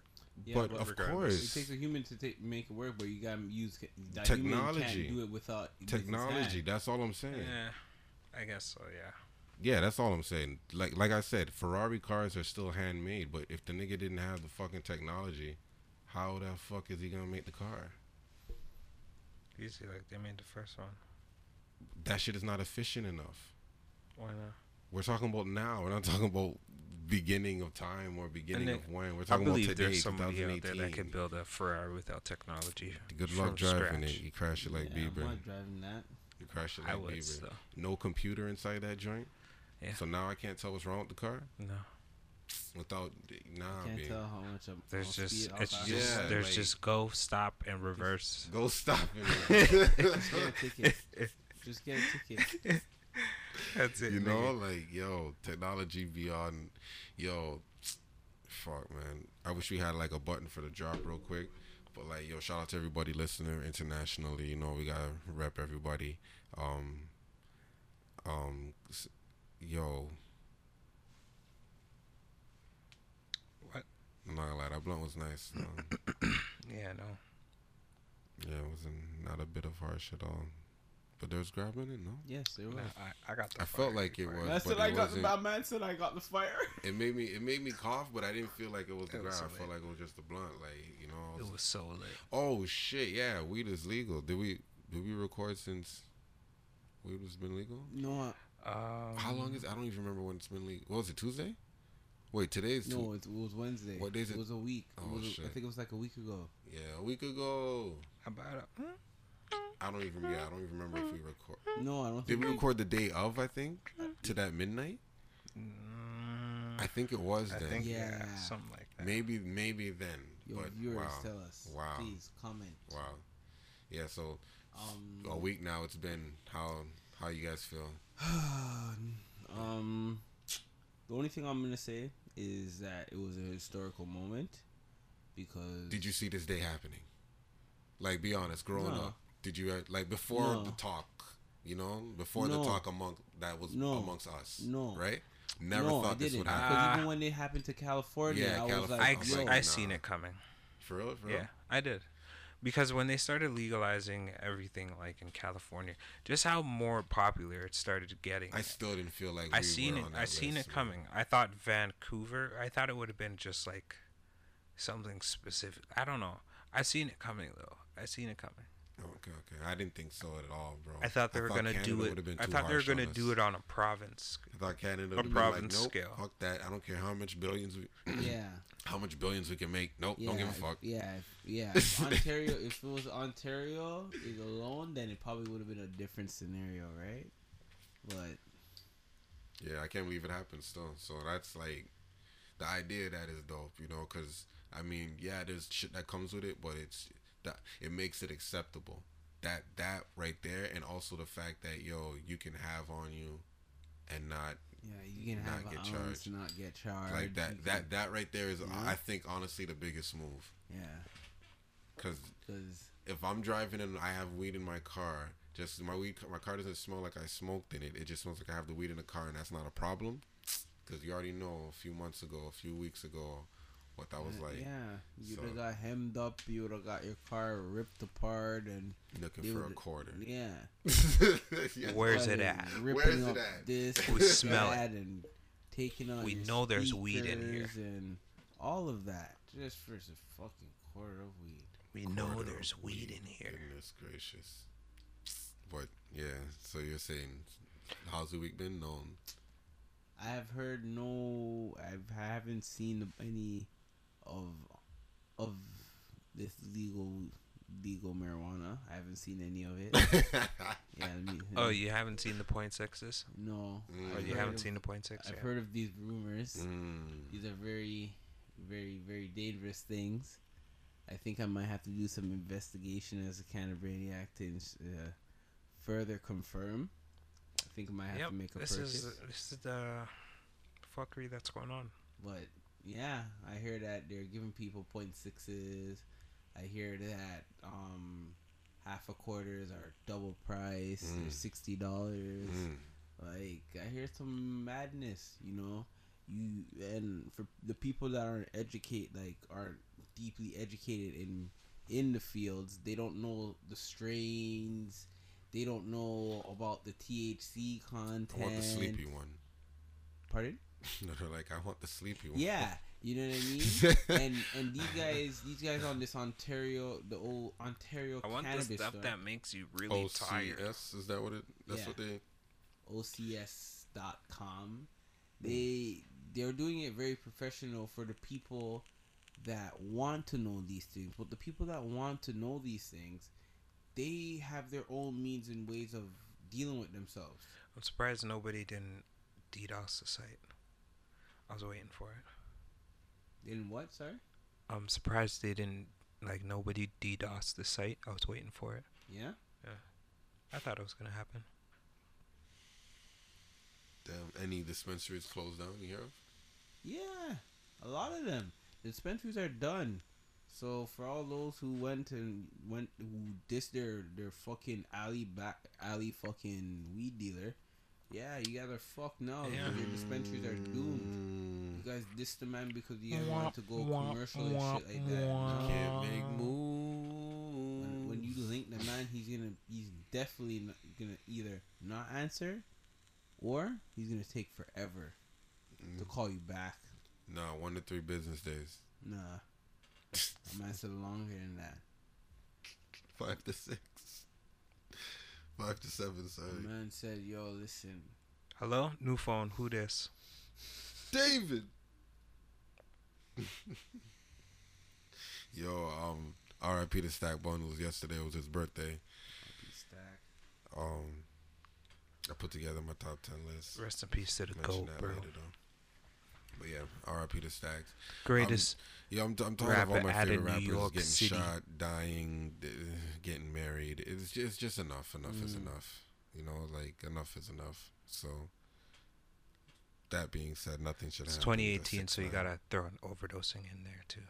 Yeah, but but of regardless, it takes a human to take, make it work, but you gotta use that Technology. Human can't do it without technology. That's all I'm saying. Yeah, I guess so. Yeah. Yeah, that's all I'm saying. Like like I said, Ferrari cars are still handmade, but if the nigga didn't have the fucking technology, how the fuck is he gonna make the car? Easy, like they made the first one. That shit is not efficient enough. Why not? We're talking about now. We're not talking about beginning of time or beginning then- of when. We're I talking about believe today, there's somebody out there that can build a Ferrari without technology. Good luck driving scratch. it. You crash it like yeah, Bieber. I'm driving that. You crash it I would Bieber. still. No computer inside that joint. Yeah. So now I can't tell what's wrong with the car No, without nah. Can't babe. tell how much I'm. there's just speed, it's just Yeah, there's like- just go, stop, and reverse. Go stop it. Just get a ticket. Just get a ticket. That's it. you know, nigga. like yo, technology beyond, yo, fuck, man. I wish we had like a button for the drop real quick, but like, yo, shout out to everybody listening internationally. You know, we gotta rep everybody. Um, um, yo, What? I'm not gonna lie, that blunt was nice. Um, Yeah, no. yeah, it wasn't not a bit of harsh at all. But there was grabbing it, no. Yes, it was. Nah, I, I got the I felt like it was. That's but what I got. The bad man said I got the fire. It made me it made me cough, but I didn't feel like it was the It was grab. I so felt like it was just the blunt. Like you know. Was- It was so lit. oh shit! Yeah, weed is legal. Did we did we record since weed has been legal? No, Um, How long is? I don't even remember when it's been legal. What was it? Tuesday? Wait, today's no, it, it was Wednesday. What day is it? It was a week. Oh, it was a- I shit. think it was like a week ago. yeah, a week ago. How about a, hmm? I don't even. Yeah, I don't even remember if we record. No, I don't Did think we record the day of? I think to that midnight. Mm, I think it was I then. think yeah. Yeah. something like that. Maybe maybe then. Your but viewers wow, tell us. Wow. Please comment. wow. Yeah. So Um, a week now. It's been how how you guys feel? um, the only thing I'm gonna say is that it was a historical moment because Did you see this day happening? Like, be honest. Growing No. up, did you uh, like before No. the talk? You know, before No. the talk among that was No. amongst us. No. right? Never no, thought this didn't would because happen. Ah. even when they happened to California, Yeah, I was California. I like, ex- I'm like, I seen it coming. For real? For real? Yeah, I did. Because when they started legalizing everything, like in California, just how more popular it started getting. I still didn't feel like I we seen were it. on I that seen it coming. I thought Vancouver. I thought it would have been just like something specific. I don't know. I seen it coming though. I seen it coming. Okay, okay. I didn't think so at all, bro. I thought they were gonna Canada do would've it. been I too thought they were gonna do it on a province. I thought Canada a would be like, province nope, scale. fuck that. I don't care how much billions we, yeah, how much billions we can make. Nope, yeah, don't give a fuck. Yeah, if, yeah. If Ontario, if it was Ontario is alone, then it probably would have been a different scenario, right? But Yeah, I can't believe it happened still. So that's like the idea that is dope, you know, because I mean, yeah, there's shit that comes with it, but it's that it makes it acceptable. That that right there, and also the fact that yo, you can have on you, and not yeah, you can Not have get an ounce, charged. not get charged. like You that. can- That that right there is, Yeah. I think, honestly, the biggest move. yeah, Because because if I'm driving and I have weed in my car, just my weed, my car doesn't smell like I smoked in it. It just smells like I have the weed in the car, and that's not a problem. Because you already know a few months ago, a few weeks ago, what that was Uh, like. yeah, you'd so- have got hemmed up. You would have got your car ripped apart, and Looking they for a quarter. yeah. Yeah. Where's it at? ripping Where's it up at? This, We smell it. that, and taking out. We your know there's weed in here. And all of that just for a fucking quarter of weed. We Quarter know of there's weed in here. Goodness gracious. But yeah, so you're saying, how's the week been? No. I have heard no. I've, I haven't seen any of of this legal legal marijuana. I haven't seen any of it. yeah. Let me, Oh, you haven't seen the point sixes? no. Mm. Oh, you haven't of- seen the point six? I've yet? heard of these rumors. Mm. These are very, very, very dangerous things. I think I might have to do some investigation as a kind of brainiac to uh, further confirm. I think I might have Yep, to make a this purchase. is this is the fuckery that's going on. But yeah, I hear that they're giving people point sixes. I hear that um, half a quarters are double price. They're Mm. sixty dollars. Mm. Like I hear some madness, you know. You and for the people that aren't educate, like aren't deeply educated in in the fields, they don't know the strains. They don't know about the THC content. I want the sleepy one. Pardon? No, they're like, I want the sleepy one. Yeah, you know what I mean. and and these guys, these guys on this Ontario, the old Ontario I want the cannabis stuff store, that makes you really tired. OCS is that what it? That's Yeah. what they. OCS.com. They they're doing it very professional for the people that want to know these things. But the people that want to know these things, they have their own means and ways of dealing with themselves. I'm surprised nobody didn't DDoS the site. I was waiting for it. In what, sorry? I'm surprised they didn't like nobody DDoS the site. I was waiting for it. Yeah. Yeah. I thought it was gonna happen. Damn, any dispensaries closed down? You hear? of? Yeah, a lot of them. The dispensaries are done. So for all those who went and went who dissed their their fucking alley back alley fucking weed dealer, yeah, you guys are fucked now. Yeah. Your dispensaries are doomed. You guys dissed the man because you guys wanted to go commercial and shit like that. Wah, No. Can't make moves. When, when you link the man, he's gonna he's definitely not gonna either not answer, or he's gonna take forever to Mm, call you back. Nah, one to three business days. Nah, I'm answering longer than that. Five to six. Five to seven, The sorry. man said, "Yo, listen, Hello, new phone. Who this? David. Yo, um, R.I.P. to Stack Bundles. Yesterday was his birthday. stack." Um, I put together my top ten list. Rest in peace to the Mention goat, that bro. later though. But yeah, R.I.P. to Stacks. Greatest. Yeah, I'm, I'm talking about all Rapper my out of favorite New rappers York getting City. shot, dying, uh, getting married. It's just, it's just enough. Enough is Mm. enough. You know, like enough is enough. So that being said, nothing should it's happen. to 2018, so you gotta throw an overdosing in there too.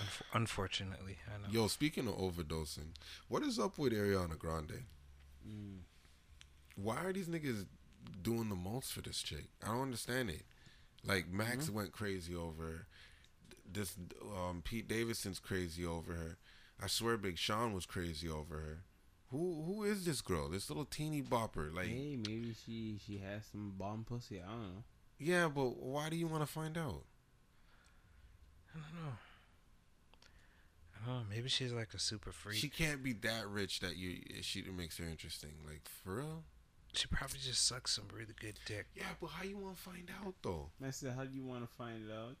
Unf- unfortunately, I know. Yo, speaking of overdosing, what is up with Ariana Grande? Mm. Why are these niggas doing the most for this chick? I don't understand it. Like Max Mm-hmm. went crazy over. This um, Pete Davidson's crazy over her. I swear, Big Sean was crazy over her. Who who is this girl? This little teeny bopper. Like, hey, maybe she she has some bomb pussy. I don't know. yeah, but why do you want to find out? I don't know. I don't know. Maybe she's like a super freak. She She, can't be that rich that you she makes her interesting. Like for real? She probably just sucks some really good dick. Yeah, but how you want to find out though? I said, how do you want to find it out?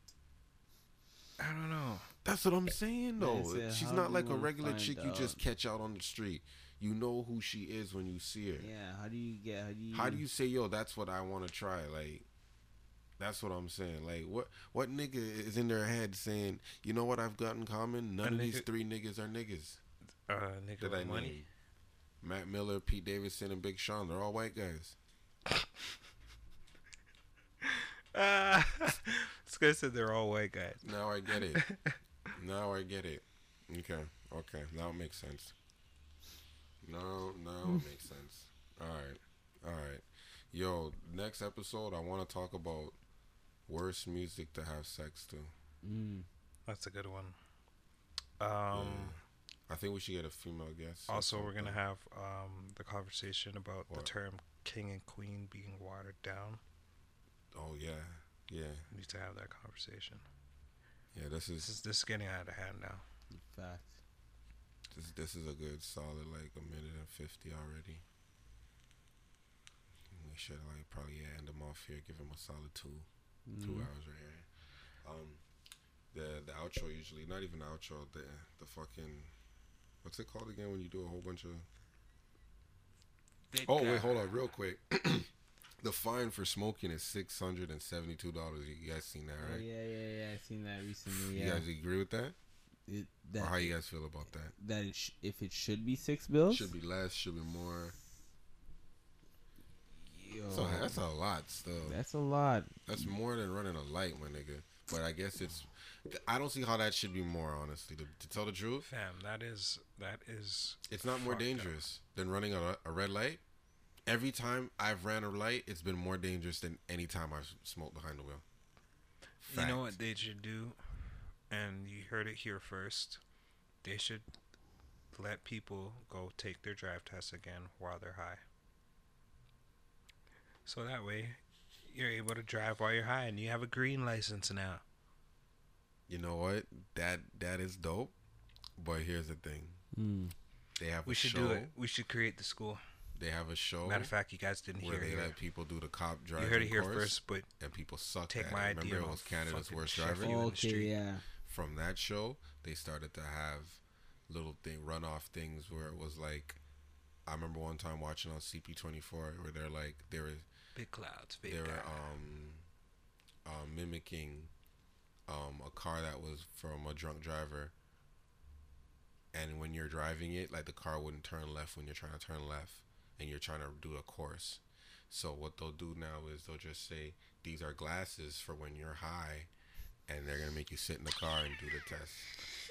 I don't know. That's what I'm saying though. Yeah, She's not like a regular find chick you just catch out on the street. You know who she is when you see her. Yeah. How do you get? How do you? How do you say, yo, that's what I want to try? Like, that's what I'm saying. Like, what what nigga is in their head saying, you know what I've got in common? None A of these three niggas are niggas Uh, nigga that I with money. name. Mac Miller, Pete Davidson, and Big Sean. They're all white guys. Ah, this guy said they're all white guys. Now I get it. now I get it. Okay, okay. Now it makes sense. No, no, it makes sense. All right, all right. Yo, next episode, I want to talk about worst music to have sex to. Mm. That's a good one. Um. Yeah. I think we should get a female guest. Also, we're gonna have um the conversation about the term king and queen being watered down. Oh yeah, yeah, We need to have that conversation. yeah. This is This is is this is getting out of hand now. Fact. This this is a good solid like a minute and fifty already. We should like probably yeah, end them off here. Give them a solid two. two Mm. hours right here. Um, the the outro usually not even the outro. The the fucking what's it called again when you do a whole bunch of. Oh wait, hold on, real quick. the fine for smoking is six hundred and seventy two dollars. You guys seen that, Oh, right? yeah, yeah, yeah. I seen that recently. You guys agree with that? It, or how you guys feel about that? that it sh- if it should be six bills. Should be less, should be more. Yo, So that's a lot still. that's a lot. That's more than running a light, my nigga. But I guess it's. I don't see how that should be more. Honestly, to, to tell the truth, Fam, that is that is It's not more Fucked up. dangerous than running a, a red light. Every time I've ran a light, it's been more dangerous than any time I've smoked behind the wheel. You know what they should do? And you heard it here first. They should let people go take their drive test again while they're high. So that way you're able to drive while you're high and you have a green license now. You know what? That that is dope. But here's the thing: Mm. they have We a should show. do it. We should create the school. They have a show Matter of fact, you guys didn't where hear it they here. let people do the cop driving. You driving heard it here course, first, but and people suck. Take at my it. idea Remember, and it was Canada's worst chef driver. you in the Okay, street. yeah. From that show, they started to have little thing runoff things where it was like. I remember one time watching on CP24 where they're like they were big clouds, big they were um, um mimicking um a car that was from a drunk driver. And when you're driving it like the car wouldn't turn left when you're trying to turn left and you're trying to do a course. So what they'll do now is they'll just say these are glasses for when you're high and they're gonna make you sit in the car and do the test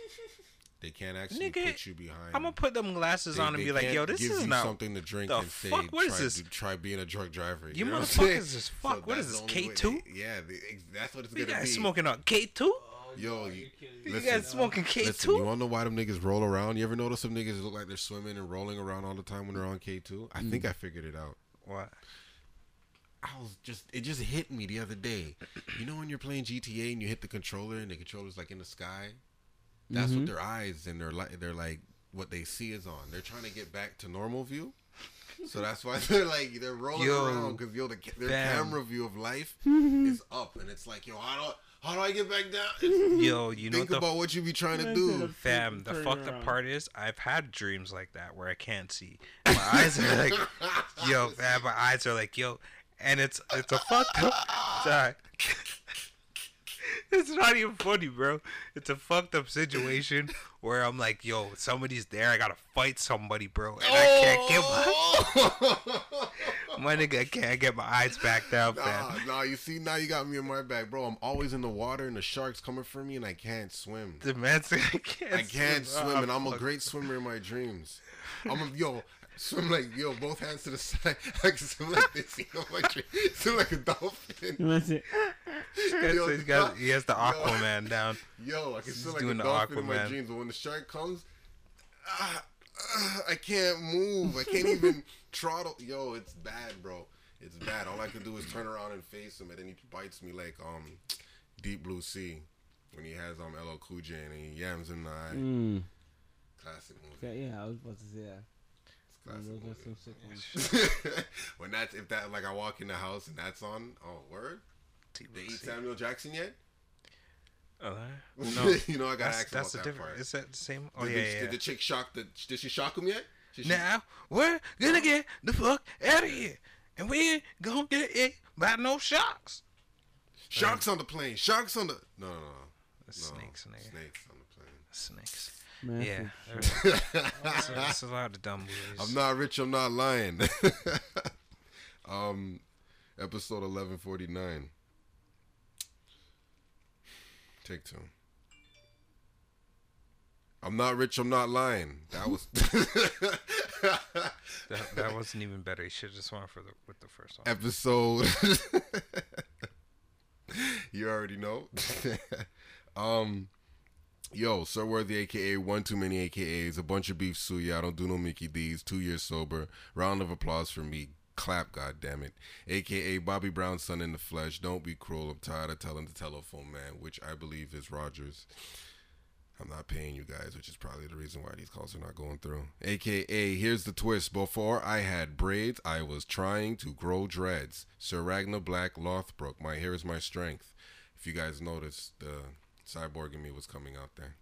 they can't actually Nigga, put you behind I'm gonna put them glasses they- on and be like, "Yo, this give is you not something to drink the and say fuck? What is try, this? do- try being a drunk driver. You know what I'm saying? motherfuckers is fuck. What that's is this, the only way K2? yeah, the, that's what it's You gonna be. You guys be. smoking on K two? Yo, you, You guys smoking K listen, you wanna know why them niggas roll around? You ever notice some niggas look like they're swimming and rolling around all the time when they're on K two? I think mm. I figured it out. What? I was just it just hit me the other day. You know when you're playing GTA and you hit the controller and the controller's like in the sky? That's Mhm. what their eyes and their light they're like what they see is on. They're trying to get back to normal view. So that's why they're like they're rolling Yo, around because yo the their fam. camera view of life is up and it's like yo how do how do I get back down? It's- Yo, you know think what the about what you be trying to do. fam? The Turn fucked up part is I've had dreams like that where I can't see. My eyes are like, yo, fam, my eyes are like, yo, and it's it's a fucked up. Sorry. It's not even funny, bro. It's a fucked up situation where I'm like, yo, somebody's there. I gotta fight somebody, bro, and I can't get my, oh. my nigga. I can't get my eyes back down, Nah, fam. nah, you see, now you got me in my bag, bro. I'm always in the water and the sharks coming for me and I can't swim. The man said I can't. I can't swim and oh, I'm a great swimmer in my dreams. I'm a, yo, swim like, yo, both hands to the side. I can swim like this, you know, my dream. Swim like a dolphin. That's it. Yo, So he's got, he has the Aquaman down. Yo, I can He's swim like a doing the dolphin in my Aquaman. dreams, but when the shark comes, ah, ah, I can't move. I can't even throttle. Yo, it's bad, bro. It's bad. All I can do is turn around and face him, and then he bites me like um, Deep Blue Sea when he has um LL Cool J and he yams in the eye. Mm. Classic movie. Yeah, yeah, I was about to say that. It's Those are some sick ones. when that's if that like I walk in the house and that's on. Oh, word. They eat Samuel Jackson yet? Oh, no. you know, I got that's asked that's about the that difference. part. Is that the same? Oh did, yeah, the, yeah. did the chick shock the? Did she shock him yet? She- she- Now we're gonna get the fuck out of here, and we ain't gonna get it by no sharks. sharks on the plane. Sharks on the. No, no, no. no. Snakes, nigga. Snakes on the plane. Snakes. Man, Yeah, for there's, there's a lot of dumb movies. I'm not rich. I'm not lying. um, episode 1149. Take two. I'm not rich. I'm not lying. That was. That, that wasn't even better. You should have just went for the with the first one. episode. you already know. um, yo, Sir Worthy, aka One Too Many AKAs, a bunch of beef suya. I don't do no Mickey D's. Two years sober. Round of applause for me. Clap, God damn it. AKA Bobby Brown's son in the flesh. Don't be cruel. I'm tired of telling the telephone man, which I believe is Rogers. I'm not paying you guys, which is probably the reason why these calls are not going through. AKA, here's the twist. Before I had braids, I was trying to grow dreads. Sir Ragnar Black Lothbrok, my hair is my strength. If you guys noticed, the cyborg in me was coming out there.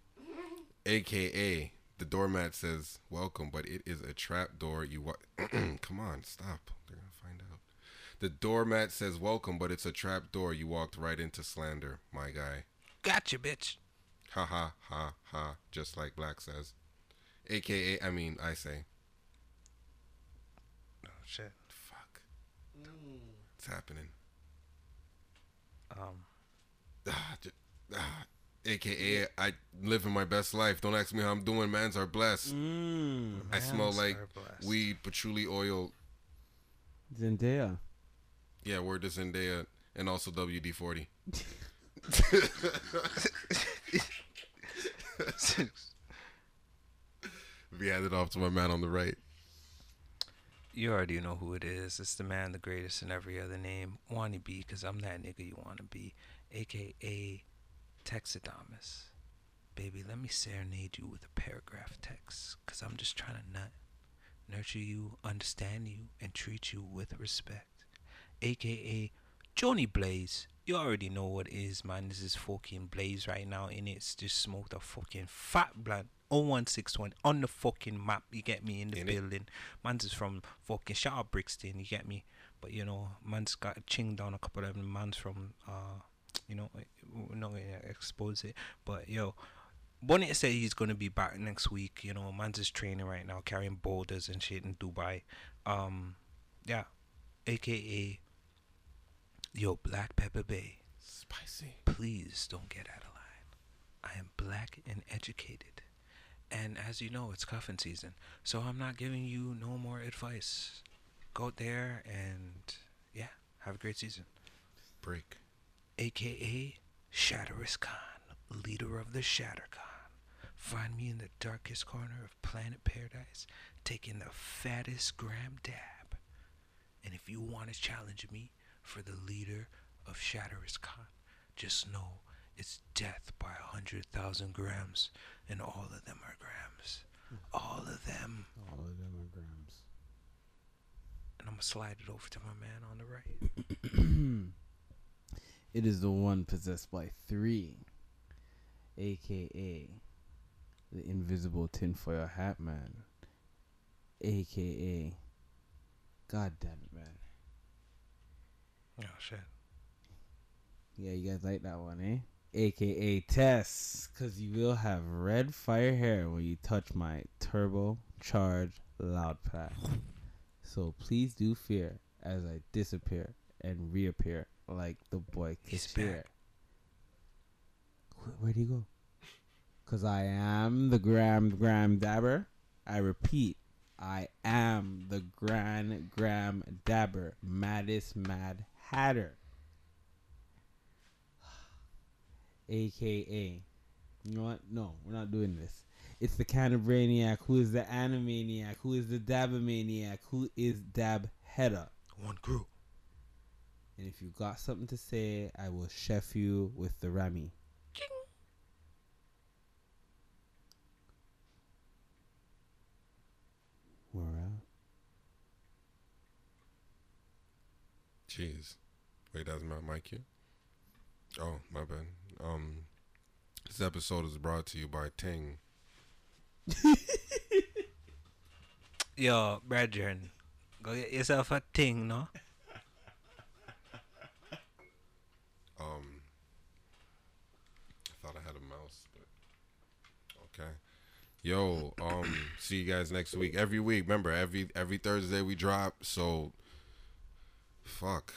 AKA, the doormat says, welcome, but it is a trap door. You wa- Come on, stop. They're going to find out. The doormat says, welcome, but it's a trap door. You walked right into slander, my guy. Gotcha, bitch. Ha ha ha ha, just like Black says. AKA, I mean, I say. Oh shit. Fuck. It's happening? Um. Ah, j- ah, AKA, I living my best life. Don't ask me how I'm doing. Mans are blessed. Mm, I smell like weed, patchouli oil. Zendaya. Yeah, word to Zendaya and also WD 40. We handed off to my man on the right. You already know who it is. It's the man, the greatest in every other name. Wanna be, cause I'm that nigga you wanna be. AKA Texadomus. Baby, let me serenade you with a paragraph text. Cause I'm just trying to nut. Nurture you, understand you, and treat you with respect. AKA Johnny Blaze. You already know what it is, man. This is fucking Blaze right now, and it's just smoked a fucking fat blunt. 0161 on the fucking map, you get me in the In it. building. Man's is from fucking shout out Brixton, you get me. But you know, man's got ching down a couple of them. Man's from uh, you know, we're not gonna expose it. But yo, Bonnet said he's gonna be back next week. You know, man's is training right now, carrying boulders and shit in Dubai. Um, yeah, AKA yo Black Pepper Bay. Spicy. Please don't get out of line. I am black and educated. And as you know, it's cuffing season. So I'm not giving you no more advice. Go there and, yeah, have a great season. Break. AKA Shatterus Khan, leader of the ShatterCon. Find me in the darkest corner of planet paradise, taking the fattest gram dab. And if you want to challenge me for the leader of Shatterus Khan, just know it's death by a hundred thousand grams, and all of them are grams. All of them. All of them are grams. And I'm gonna slide it over to my man on the right. it is the one possessed by three, aka the invisible tinfoil hat man, aka God damn it, man. Oh shit. Yeah, you guys like that one, eh? AKA Tess, because you will have red fire hair when you touch my turbo charged loud pack. So please do fear as I disappear and reappear like the boy He's Kishir. back. Where'd he go? Because I am the Gram Gram Dabber. I repeat, I am the Grand Gram Dabber, Maddest Mad Hatter. AKA. You know what? No, we're not doing this. It's the kind of brainiac who is the animaniac, who is the dabomaniac, who is Dab Header. One crew. And if you got something to say, I will chef you with the Rami. We're out. Jeez. Wait, that's my mic here? Oh, my bad. Um, This episode is brought to you by Ting. Yo, brethren, go get yourself a ting, no? Um, I thought I had a mouse, but okay. Yo, um, see you guys next week. Every week, remember every every Thursday we drop. So, fuck.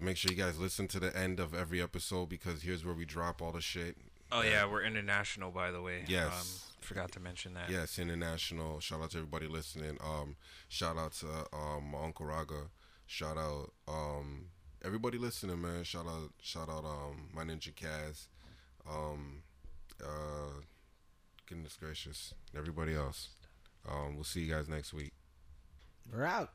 Make sure you guys listen to the end of every episode because here's where we drop all the shit. Oh yeah, we're international, by the way. Yes. Um, forgot to mention that. Yes, international. Shout out to everybody listening. Um, shout out to um my Uncle Raga. Shout out um everybody listening, man. Shout out shout out um my ninja Kaz. Um uh goodness gracious. Everybody else. Um we'll see you guys next week. We're out.